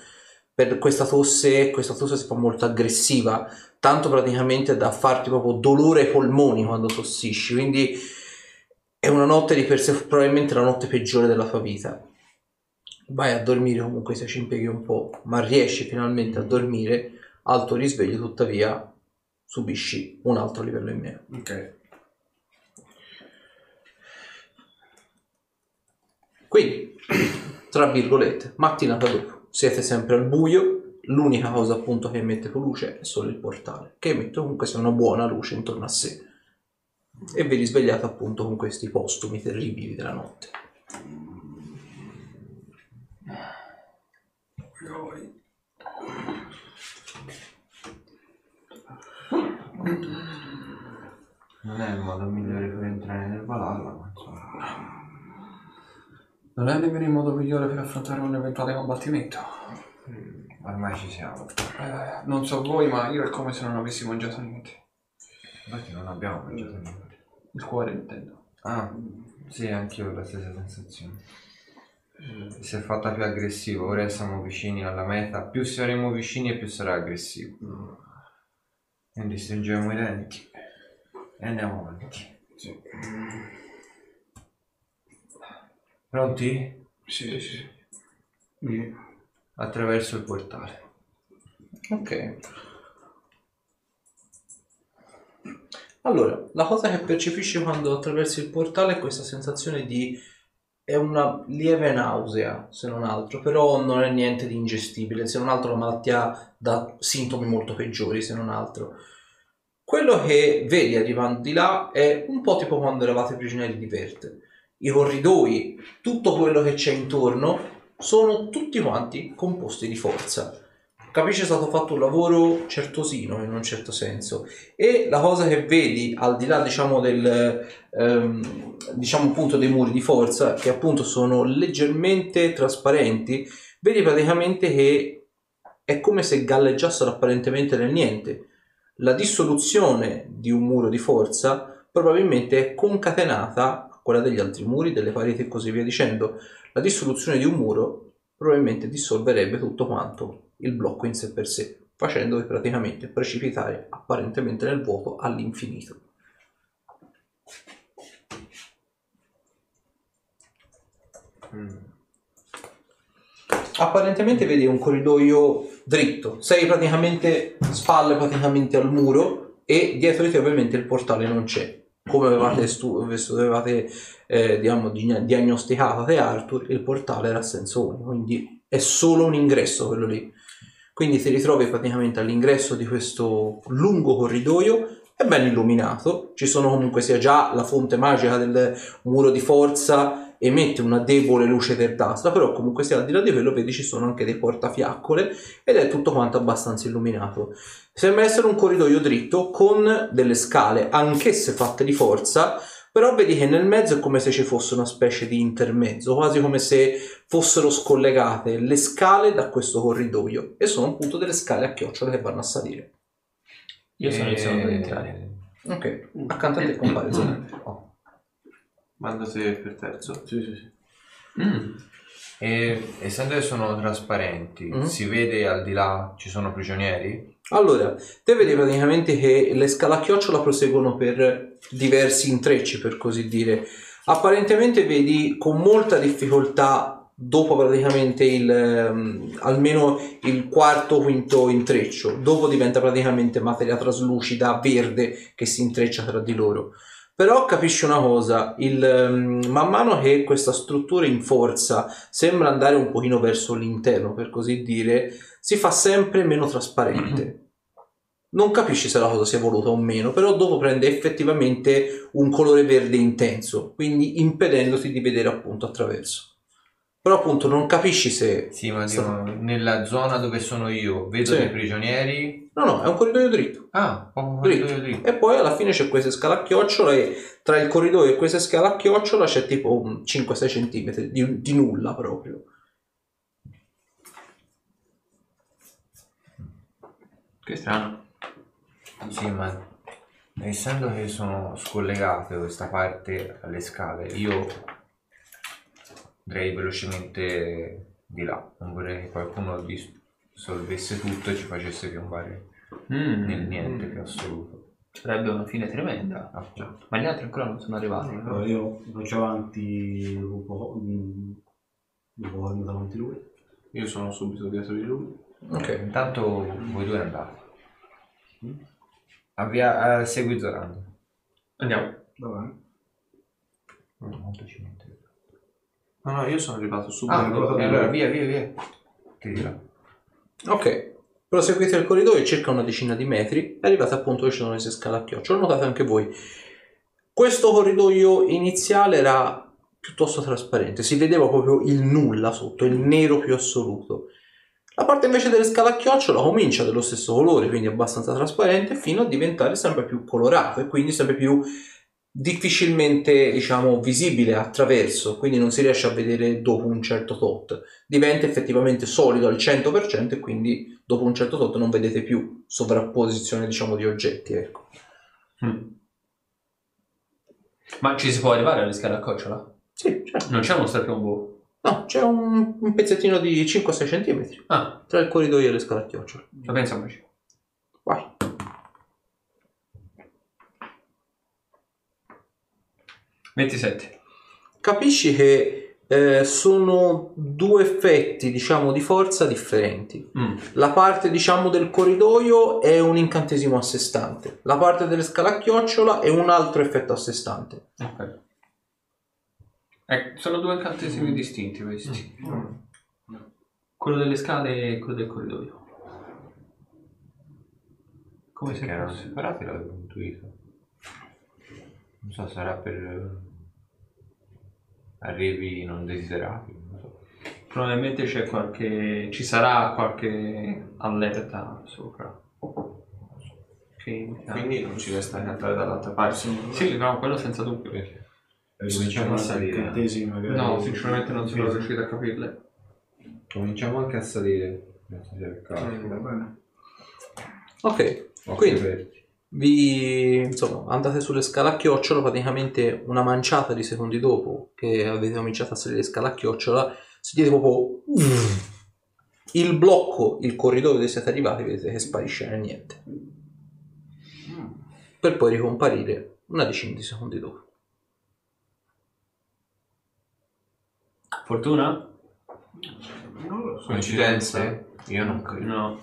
per questa tosse, questa tosse si fa molto aggressiva, tanto praticamente da farti proprio dolore ai polmoni quando tossisci, quindi è una notte di per sé probabilmente la notte peggiore della tua vita. Vai a dormire comunque se ci impieghi un po', ma riesci finalmente a dormire, al tuo risveglio tuttavia subisci un altro livello in meno. Ok. Quindi, tra virgolette, mattinata dopo, siete sempre al buio, l'unica cosa appunto che emette più luce è solo il portale, che emette comunque sia una buona luce intorno a sé. E vi risvegliate appunto con questi postumi terribili della notte. Non è il modo migliore per entrare nel Valhalla, ma insomma. Non è nemmeno il modo migliore per affrontare un eventuale combattimento. mm, Ormai ci siamo. Eh, non so voi, ma io è come se non avessi mangiato niente. Infatti non abbiamo mangiato niente. Il cuore intendo. Ah, sì, anch'io ho la stessa sensazione. Si è fatta più aggressivo, ora siamo vicini alla meta. Più saremo vicini e più sarà aggressivo. Quindi stringiamo i denti e andiamo avanti. Pronti? Sì, sì. sì. Attraverso il portale. Ok. Allora, la cosa che percepisci quando attraversi il portale è questa sensazione di... è una lieve nausea, se non altro, però non è niente di ingestibile, se non altro la malattia dà sintomi molto peggiori, se non altro. Quello che vedi arrivando di là è un po' tipo quando eravate prigionieri di Verte. I corridoi, tutto quello che c'è intorno, sono tutti quanti composti di forza. Capisci è stato fatto un lavoro certosino in un certo senso e la cosa che vedi al di là diciamo del ehm, diciamo appunto dei muri di forza che appunto sono leggermente trasparenti vedi praticamente che è come se galleggiassero apparentemente nel niente la dissoluzione di un muro di forza probabilmente è concatenata quella degli altri muri, delle pareti e così via dicendo. La dissoluzione di un muro probabilmente dissolverebbe tutto quanto il blocco in sé per sé, facendovi praticamente precipitare apparentemente nel vuoto all'infinito. Apparentemente vedi un corridoio dritto, sei praticamente spalle praticamente al muro e dietro di te ovviamente il portale non c'è. Come avevate, stu- avevate eh, diciamo, di- diagnosticato te Arthur, il portale era a senso unico, quindi è solo un ingresso quello lì. Quindi ti ritrovi praticamente all'ingresso di questo lungo corridoio, è ben illuminato, ci sono comunque sia già la fonte magica del muro di forza emette una debole luce verdastra, però comunque sia al di là di quello vedi ci sono anche dei portafiaccole ed è tutto quanto abbastanza illuminato. Sembra essere un corridoio dritto con delle scale, anch'esse fatte di forza, però vedi che nel mezzo è come se ci fosse una specie di intermezzo, quasi come se fossero scollegate le scale da questo corridoio e sono appunto delle scale a chiocciola che vanno a salire. Io sono il secondo ad entrare. Ok, accanto a te compare Zeno. Manda te per terzo. Sì, sì, sì. Mm. E essendo che sono trasparenti, Mm. si vede al di là ci sono prigionieri? Allora, te vedi praticamente che le scale a chiocciola proseguono per diversi intrecci, per così dire. Apparentemente vedi con molta difficoltà, dopo praticamente il, ehm, almeno il quarto o quinto intreccio, dopo diventa praticamente materia traslucida, verde, che si intreccia tra di loro. Però capisci una cosa, il, ehm, man mano che questa struttura in forza sembra andare un pochino verso l'interno, per così dire, si fa sempre meno trasparente. Non capisci se la cosa sia voluta o meno, però dopo prende effettivamente un colore verde intenso, quindi impedendoti di vedere appunto attraverso. Però appunto non capisci se... Sì, ma Sta- dico, nella zona dove sono io vedo Sì. dei prigionieri. No, no, è un corridoio dritto. Ah, Dritto. corridoio dritto. E poi alla fine c'è questa scala a chiocciola e tra il corridoio e questa scala a chiocciola c'è tipo un 5-6 cm di, di nulla proprio. Che strano. Sì, ma essendo che sono scollegate questa parte alle scale, io andrei velocemente di là. Non vorrei che qualcuno dissolvesse tutto e ci facesse piombare Mm. nel niente più assoluto. Sarebbe una fine tremenda. Ah, già. Ma gli altri ancora non sono arrivati. Allora io faccio avanti un po', un po' andato avanti lui. Io sono subito dietro di lui. Ok. Intanto voi due andate. Avvia, eh, segui Zoran. Andiamo. Va bene. Quanto ci? No, no, io sono arrivato subito. Ah, allora via, via, via. Ti dirà. Ok. Proseguite il corridoio circa una decina di metri e arrivate appunto dove ci sono queste scale a chiocciola. Notate anche voi. Questo corridoio iniziale era piuttosto trasparente, si vedeva proprio il nulla sotto, il nero più assoluto. La parte invece delle scale a chiocciola comincia dello stesso colore, quindi abbastanza trasparente, fino a diventare sempre più colorato e quindi sempre più difficilmente, diciamo, visibile attraverso, quindi non si riesce a vedere dopo un certo tot. Diventa effettivamente solido al 100% e quindi dopo un certo tot non vedete più sovrapposizione, diciamo, di oggetti, ecco. Mm. Ma ci si può arrivare alle scale a cocciola? Sì, certo. Non c'è uno strapiombo? No, c'è un, un pezzettino di 5-6 cm Ah, tra il corridoio e le scale a chiocciola. pensiamoci. Vai. 27. Capisci che eh, sono due effetti, diciamo, di forza differenti. Mm. La parte, diciamo, del corridoio è un incantesimo a sé stante. La parte delle scale a chiocciola è un altro effetto a sé stante. Ok. Ecco, sono due incantesimi distinti questi. Quello delle scale e quello del corridoio. Come se erano separati l'avevo intuito. Non so, sarà per eh, arrivi non desiderati. Non so. Probabilmente c'è qualche. ci sarà qualche allerta sopra. Che- Quindi non ci resta che andare dall'altra parte. Sì, no, quello senza dubbio. Cominciamo a salire. No, sinceramente non sono riuscito a capirle. Cominciamo anche a salire. Ok, Occhi quindi aperti. Vi insomma andate sulle scale a chiocciola praticamente una manciata di secondi dopo che avete cominciato a salire le scale a chiocciola sentite proprio il blocco il corridoio dove siete arrivati vedete che sparisce nel niente per poi ricomparire una decina di secondi dopo. Fortuna? Non lo so. Coincidenze? Io non credo. No.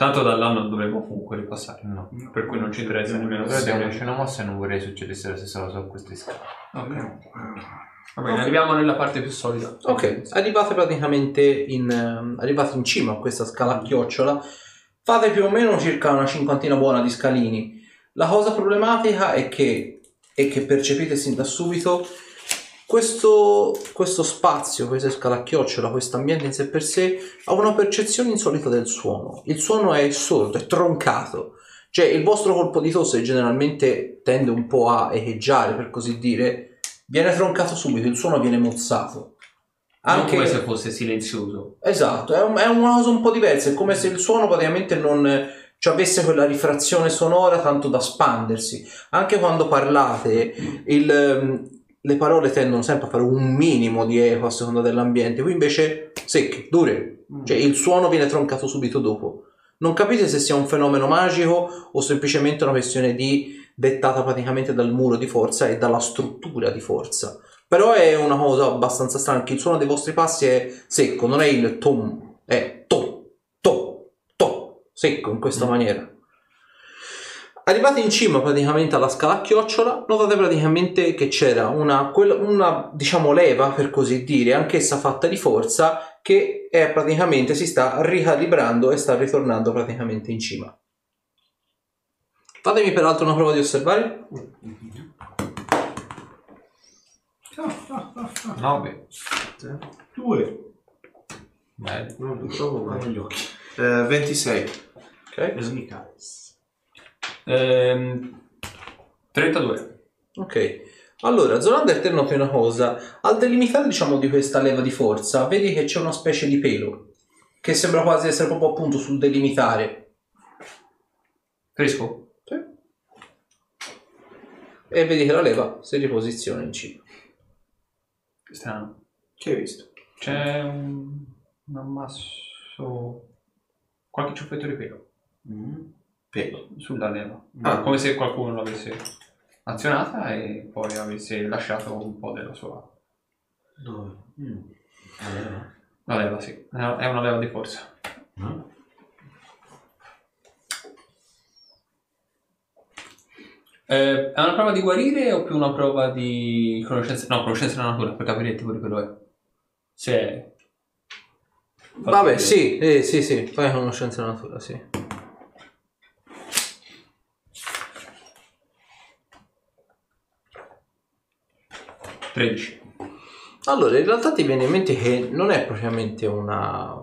Tanto dall'anno dovremmo comunque ripassare. No. Per cui non ci interessa nemmeno Però sapere. una mossa e non vorrei succedesse la stessa cosa con questi scali. Ok. Va bene, arriviamo nella parte più solida. Ok, arrivate praticamente in, ehm, arrivate in cima a questa scala a chiocciola, fate più o meno circa una cinquantina buona di scalini. La cosa problematica è che, e che percepite sin da subito, questo, questo spazio, questa scala a chiocciola, questo ambiente in sé per sé, ha una percezione insolita del suono. Il suono è sordo, è troncato. Cioè il vostro colpo di tosse generalmente tende un po' a echeggiare, per così dire, viene troncato subito, il suono viene mozzato. Non come se fosse silenzioso. Esatto, è, un- è una cosa un po' diversa, è come se il suono praticamente non ci avesse quella rifrazione sonora tanto da spandersi. Anche quando parlate, il, le parole tendono sempre a fare un minimo di eco a seconda dell'ambiente, qui invece secche, dure, cioè il suono viene troncato subito dopo. Non capite se sia un fenomeno magico o semplicemente una questione di dettata praticamente dal muro di forza e dalla struttura di forza. Però è una cosa abbastanza strana, che il suono dei vostri passi è secco, non è il tom, è to, to, to, secco in questa maniera. Arrivati in cima praticamente alla scala a chiocciola, notate praticamente che c'era una, una, diciamo leva per così dire, anch'essa fatta di forza, che è praticamente si sta ricalibrando e sta ritornando praticamente in cima. Fatemi peraltro una prova di osservare. 9. Due. Bene. Non lo trovo mai. Gli occhi. Eh, 26. Ok. Sneak eyes. Ehm, 32. Ok. Allora, Zolander te noti una cosa. Al delimitare, diciamo, di questa leva di forza, vedi che c'è una specie di pelo. Che sembra quasi essere proprio appunto sul delimitare. Fresco? Sì. E vedi che la leva si riposiziona in cima. Strano. Che hai visto? C'è un, un ammasso... Qualche ciuffetto di pelo Pelo. sulla leva. Ah. Come se qualcuno l'avesse azionata e poi avesse lasciato un po' della sua... Dove? Mm. Allora. La leva, sì. È una leva di forza. No? Eh, è una prova di guarire o più una prova di conoscenza? No, conoscenza della natura, per capire il tipo di quello è. Se è... Vabbè, sì, eh, sì, sì, fai conoscenza della natura, sì. 13. Allora, in realtà ti viene in mente che non è propriamente una,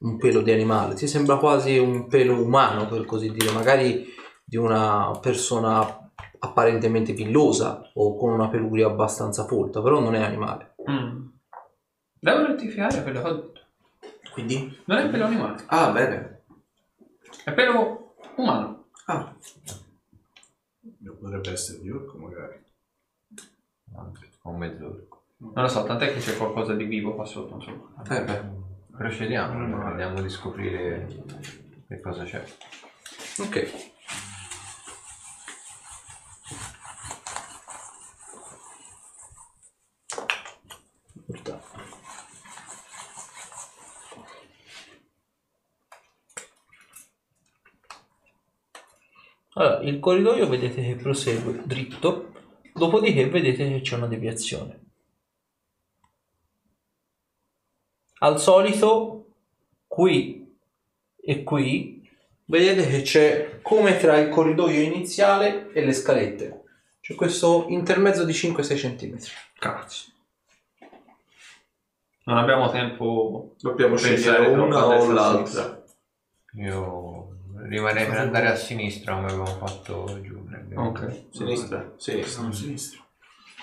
un pelo di animale, ti sembra quasi un pelo umano, per così dire, magari di una persona apparentemente villosa o con una peluria abbastanza folta, però non è animale. Mm. Devo rettificare quello che ho detto. Quindi? Non è pelo animale, Ah, bene. è pelo umano. Ah, Potrebbe essere di orco magari. Un mezz'ora. Non lo so, tant'è che c'è qualcosa di vivo qua sotto, insomma. eh beh. Procediamo, vediamo di scoprire che cosa c'è. Ok. Allora, il corridoio vedete che prosegue dritto, dopodiché vedete che c'è una deviazione. Al solito, qui e qui, vedete che c'è come tra il corridoio iniziale e le scalette. C'è questo intermezzo di 5-6 cm. Cazzo. Non abbiamo tempo... Dobbiamo Pensare scegliere una o l'altra. Io rimarrei per andare a sinistra come abbiamo fatto giù. Nel- Ok. Sinistra? Sinistra.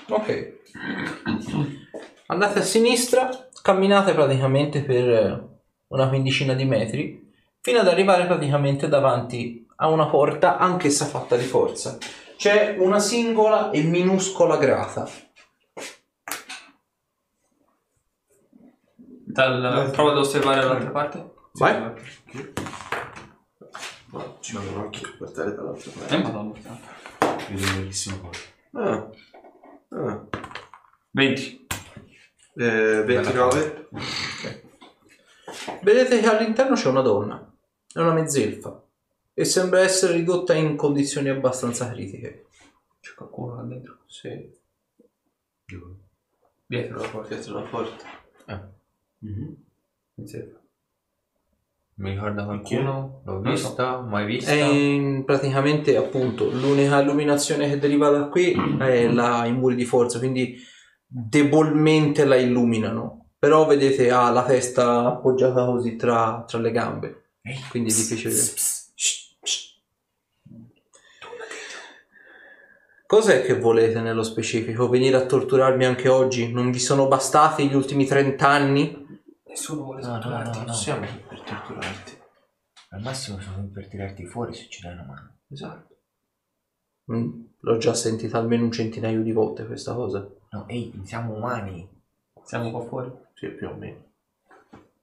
A. Ok. Andate a sinistra, camminate praticamente per una quindicina di metri, fino ad arrivare praticamente davanti a una porta, anch'essa fatta di forza. C'è una singola e minuscola grata. Dal... Prova ad osservare dall'altra parte. Vai. Ma ci devo anche portare dall'altra parte. Eh, madonna. Vedo una bellissima cosa. Ah. Ah. 20. Eh, 29. Vedete che all'interno c'è una donna, è una mezzelfa, e sembra essere ridotta in condizioni abbastanza critiche. C'è qualcuno là dentro. Sì. Dietro la porta. Dietro la porta. Mhm. Mi ricorda qualcuno? L'ho vista? Mai vista? E praticamente appunto l'unica illuminazione che deriva da qui è la, i muri di forza, quindi debolmente la illuminano. Però vedete ha la testa appoggiata così tra, tra le gambe. Quindi è difficile. Cos'è che volete nello specifico? Venire a torturarmi anche oggi? Non vi sono bastati gli ultimi 30 anni? Nessuno vuole No, no, torturarti. no, Non no. siamo qui per torturarti. Al massimo sono qui per tirarti fuori se ci dai una mano. Esatto. Mm, l'ho già sentita almeno un centinaio di volte questa cosa. No, ehi, siamo umani. Siamo qua fuori. Sì, più o meno.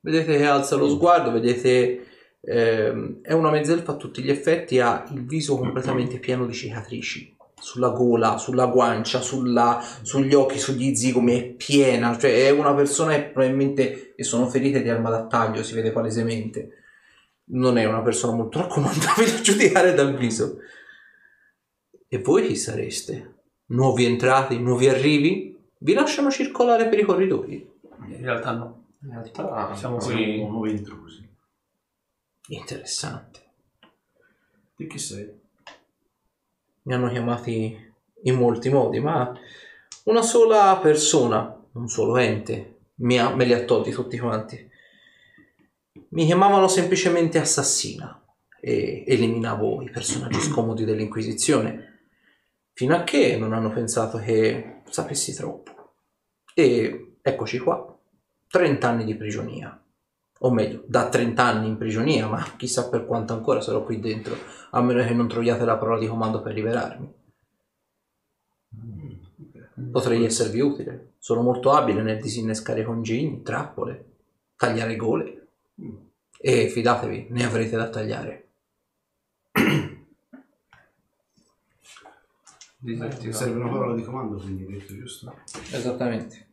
Vedete che alza lo sguardo, vedete ehm, è una mezzelfa a tutti gli effetti, ha il viso completamente pieno di cicatrici. Sulla gola, sulla guancia, sulla- sugli occhi, sugli zigomi, è piena, cioè è una persona che probabilmente e sono ferite di arma da taglio, si vede palesemente. Non è una persona molto raccomandabile da giudicare dal viso. E voi chi sareste? Nuovi entrati, nuovi arrivi? Vi lasciano circolare per i corridoi? In realtà no. In realtà Siamo Siamo qui. nuovi intrusi. Interessante. Di chi sei? Mi hanno chiamati in molti modi, ma una sola persona, un solo ente, ha- me li ha tolti tutti quanti. Mi chiamavano semplicemente assassina e eliminavo i personaggi scomodi dell'Inquisizione, fino a che non hanno pensato che sapessi troppo. E eccoci qua, 30 anni di prigionia. O meglio, da 30 anni in prigionia, ma chissà per quanto ancora sarò qui dentro a meno che non troviate la parola di comando per liberarmi. Potrei esservi utile. Sono molto abile nel disinnescare congegni, trappole, tagliare gole. E fidatevi, ne avrete da tagliare. Ti serve una parola di comando, quindi hai detto giusto? Esattamente.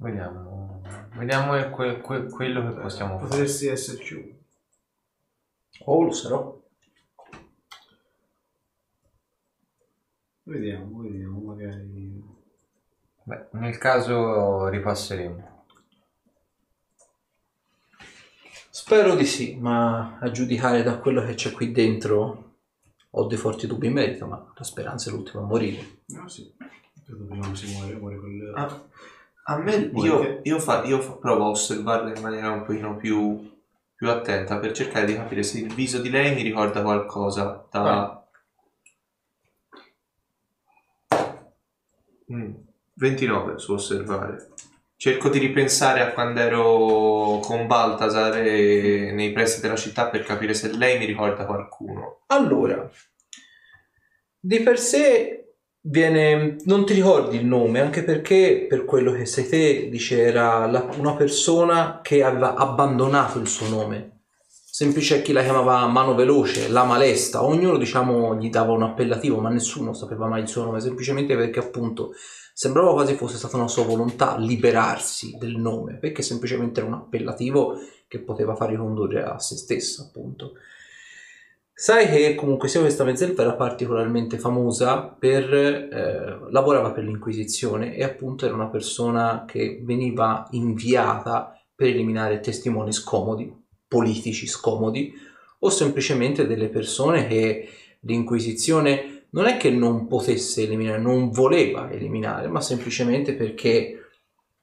Vediamo. Vediamo que- que- quello che possiamo fare. Potresti esserci Oh, lo sarò. Vediamo, vediamo, magari... Beh, nel caso ripasseremo. Spero di sì, ma a giudicare da quello che c'è qui dentro ho dei forti dubbi in merito, ma la speranza è l'ultima a morire. No, sì. Credo prima si muore, muore quel... Ah, a me, io, io, fa- io fa- provo a osservarla in maniera un pochino più, più attenta per cercare di capire se il viso di lei mi ricorda qualcosa da... Mm, 29 su osservare. Cerco di ripensare a quando ero con Baltasar e nei pressi della città per capire se lei mi ricorda qualcuno. Allora, di per sé viene, non ti ricordi il nome, anche perché per quello che sei te, dice, era la- una persona che aveva abbandonato il suo nome. Semplice chi la chiamava mano veloce, la malesta, ognuno diciamo gli dava un appellativo, ma nessuno sapeva mai il suo nome, semplicemente perché appunto sembrava quasi fosse stata una sua volontà liberarsi del nome, perché semplicemente era un appellativo che poteva far ricondurre a se stessa, appunto. Sai che comunque sia questa mezzelfa era particolarmente famosa per eh, lavorava per l'Inquisizione e appunto era una persona che veniva inviata per eliminare testimoni scomodi, politici scomodi o semplicemente delle persone che l'Inquisizione non è che non potesse eliminare, non voleva eliminare, ma semplicemente perché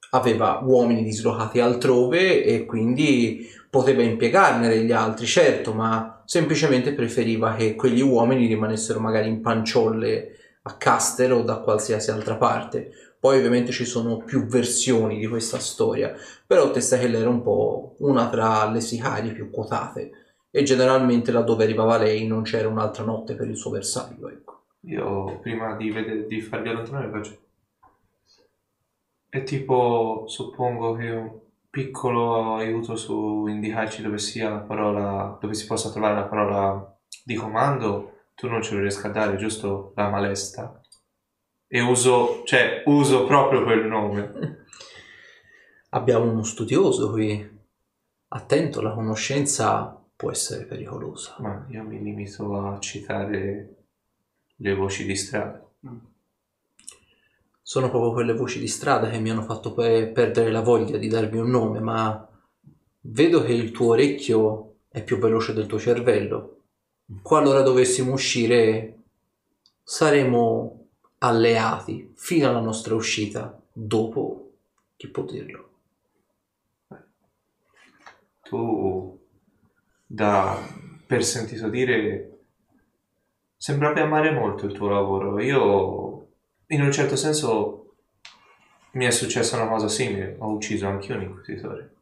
aveva uomini dislocati altrove e quindi poteva impiegarne degli altri, certo, ma semplicemente preferiva che quegli uomini rimanessero magari in panciolle a Castero o da qualsiasi altra parte. Poi ovviamente ci sono più versioni di questa storia, però Testachella era un po' una tra le sicarie più quotate e generalmente laddove arrivava lei non c'era un'altra notte per il suo bersaglio, ecco. Io prima di, vedere, di farli allontanare faccio... È tipo, suppongo che piccolo aiuto su indicarci dove sia la parola, dove si possa trovare la parola di comando, tu non ce lo riesci a dare, giusto? La malesta. E uso, cioè, uso proprio quel nome. Abbiamo uno studioso qui. Attento, la conoscenza può essere pericolosa. Ma io mi limito a citare le voci di strada. Sono proprio quelle voci di strada che mi hanno fatto pe- perdere la voglia di darvi un nome, ma vedo che il tuo orecchio è più veloce del tuo cervello. Qualora dovessimo uscire, saremo alleati fino alla nostra uscita. Dopo, chi può dirlo? Tu, da per sentito dire, sembravi amare molto il tuo lavoro. Io, in un certo senso, mi è successa una cosa simile. Ho ucciso anch'io un inquisitore.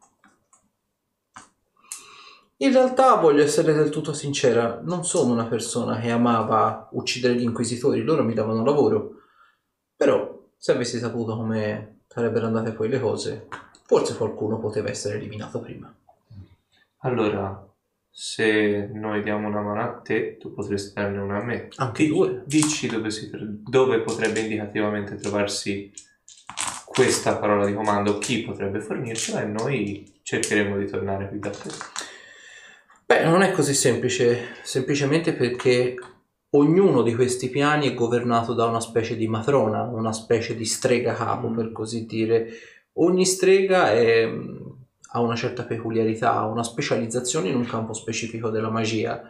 In realtà voglio essere del tutto sincera, non sono una persona che amava uccidere gli inquisitori, loro mi davano lavoro. Però, se avessi saputo come sarebbero andate poi le cose, forse qualcuno poteva essere eliminato prima. Allora, se noi diamo una mano a te, tu potresti darne una a me. Anche due. Dici dove, si dove potrebbe indicativamente trovarsi questa parola di comando, chi potrebbe fornircela e noi cercheremo di tornare qui da te. Beh, non è così semplice, semplicemente perché ognuno di questi piani è governato da una specie di matrona, una specie di strega capo, per così dire. Ogni strega è- ha una certa peculiarità, ha una specializzazione in un campo specifico della magia.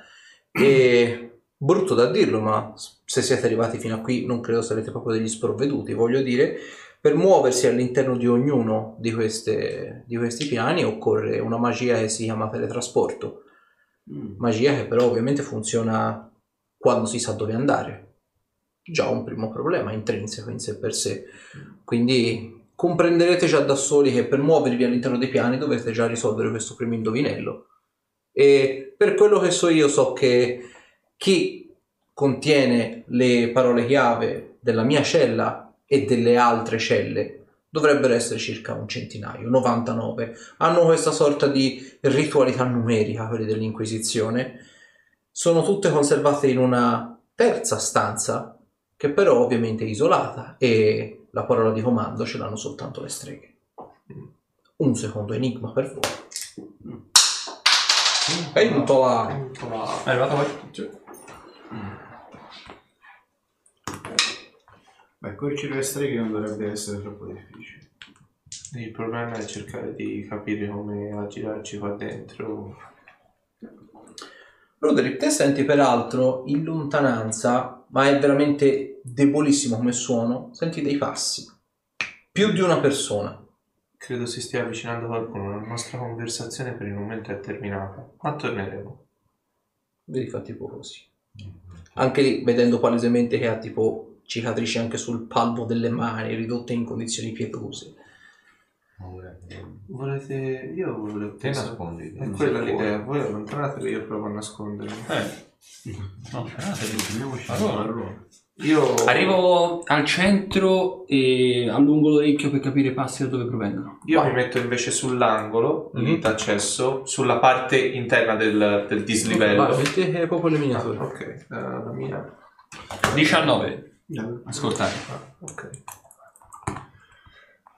E brutto da dirlo, ma se siete arrivati fino a qui non credo sarete proprio degli sprovveduti. Voglio dire, per muoversi all'interno di ognuno di, queste- di questi piani occorre una magia che si chiama teletrasporto magia che però ovviamente funziona quando si sa dove andare. Già un primo problema intrinseco in sé per sé. Quindi comprenderete già da soli che per muovervi all'interno dei piani dovete già risolvere questo primo indovinello. E per quello che so io so che chi contiene le parole chiave della mia cella e delle altre celle dovrebbero essere circa un centinaio, 99. Hanno questa sorta di ritualità numerica, quelli dell'Inquisizione. Sono tutte conservate in una terza stanza, che però ovviamente è isolata, e la parola di comando ce l'hanno soltanto le streghe. Un secondo enigma per voi. Aiuto là. È arrivato poi? Beh, conoscere le streghe non dovrebbe essere troppo difficile. Il problema è cercare di capire come aggirarci qua dentro. Roderick, te senti peraltro in lontananza, ma è veramente debolissimo come suono, senti dei passi. Più di una persona. Credo si stia avvicinando qualcuno. La nostra conversazione per il momento è terminata, ma torneremo. Vedi fa tipo così. Anche lì, vedendo palesemente che ha tipo cicatrici anche sul palmo delle mani, ridotte in condizioni pietose. Volete. Io volevo. Te nascondi. È quella l'idea. Voi allontanatevi, io provo a nascondermi. Eh. No, speratevi. Allora, Allora, Io. Arrivo al centro e allungo l'orecchio per capire i passi da dove provengono. Io mi metto invece sull'angolo lì d'accesso, sulla parte interna del, del dislivello. Vai, metti eh, proprio le Ah, miniature. ok, eh, la mia. 19. eh, Ascoltare. Ah, ok.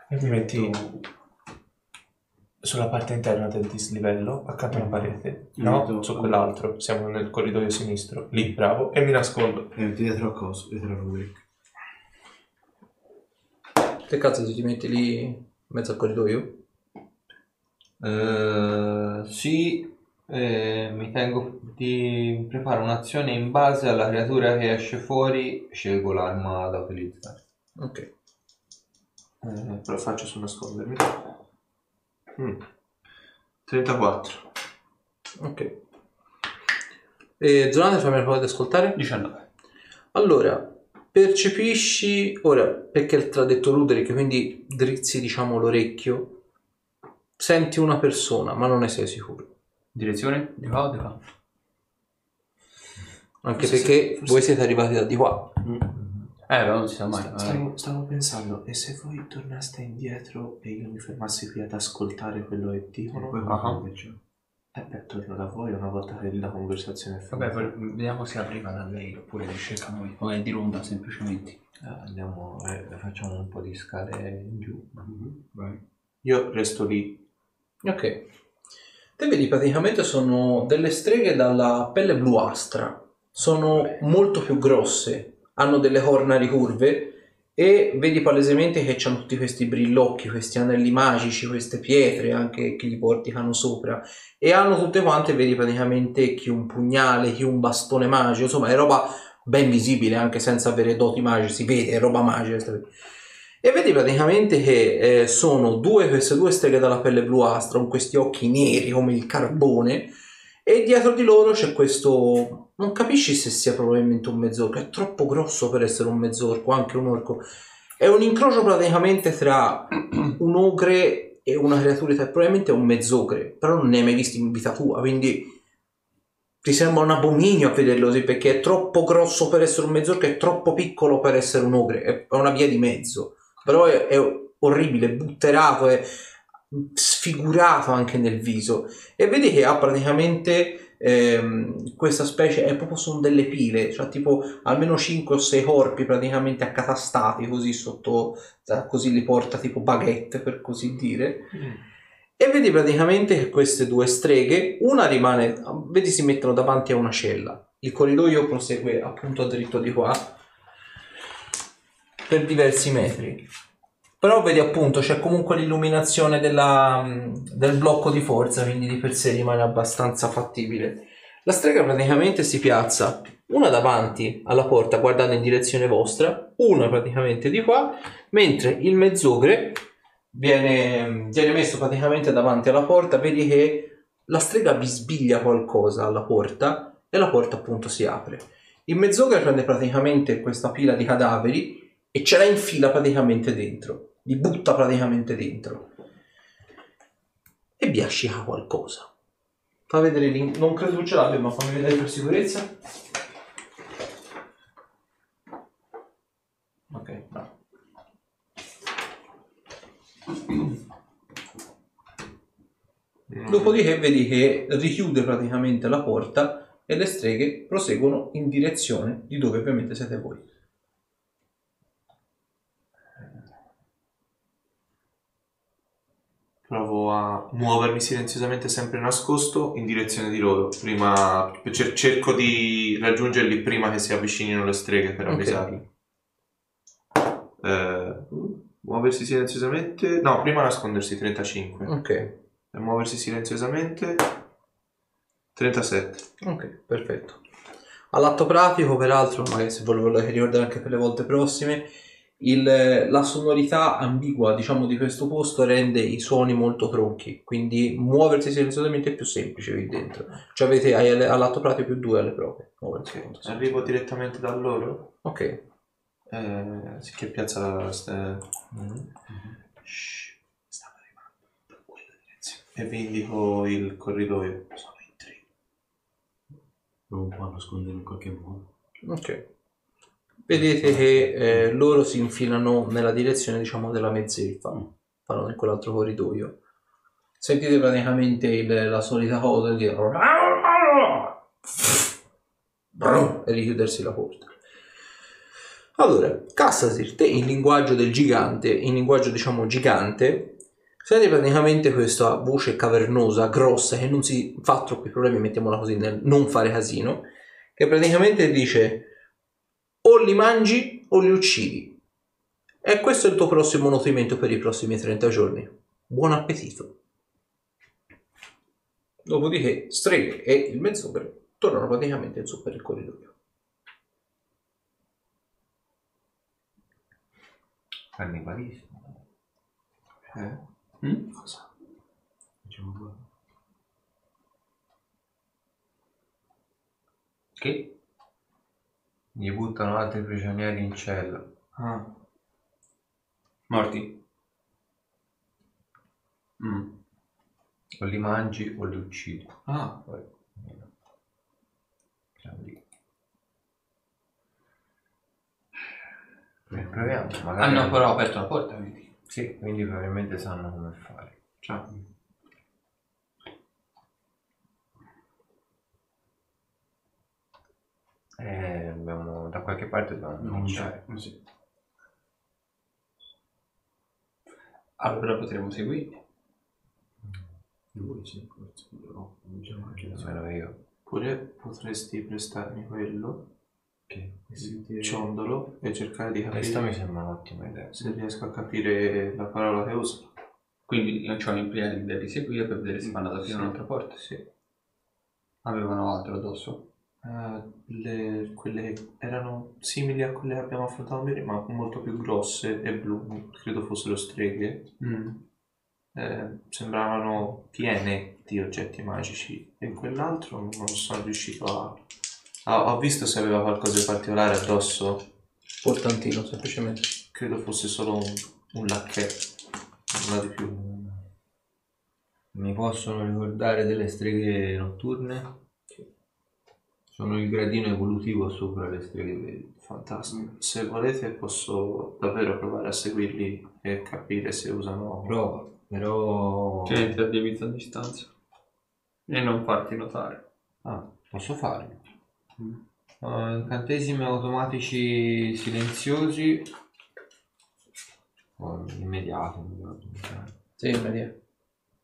E mi metti sulla parte interna del dislivello, accanto alla parete. No, Metto- su quell'altro. Siamo nel corridoio sinistro. Lì, bravo. E mi nascondo. eh, dietro a cosa? Dietro a Roderick. Che cazzo se ti metti lì in mezzo al corridoio? Eh, sì, eh, mi tengo di preparo un'azione in base alla creatura che esce fuori, scelgo l'arma da utilizzare. Ok. Eh, però faccio su nascondermi. Mm. 34. Ok. E Zonate fammi la prova di ascoltare. 19. Allora, percepisci, ora, perché te l'ha detto Ruderick, quindi drizzi diciamo l'orecchio, senti una persona, ma non ne sei sicuro. Direzione? Di qua o di qua? Anche Forse perché sì, forse voi siete arrivati da di qua. Eh, però non si sa mai. Sta- magari. Stavo, stavo pensando, e se voi tornaste indietro e io mi fermassi qui ad ascoltare quello che dicono? poi Ah. come? Eh beh, torno da voi una volta che la conversazione è finita. Vabbè, vediamo se arriva da lei oppure riesce a noi. O è di ronda semplicemente. Eh, andiamo, eh, facciamo un po' di scale in giù. Mhm, Vai. Io resto lì. Ok. Te vedi praticamente sono delle streghe dalla pelle bluastra. Sono molto più grosse, hanno delle corna ricurve e vedi palesemente che hanno tutti questi brillocchi, questi anelli magici, queste pietre anche che gli porticano sopra e hanno tutte quante, vedi praticamente chi un pugnale, chi un bastone magico, insomma è roba ben visibile anche senza avere doti magici, si vede, è roba magica. E vedi praticamente che eh, sono due, queste due streghe dalla pelle bluastra con questi occhi neri come il carbone e dietro di loro c'è questo... non capisci se sia probabilmente un mezzorco, è troppo grosso per essere un mezzorco, anche un orco. È un incrocio praticamente tra un ogre e una creatura, probabilmente è un mezzogre, però non ne hai mai visto in vita tua, quindi ti sembra un abominio a vederlo così perché è troppo grosso per essere un mezzorco, è troppo piccolo per essere un ogre, è una via di mezzo però è, è orribile, butterato, è sfigurato anche nel viso e vedi che ha praticamente ehm, questa specie è proprio sono delle pile cioè tipo almeno 5 o 6 corpi praticamente accatastati così sotto così li porta tipo baguette per così dire. E vedi praticamente che queste due streghe una rimane vedi si mettono davanti a una cella. Il corridoio prosegue appunto a dritto di qua per diversi metri però vedi appunto c'è comunque l'illuminazione della, mh, del blocco di forza quindi di per sé rimane abbastanza fattibile. La strega praticamente si piazza una davanti alla porta guardando in direzione vostra una praticamente di qua mentre il mezzogre viene, viene messo praticamente davanti alla porta vedi che la strega bisbiglia qualcosa alla porta e la porta appunto si apre. Il mezzogre prende praticamente questa pila di cadaveri e ce la infila praticamente dentro, li butta praticamente dentro e biascica qualcosa. Fa vedere l'in- non credo ce l'abbia, ma fammi vedere per sicurezza. Ok, bravo. Dopodiché vedi che richiude praticamente la porta e le streghe proseguono in direzione di dove ovviamente siete voi. Provo a muovermi silenziosamente sempre nascosto in direzione di loro. Prima cer- cerco di raggiungerli prima che si avvicinino le streghe per Ok. avvisarli. Eh, muoversi silenziosamente. No, prima nascondersi 35. Ok, E muoversi silenziosamente 37. ok, perfetto. All'atto pratico, peraltro, magari se ve lo volete ricordare anche per le volte prossime, il- la sonorità ambigua, diciamo, di questo posto rende i suoni molto tronchi, quindi muoversi silenziosamente è più semplice qui dentro. Cioè avete ai- all'atto pratico più due alle prove. Muoversi. Arrivo direttamente da loro. Ok, Eh, sì, che piazza la... st- Shh, stanno arrivando da quella direzione. E vi indico il corridoio. Sono in tre. Po' a nascondermi in qualche modo. ok. Vedete che eh, loro si infilano nella direzione, diciamo, della mezzelfa. Vanno in quell'altro corridoio. Sentite praticamente il- la solita cosa di Brum, e richiudersi la porta. Allora, Cassasir, te in linguaggio del gigante, in linguaggio diciamo gigante, senti praticamente questa voce cavernosa, grossa, che non si fa troppi problemi, mettiamola così, nel non fare casino, che praticamente dice o li mangi o li uccidi. E questo è il tuo prossimo nutrimento per i prossimi 30 giorni. Buon appetito. Dopodiché streghe e il mezzogre tornano praticamente in su per il corridoio. Cannibalismo. Eh? Mm? Cosa? Facciamo qua. Che? Gli buttano altri prigionieri in cella. Ah, Morti. Mm. O li mangi o li uccidi. ah. Poi, proviamo. Magari no, però aperto la porta, quindi. Sì, quindi probabilmente sanno come fare. Ciao. Eh, abbiamo, da qualche parte dobbiamo cominciare. Eh sì. Allora potremo seguire. Lui sì, forse. No, diciamo anche da Almeno io. Oppure potresti prestarmi quello, Che? il ciondolo, e cercare di Questa mi capire sembra un'ottima idea. se riesco a capire la parola che usa. Quindi lanciamo in prima di riseguire per vedere se vanno ad aprire un'altra porta. Sì. Avevano altro addosso. Eh, le- quelle erano simili a quelle che abbiamo affrontato prima, ma molto più grosse e blu, credo fossero streghe. Eh, sembravano piene di oggetti magici e quell'altro non sono riuscito a... a- ho visto se aveva qualcosa di particolare addosso, Portantino, semplicemente. credo fosse solo un, un lacchetto, nulla di più. Mi possono ricordare delle streghe notturne? Sono il gradino evolutivo sopra le streghe veri. Fantastico. Se volete posso davvero provare a seguirli e capire se usano... Prova, però... Tieniti a debita distanza. E non farti notare. Ah, posso farlo. Uh, incantesimi automatici silenziosi. Oh, immediato. ricordo. Sì, Maria.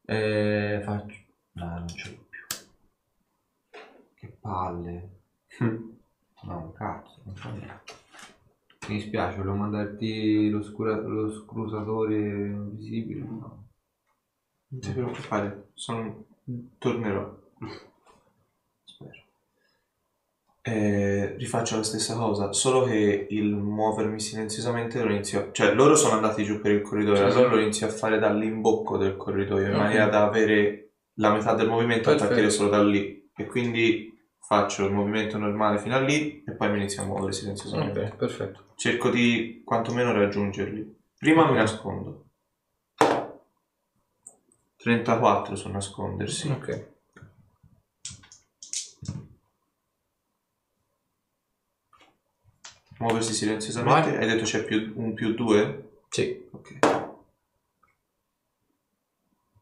Eh, faccio... No, non ce l'ho più. Che palle. No, cazzo, non fa niente. Mi dispiace, volevo mandarti lo, scura- lo scrutatore invisibile. No. Non ti preoccupare, sono... tornerò. Spero. Eh, rifaccio la stessa cosa, solo che il muovermi silenziosamente lo inizio... Cioè, loro sono andati giù per il corridoio, allora lo inizio a fare dall'imbocco del corridoio, in Ok. maniera da avere la metà del movimento a Perfetto. partire solo da lì. E quindi faccio il movimento normale fino a lì e poi mi inizio a muovere silenziosamente. Ok, perfetto. Cerco di quantomeno raggiungerli. Prima mi nascondo. 34 su nascondersi. Ok. Muoversi silenziosamente. Vai. Hai detto c'è più, un più 2? Sì. Ok.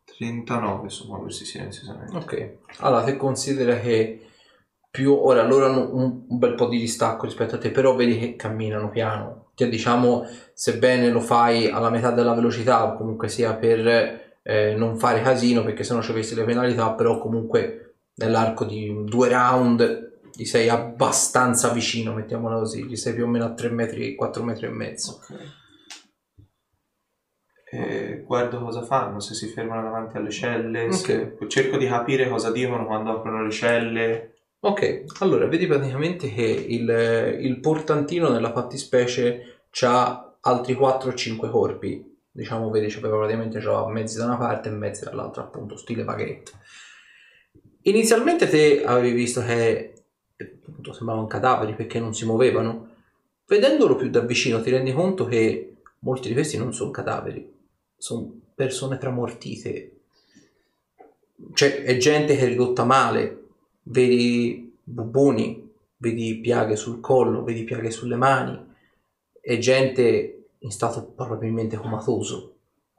39 su muoversi silenziosamente. Ok. Allora, se considera che più ora loro hanno un, un bel po' di distacco rispetto a te, però vedi che camminano piano. Cioè, diciamo, sebbene lo fai alla metà della velocità, o comunque sia per eh, non fare casino, perché sennò ci avessi le penalità, però comunque nell'arco di due round gli sei abbastanza vicino, mettiamola così, gli sei più o meno a 3 metri, 4 metri e mezzo. Ok. E guardo cosa fanno, se si fermano davanti alle celle, se- cerco di capire cosa dicono quando aprono le celle. Ok, allora vedi praticamente che il, il portantino nella fattispecie ha altri 4 o 5 corpi. Diciamo, vedi, c'aveva praticamente già mezzi da una parte e mezzi dall'altra, appunto, stile baghetto. Inizialmente te avevi visto che appunto, sembravano cadaveri perché non si muovevano. Vedendolo più da vicino ti rendi conto che molti di questi non sono cadaveri, sono persone tramortite. Cioè, è gente che è ridotta male, vedi bubboni, vedi piaghe sul collo, vedi piaghe sulle mani, è gente in stato probabilmente comatoso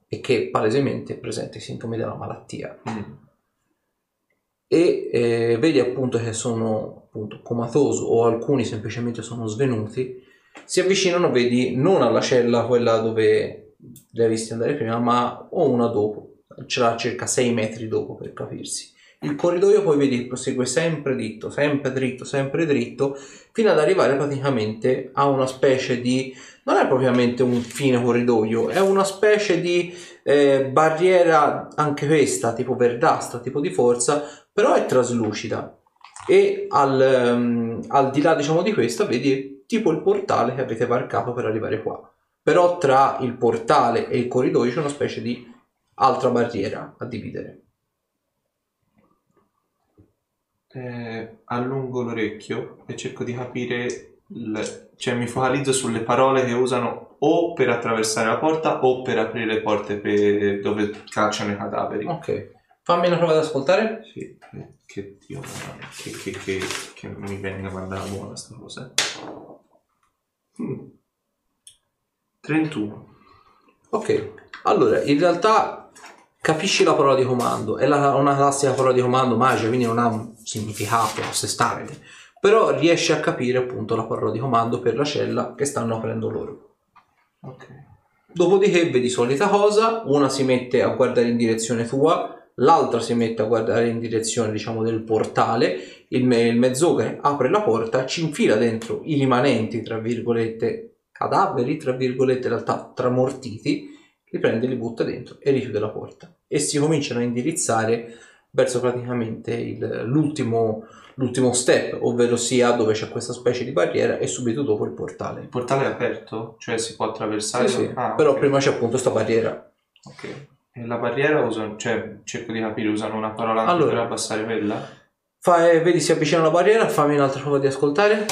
e che palesemente presenta i sintomi della malattia. E eh, vedi appunto che sono appunto comatoso o alcuni semplicemente sono svenuti, si avvicinano, vedi, non alla cella, quella dove li hai visti andare prima, ma o una dopo, ce l'ha circa 6 metri dopo per capirsi. Il corridoio poi vedi prosegue sempre dritto, sempre dritto, sempre dritto, fino ad arrivare praticamente a una specie di... non è propriamente un fine corridoio, è una specie di eh, barriera, anche questa, tipo verdastra, tipo di forza, però è traslucida. E al, ehm, al di là, diciamo, di questa, vedi tipo il portale che avete varcato per arrivare qua. Però tra il portale e il corridoio c'è una specie di altra barriera a dividere. Eh, allungo l'orecchio e cerco di capire, il- cioè mi focalizzo sulle parole che usano o per attraversare la porta o per aprire le porte per- dove cacciano i cadaveri. Ok, fammi una prova ad ascoltare. Sì, eh, che Dio, madonna, che, che, che, che mi venga mandata buona sta cosa. Mm. 31. Ok, allora in realtà capisci la parola di comando, è la- una classica parola di comando magica, quindi non ha un significato a sé stante, però riesci a capire appunto la parola di comando per la cella che stanno aprendo loro. Ok. Dopodiché vedi solita cosa, una si mette a guardare in direzione tua, l'altra si mette a guardare in direzione diciamo del portale, il, me- il mezzogre apre la porta, ci infila dentro i rimanenti, tra virgolette, cadaveri, tra virgolette, in realtà tramortiti, li prende, li butta dentro e richiude la porta. E si cominciano a indirizzare verso praticamente il- l'ultimo, l'ultimo step, ovvero sia dove c'è questa specie di barriera e subito dopo il portale. Il portale è aperto? Cioè si può attraversare? Sì, sì, Ah, però ok. prima c'è appunto questa barriera. Ok. E la barriera usano, cioè cerco di capire, usano una parola anche Allora. per abbassare quella? Fai, vedi si avvicina alla barriera, fammi un'altra prova di ascoltare.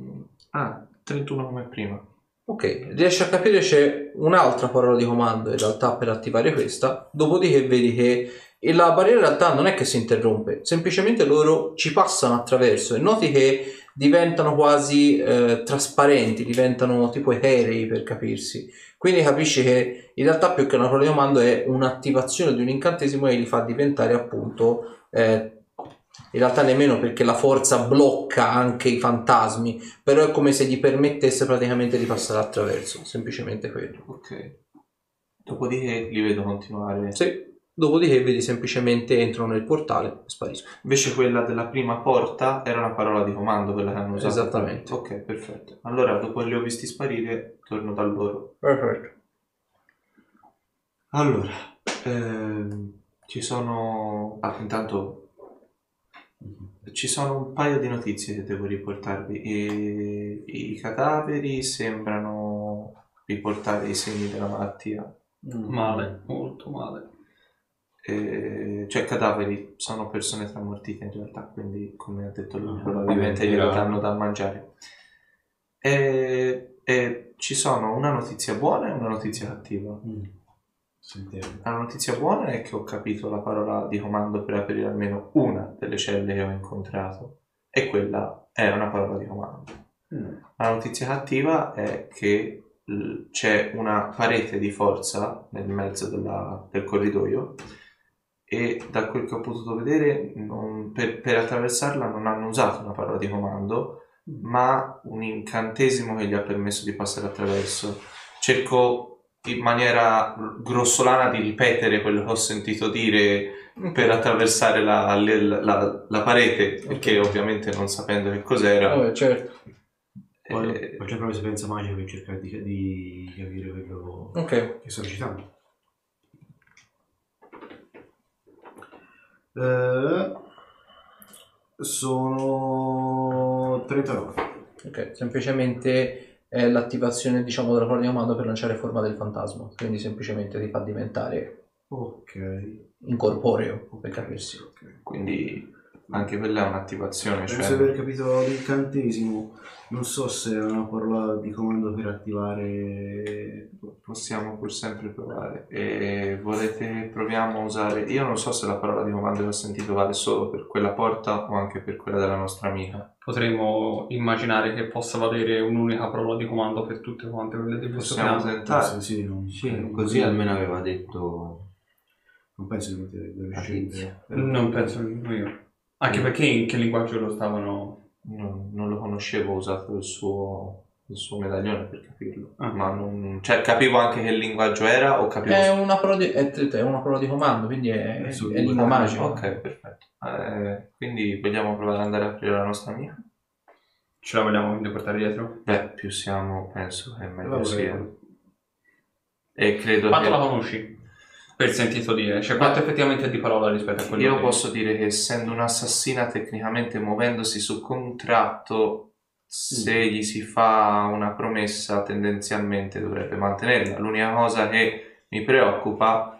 Mm. Ah, 31 come prima. Ok, riesci a capire c'è un'altra parola di comando in realtà per attivare questa, dopodiché vedi che e la barriera in realtà non è che si interrompe, semplicemente loro ci passano attraverso e noti che diventano quasi eh, trasparenti, diventano tipo eterei per capirsi. Quindi capisci che in realtà più che una parola di comando è un'attivazione di un incantesimo che li fa diventare appunto eh, in realtà nemmeno perché la forza blocca anche i fantasmi, però è come se gli permettesse praticamente di passare attraverso, semplicemente quello. Ok. Dopodiché li vedo continuare. Sì. Dopodiché vedi semplicemente entrano nel portale e spariscono. Invece quella della prima porta era una parola di comando, quella che hanno usato. Esattamente. Ok, perfetto. Allora, dopo che li ho visti sparire, torno da loro. Perfetto. Allora, ehm, ci sono... Ah, intanto... Ci sono un paio di notizie che devo riportarvi. I, i cadaveri sembrano riportare i segni della malattia. Male, molto male. Eh, cioè cadaveri sono persone tramortite in realtà, quindi come ha detto lui, Ah, probabilmente glielo danno da mangiare. E, e ci sono una notizia buona e una notizia cattiva. Mm. Sentiamo. La notizia buona è che ho capito la parola di comando per aprire almeno una delle celle che ho incontrato e quella è una parola di comando. La notizia cattiva è che l- c'è una parete di forza nel mezzo della- del corridoio e da quel che ho potuto vedere non- per, per attraversarla non hanno usato una parola di comando ma un incantesimo che gli ha permesso di passare attraverso. Cerco in maniera grossolana di ripetere quello che ho sentito dire per attraversare la, la- la- la parete, perché ovviamente non sapendo che cos'era. Vabbè, certo. Poi eh, faccio proprio sequenza magica per cercare di, di capire quello Ok. che sto recitando. Eh, sono 39. Ok, semplicemente è l'attivazione diciamo della parola di comando per lanciare forma del fantasma, quindi semplicemente ti fa diventare Ok. incorporeo, per capirsi. quindi anche quella è un'attivazione. Penso Cioè, di aver capito l'incantesimo. Non so se è una parola di comando per attivare. possiamo pur sempre provare. E volete proviamo a usare. Io non so se la parola di comando che ho sentito vale solo per quella porta o anche per quella della nostra amica. Potremmo immaginare che possa valere un'unica parola di comando per tutte quante quelle di questo Possiamo piano. tentare. Sì, non, Sì, così almeno aveva detto non penso deve Patrizia. scendere. Non penso nemmeno io. Anche perché in che linguaggio lo stavano... Non, non lo conoscevo, ho usato il suo, il suo medaglione per capirlo. Ah. Ma non, cioè, capivo anche che linguaggio era o capivo È una parola di, è, è una parola di comando, quindi è, È è lingua Ah, magica. Ok, perfetto. Eh, quindi vogliamo provare ad andare a aprire la nostra amica? Ce la vogliamo quindi portare dietro? Beh, più siamo, penso che meglio sia. E credo Quanto che... la conosci? Per sentito dire. Cioè quanto effettivamente è di parola rispetto a quello Io che... posso dire che essendo un'assassina tecnicamente muovendosi su contratto, se gli si fa una promessa tendenzialmente dovrebbe mantenerla. L'unica cosa che mi preoccupa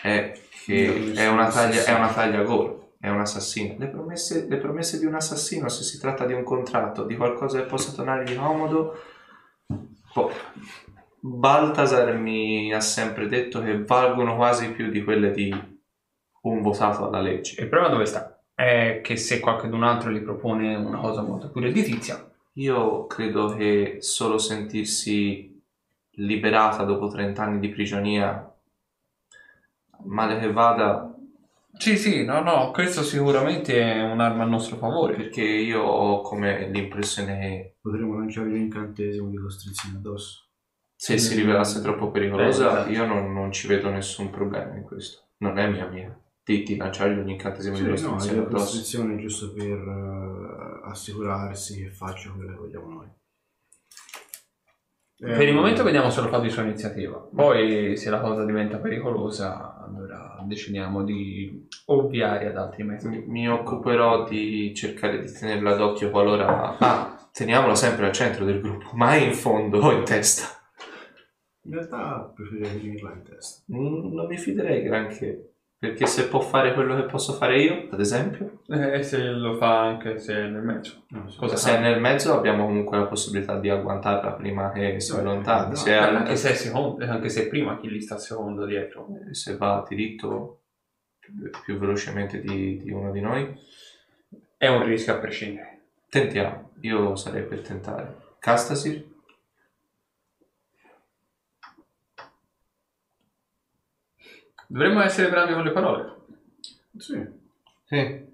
è che è una taglia, è una taglia gol, è un assassino. Le promesse, le promesse di un assassino, se si tratta di un contratto, di qualcosa che possa tornargli comodo, boh, Baltasar mi ha sempre detto che valgono quasi più di quelle di un votato alla legge. Il problema dove sta? È che se qualcun altro gli propone una cosa molto più redditizia, Io credo che solo sentirsi liberata dopo 30 anni di prigionia, male che vada, Sì, sì, no, no, questo sicuramente è un'arma a nostro favore. perché io ho come l'impressione che Potremmo lanciare un incantesimo di costrizione addosso. Se si rivelasse troppo pericolosa, Eh, esatto. io non, non ci vedo nessun problema in questo. Non è mia mia. Di, di lanciargli un incantesimo Sì, di no, costrizione la addosso. costrizione è giusto per eh, assicurarsi che faccia quello che vogliamo noi. Eh, Per il momento vediamo se lo fa di sua iniziativa. Poi, se la cosa diventa pericolosa, allora decidiamo di ovviare ad altri metodi. Mi, mi occuperò di cercare di tenerla d'occhio qualora... Ah, teniamola sempre al centro del gruppo, mai in fondo o in testa. In realtà preferirei finirla in testa. Mm, Non mi fiderei granché, perché se può fare quello che posso fare io, ad esempio, E se lo fa anche se è nel mezzo. Non so. Cosa se è nel mezzo abbiamo comunque la possibilità di agguantarla prima che si allontani. no, Se, è Eh, al- anche se è secondo, anche se è prima chi gli sta secondo dietro. se va diritto più, più velocemente di, di uno di noi, È un rischio a prescindere. tentiamo. Io sarei per tentare. Castasir? Dovremmo essere bravi con le parole. Sì, Sì. posso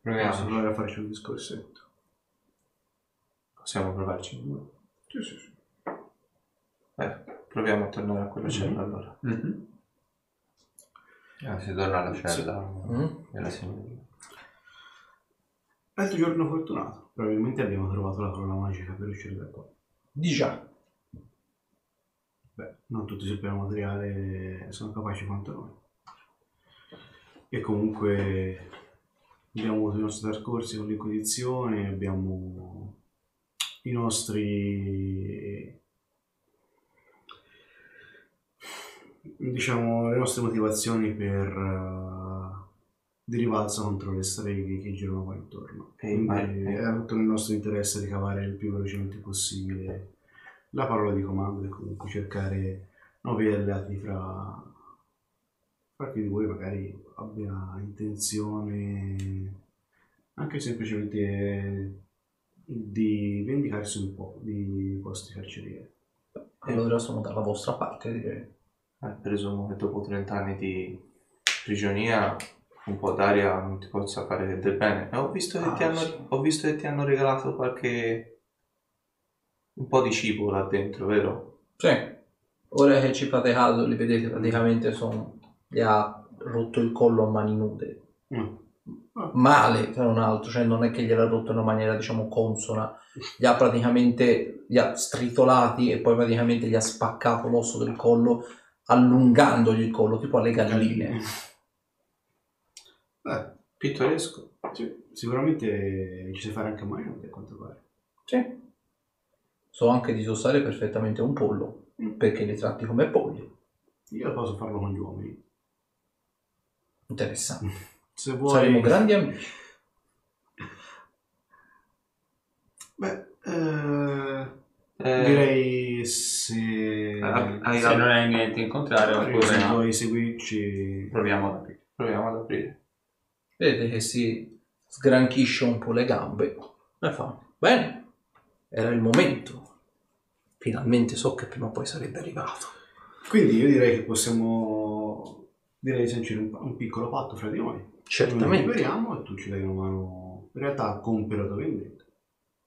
Proviamo. provare a farci un discorsetto. Possiamo provarci in due. Sì, sì, sì. Eh, proviamo a tornare a quella cella allora. Mhm. Ah, si torna alla cella Mm? della signorina. Altro giorno fortunato. Probabilmente abbiamo trovato la parola magica per uscire da qua. Di già. Non tutti sul piano materiale sono capaci quanto noi. E comunque abbiamo avuto i nostri percorsi con l'Inquisizione, abbiamo i nostri diciamo le nostre motivazioni per eh, di rivalsa contro le streghe che girano qua intorno. E immagino- è tutto nel nostro interesse ricavare il più velocemente possibile la parola di comando e comunque cercare nuovi alleati fra fra chi di voi magari abbia intenzione anche semplicemente di vendicarsi un po' di posti carcerieri. Allora sono dalla vostra parte, direi. Eh, presumo che dopo 30 anni di prigionia un po' d'aria non ti possa fare del bene. E ho visto che, Ah, ti, hanno, sì. ho visto che ti hanno regalato qualche... un po' di cibo là dentro, vero? Sì. Ora che ci fate caso, li vedete praticamente sono... gli ha rotto il collo a mani nude. Mm. Male, tra un altro, cioè non è che gliel'ha rotto in una maniera, diciamo, consona. Gli ha praticamente, li ha stritolati e poi praticamente gli ha spaccato l'osso del collo allungandogli il collo, tipo alle galline. Beh, Pittoresco. sì, sicuramente ci sai fare anche a mano a quanto pare. Sì. So anche disussare perfettamente un pollo, perché li tratti come polli. Io posso farlo con gli uomini. Interessante. Se vuoi... Saremo grandi amici. Beh, eh, Eh, direi se... Ah, hai Se non hai niente in contrario, se oppure vuoi seguirci... proviamo ad aprire. Proviamo ad aprire. Vedete che si sgranchisce un po' le gambe e fa, bene, era il momento. Finalmente so che prima o poi sarebbe arrivato. Quindi io direi che possiamo... Direi di sancire un, un piccolo patto fra di noi. Noi Certamente. liberiamo e tu ci dai una mano in realtà a compiere la tua vendetta.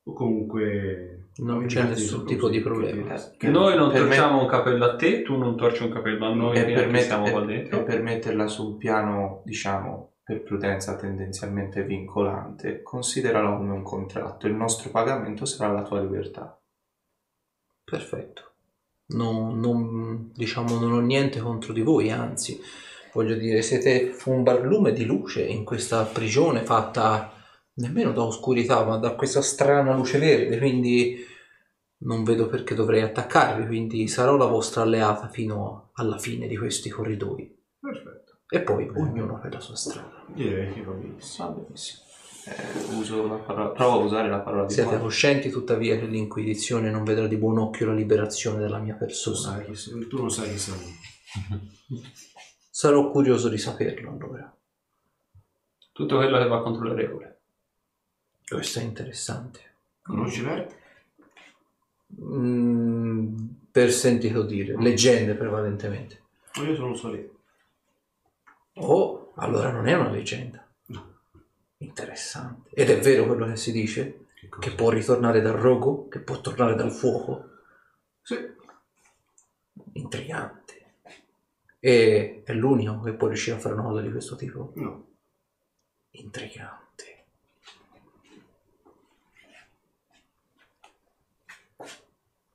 O comunque... Non c'è nessun tipo di problema. Che- Noi non per me- torciamo un capello a te, tu non torci un capello a noi e, che per met- siamo qua dentro. e per metterla su un piano, diciamo, per prudenza tendenzialmente vincolante, consideralo come un contratto. Il nostro pagamento sarà la tua libertà. Perfetto. No- non, diciamo, non ho niente contro di voi, anzi, voglio dire, siete un barlume di luce in questa prigione fatta nemmeno da oscurità, ma da questa strana luce verde, quindi non vedo perché dovrei attaccarvi, quindi sarò la vostra alleata fino alla fine di questi corridoi. Perfetto. E poi ognuno per la sua strada. Direi che va benissimo. Va benissimo. Eh, uso la parola, provo a usare la parola di Siete Juan. coscienti tuttavia che l'Inquisizione non vedrà di buon occhio la liberazione della mia Tu, persona? sai chi sei, tu non sai chi sei. Sarò curioso di saperlo allora. Tutto quello che va contro le regole. Questo è interessante. Conosci Vert? Mm, per sentito dire, leggende prevalentemente. Io sono un solito. Oh, allora non è una leggenda. Interessante. Ed è vero quello che si dice? Che? Che può ritornare dal rogo? Che può tornare dal fuoco? Sì. Intrigante. E è l'unico che può riuscire a fare una cosa di questo tipo? No. Intrigante.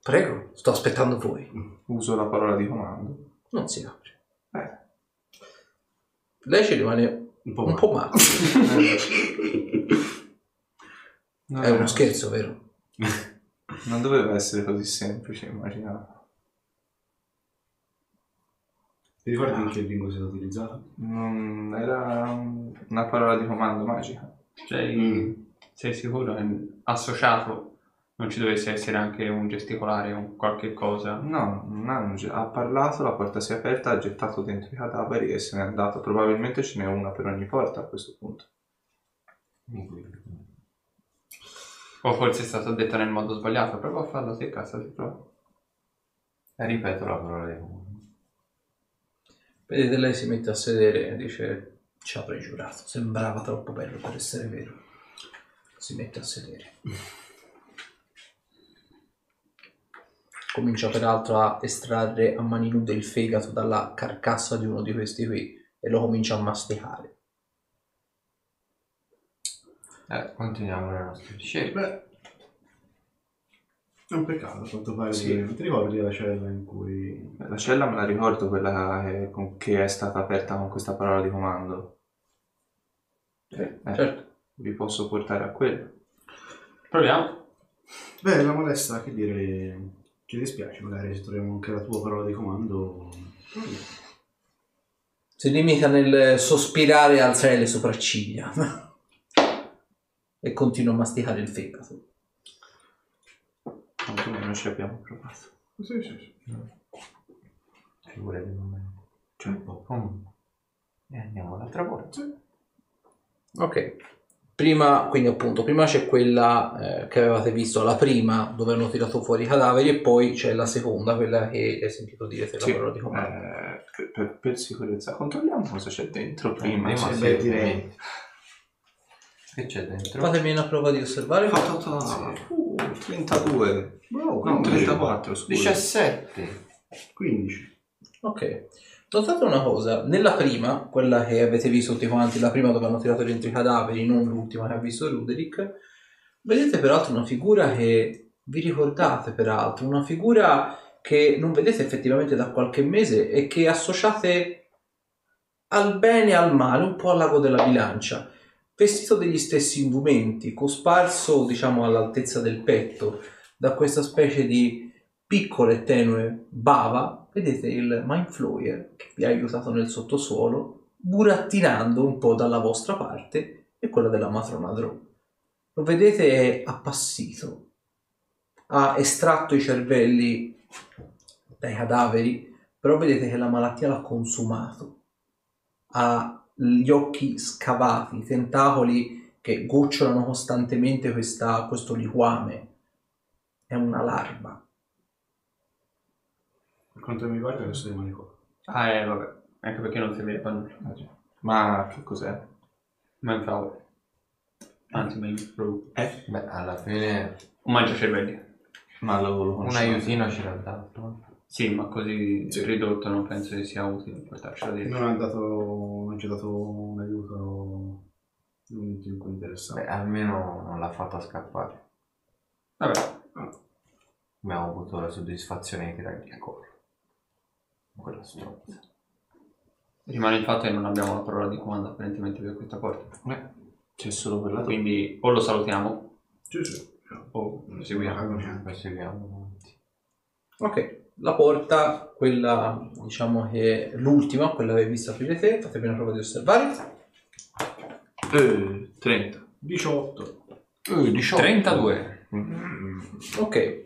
Prego, sto aspettando voi. Uso la parola di comando. Non si apre. Eh. Lei ci rimane Un po' un po' male. Non È uno scherzo, vero? Non doveva essere così semplice, immaginavo. Ti ricordi in che lingua è stata utilizzata? Non era un- una parola di comando magica. Sei, Mm. sei sicuro che associato non ci dovesse essere anche un gesticolare o qualche cosa? No, non ha parlato, la porta si è aperta, ha gettato dentro i cadaveri e se n'è andato. Probabilmente ce n'è una per ogni porta a questo punto. O forse è stato detto nel modo sbagliato? Prova a farlo se cazzo si prova. E ripeto la parola di comando. Vedete, lei si mette a sedere e dice: Ci avrei giurato, sembrava troppo bello per essere vero. Si mette a sedere. Comincia peraltro a estrarre a mani nude il fegato dalla carcassa di uno di questi qui e lo comincia a masticare. Eh, continuiamo le nostre scelte. Beh, è un peccato, a quanto pare. Sì. di- Non ti ricordi la cella in cui... La cella me la ricordo, quella che, con- che è stata aperta con questa parola di comando. Eh, Certo. Vi posso portare a quella. Proviamo. Beh, la molesta, che dire... Ci dispiace, magari se troviamo anche la tua parola di comando... Si limita nel sospirare e alzare le sopracciglia e continua a masticare il fegato. Quantomeno ci abbiamo provato. Sì, sì, sì. Figurati non Cioè, un po'. E andiamo all'altra volta. Ok. Prima, quindi appunto, prima c'è quella eh, che avevate visto, la prima dove hanno tirato fuori i cadaveri e poi c'è la seconda, quella che hai sentito dire se la Sì, parola di comando. eh, per, per- sicurezza, controlliamo cosa c'è dentro prima. Prima sì. sì, beh, direi. Che c'è dentro? Fatemi una prova di osservare. Ta- ta- ta. Uh, 32. Wow, No, 15. 34, scusa. 17. 15. Ok. Notate una cosa, nella prima, quella che avete visto tutti quanti, la prima dove hanno tirato dentro i cadaveri, non l'ultima che ha visto Ruderick, vedete peraltro una figura che vi ricordate peraltro, una figura che non vedete effettivamente da qualche mese e che associate al bene e al male, un po' al lago della bilancia, vestito degli stessi indumenti, cosparso diciamo all'altezza del petto da questa specie di piccola e tenue bava, vedete il Mind Flayer che vi ha aiutato nel sottosuolo, burattinando un po' dalla vostra parte e quella della matrona Drow. Lo vedete appassito, ha estratto i cervelli dai cadaveri, però vedete che la malattia l'ha consumato. Ha gli occhi scavati, i tentacoli che gocciolano costantemente questa- questo liquame. È una larva. Quanto mi riguarda adesso rimane qua. Ah, eh, vabbè. Anche perché non serviva a nulla. Ma che cos'è? Manflower. Anzi, Manflower. Eh? Beh, alla fine Un mangiacervelli. Ma lo, lo un aiutino ce l'ha dato. Sì, ma così ridotto non penso che sia utile portarcelo dentro. Non ha dato... non ci ha dato un aiuto non più interessante. Beh, almeno non l'ha fatta scappare. Vabbè, Abbiamo avuto la soddisfazione di tirargli a collo. Quella stronza. rimane il fatto che non abbiamo la parola di comando apparentemente per questa porta. Eh, c'è solo quella. Quindi o lo salutiamo Sì, sì. o lo seguiamo. Seguiamo. Poi seguiamo avanti. Ok, la porta, quella diciamo che è l'ultima, quella che hai visto aprire te, fatemi una prova di osservare. Eh, 30. 18. Eh, 18. 32. Ok,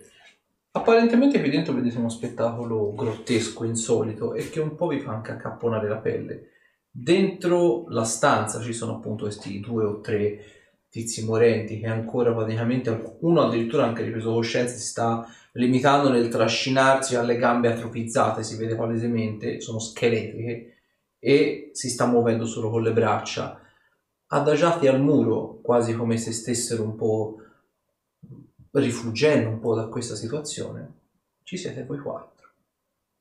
apparentemente qui dentro vedete uno spettacolo grottesco, insolito e che un po' vi fa anche accapponare la pelle. Dentro la stanza ci sono appunto questi due o tre tizi morenti che ancora praticamente uno addirittura anche ripreso coscienza si sta limitando nel trascinarsi alle gambe atrofizzate, si vede palesemente, sono scheletriche e si sta muovendo solo con le braccia, adagiati al muro, quasi come se stessero un po' rifuggendo un po' da questa situazione. Ci siete voi quattro,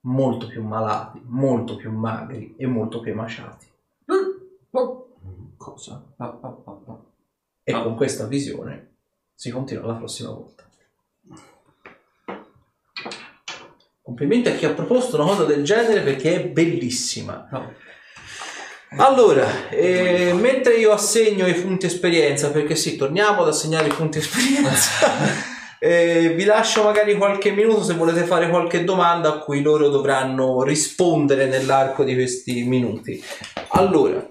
molto più malati, molto più magri e molto più emaciati. Cosa? Ah, ah, ah, ah. E Ah. con questa visione si continua la prossima volta. Complimenti a chi ha proposto una cosa del genere perché è bellissima. No. Allora, eh, mentre io assegno i punti esperienza, perché sì, torniamo ad assegnare i punti esperienza, eh, vi lascio magari qualche minuto se volete fare qualche domanda a cui loro dovranno rispondere nell'arco di questi minuti. Allora,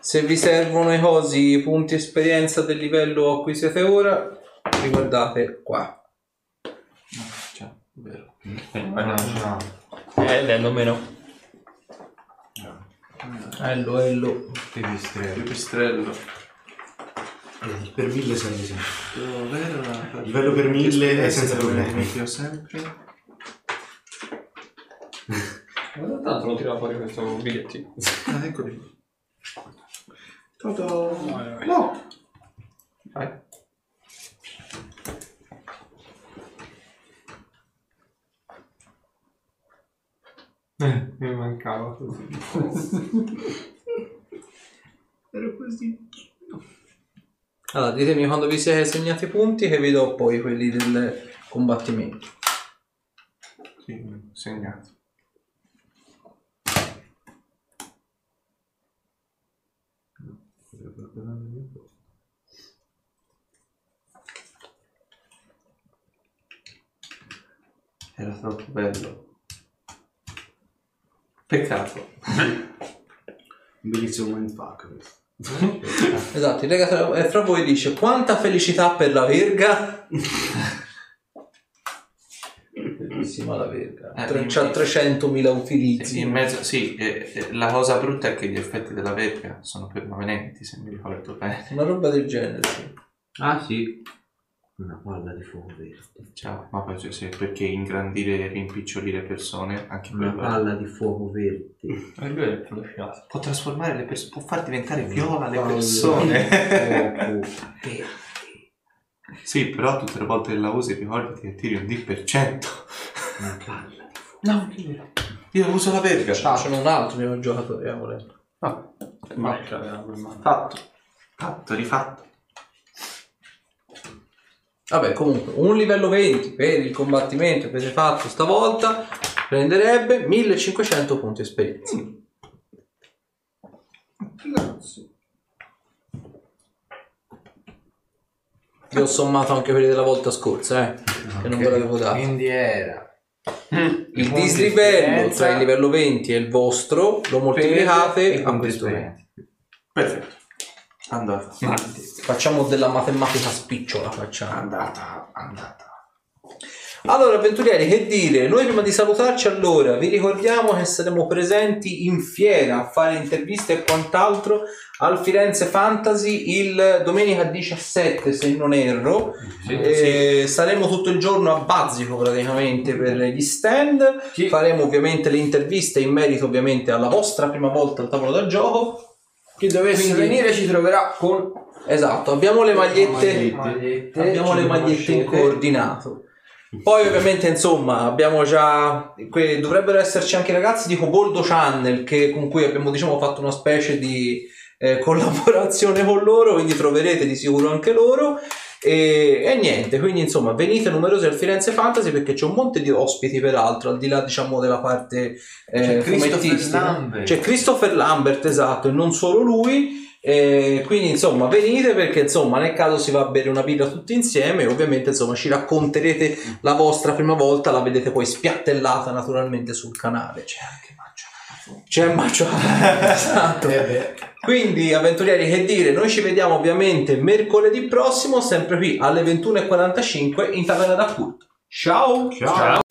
se vi servono i cosi, i punti esperienza del livello a cui siete ora, riguardate qua. Cioè, vero. Eh, No, no. Eh, lei meno. Ello, ello. Pipistrello. Pipistrello. Eh, per mille serve sempre. Dov'era la Livello per mille è senza Lo problemi. metto sempre. Ma tanto non tirava fuori questo bigliettino. Ah, eccoli. Toto. No. Vai. Eh, mi mancava così. Ero così. Allora, ditemi quando vi siete segnati i punti che vi do poi quelli del combattimento. Sì, segnato. Era troppo bello. Peccato. Un bellissimo mindfuck questo. Esatto, il lega tra, fra voi dice quanta felicità per la verga. Bellissima la verga. Eh, Tre- c'ha 300.000 utilizzi. Sì, in mezzo, sì, eh, eh, la cosa brutta è che gli effetti della verga sono permanenti, se mi ricordo bene. Una roba del genere, sì. Ah sì. Una palla di fuoco verde. Ciao, ma poi cioè, se- perché ingrandire e rimpicciolire persone, anche Una quello palla di fuoco verde. E lui è flashato. può trasformare le persone, può far diventare viola le Palla persone. di fuoco verde. sì, però tutte le volte che la usi ricordati che tiri un D%. Una palla di fuoco. No, che vero. Io uso la verga. Ah, c'è un altro mio giocatore, eh, volendo. Ah. Fatto, fatto, rifatto. Vabbè, comunque, un livello 20 per il combattimento che avete fatto stavolta prenderebbe 1500 punti esperienza. Grazie. Vi ho sommato anche quelli della volta scorsa, eh, che non ve l'avevo dato. Quindi era. Il dislivello tra il livello 20 e il vostro lo moltiplicate e a questo esperienza. Perfetto. Andata. Facciamo della matematica spicciola, facciamo. Andata, andata. Allora, avventurieri, che dire? Noi prima di salutarci, allora, vi ricordiamo che saremo presenti in fiera a fare interviste e quant'altro al Firenze Fantasy il domenica 17, se non erro. Eh, Saremo tutto il giorno a bazzico praticamente per gli stand. Sì. Faremo ovviamente le interviste in merito ovviamente alla vostra prima volta al tavolo da gioco. Chi dovesse Quindi- venire ci troverà con Esatto, abbiamo le magliette. magliette. abbiamo ci le magliette in conoscete. coordinato. Poi ovviamente insomma abbiamo già que- dovrebbero esserci anche i ragazzi di Coboldo Channel che- con cui abbiamo diciamo fatto una specie di eh, collaborazione con loro, quindi troverete di sicuro anche loro. E, e niente, quindi insomma venite numerosi al Firenze Fantasy perché c'è un monte di ospiti peraltro, al di là diciamo della parte eh, C'è Christopher. Lambert. C'è Christopher Lambert, esatto, e non solo lui. E quindi insomma venite perché insomma nel caso si va a bere una birra tutti insieme e ovviamente insomma ci racconterete la vostra prima volta, la vedete poi spiattellata naturalmente sul canale. C'è Maggio C'è Maggio esatto. Quindi avventurieri che dire, noi ci vediamo ovviamente mercoledì prossimo sempre qui alle 21.45 in Taverna da Culto. Ciao! Ciao.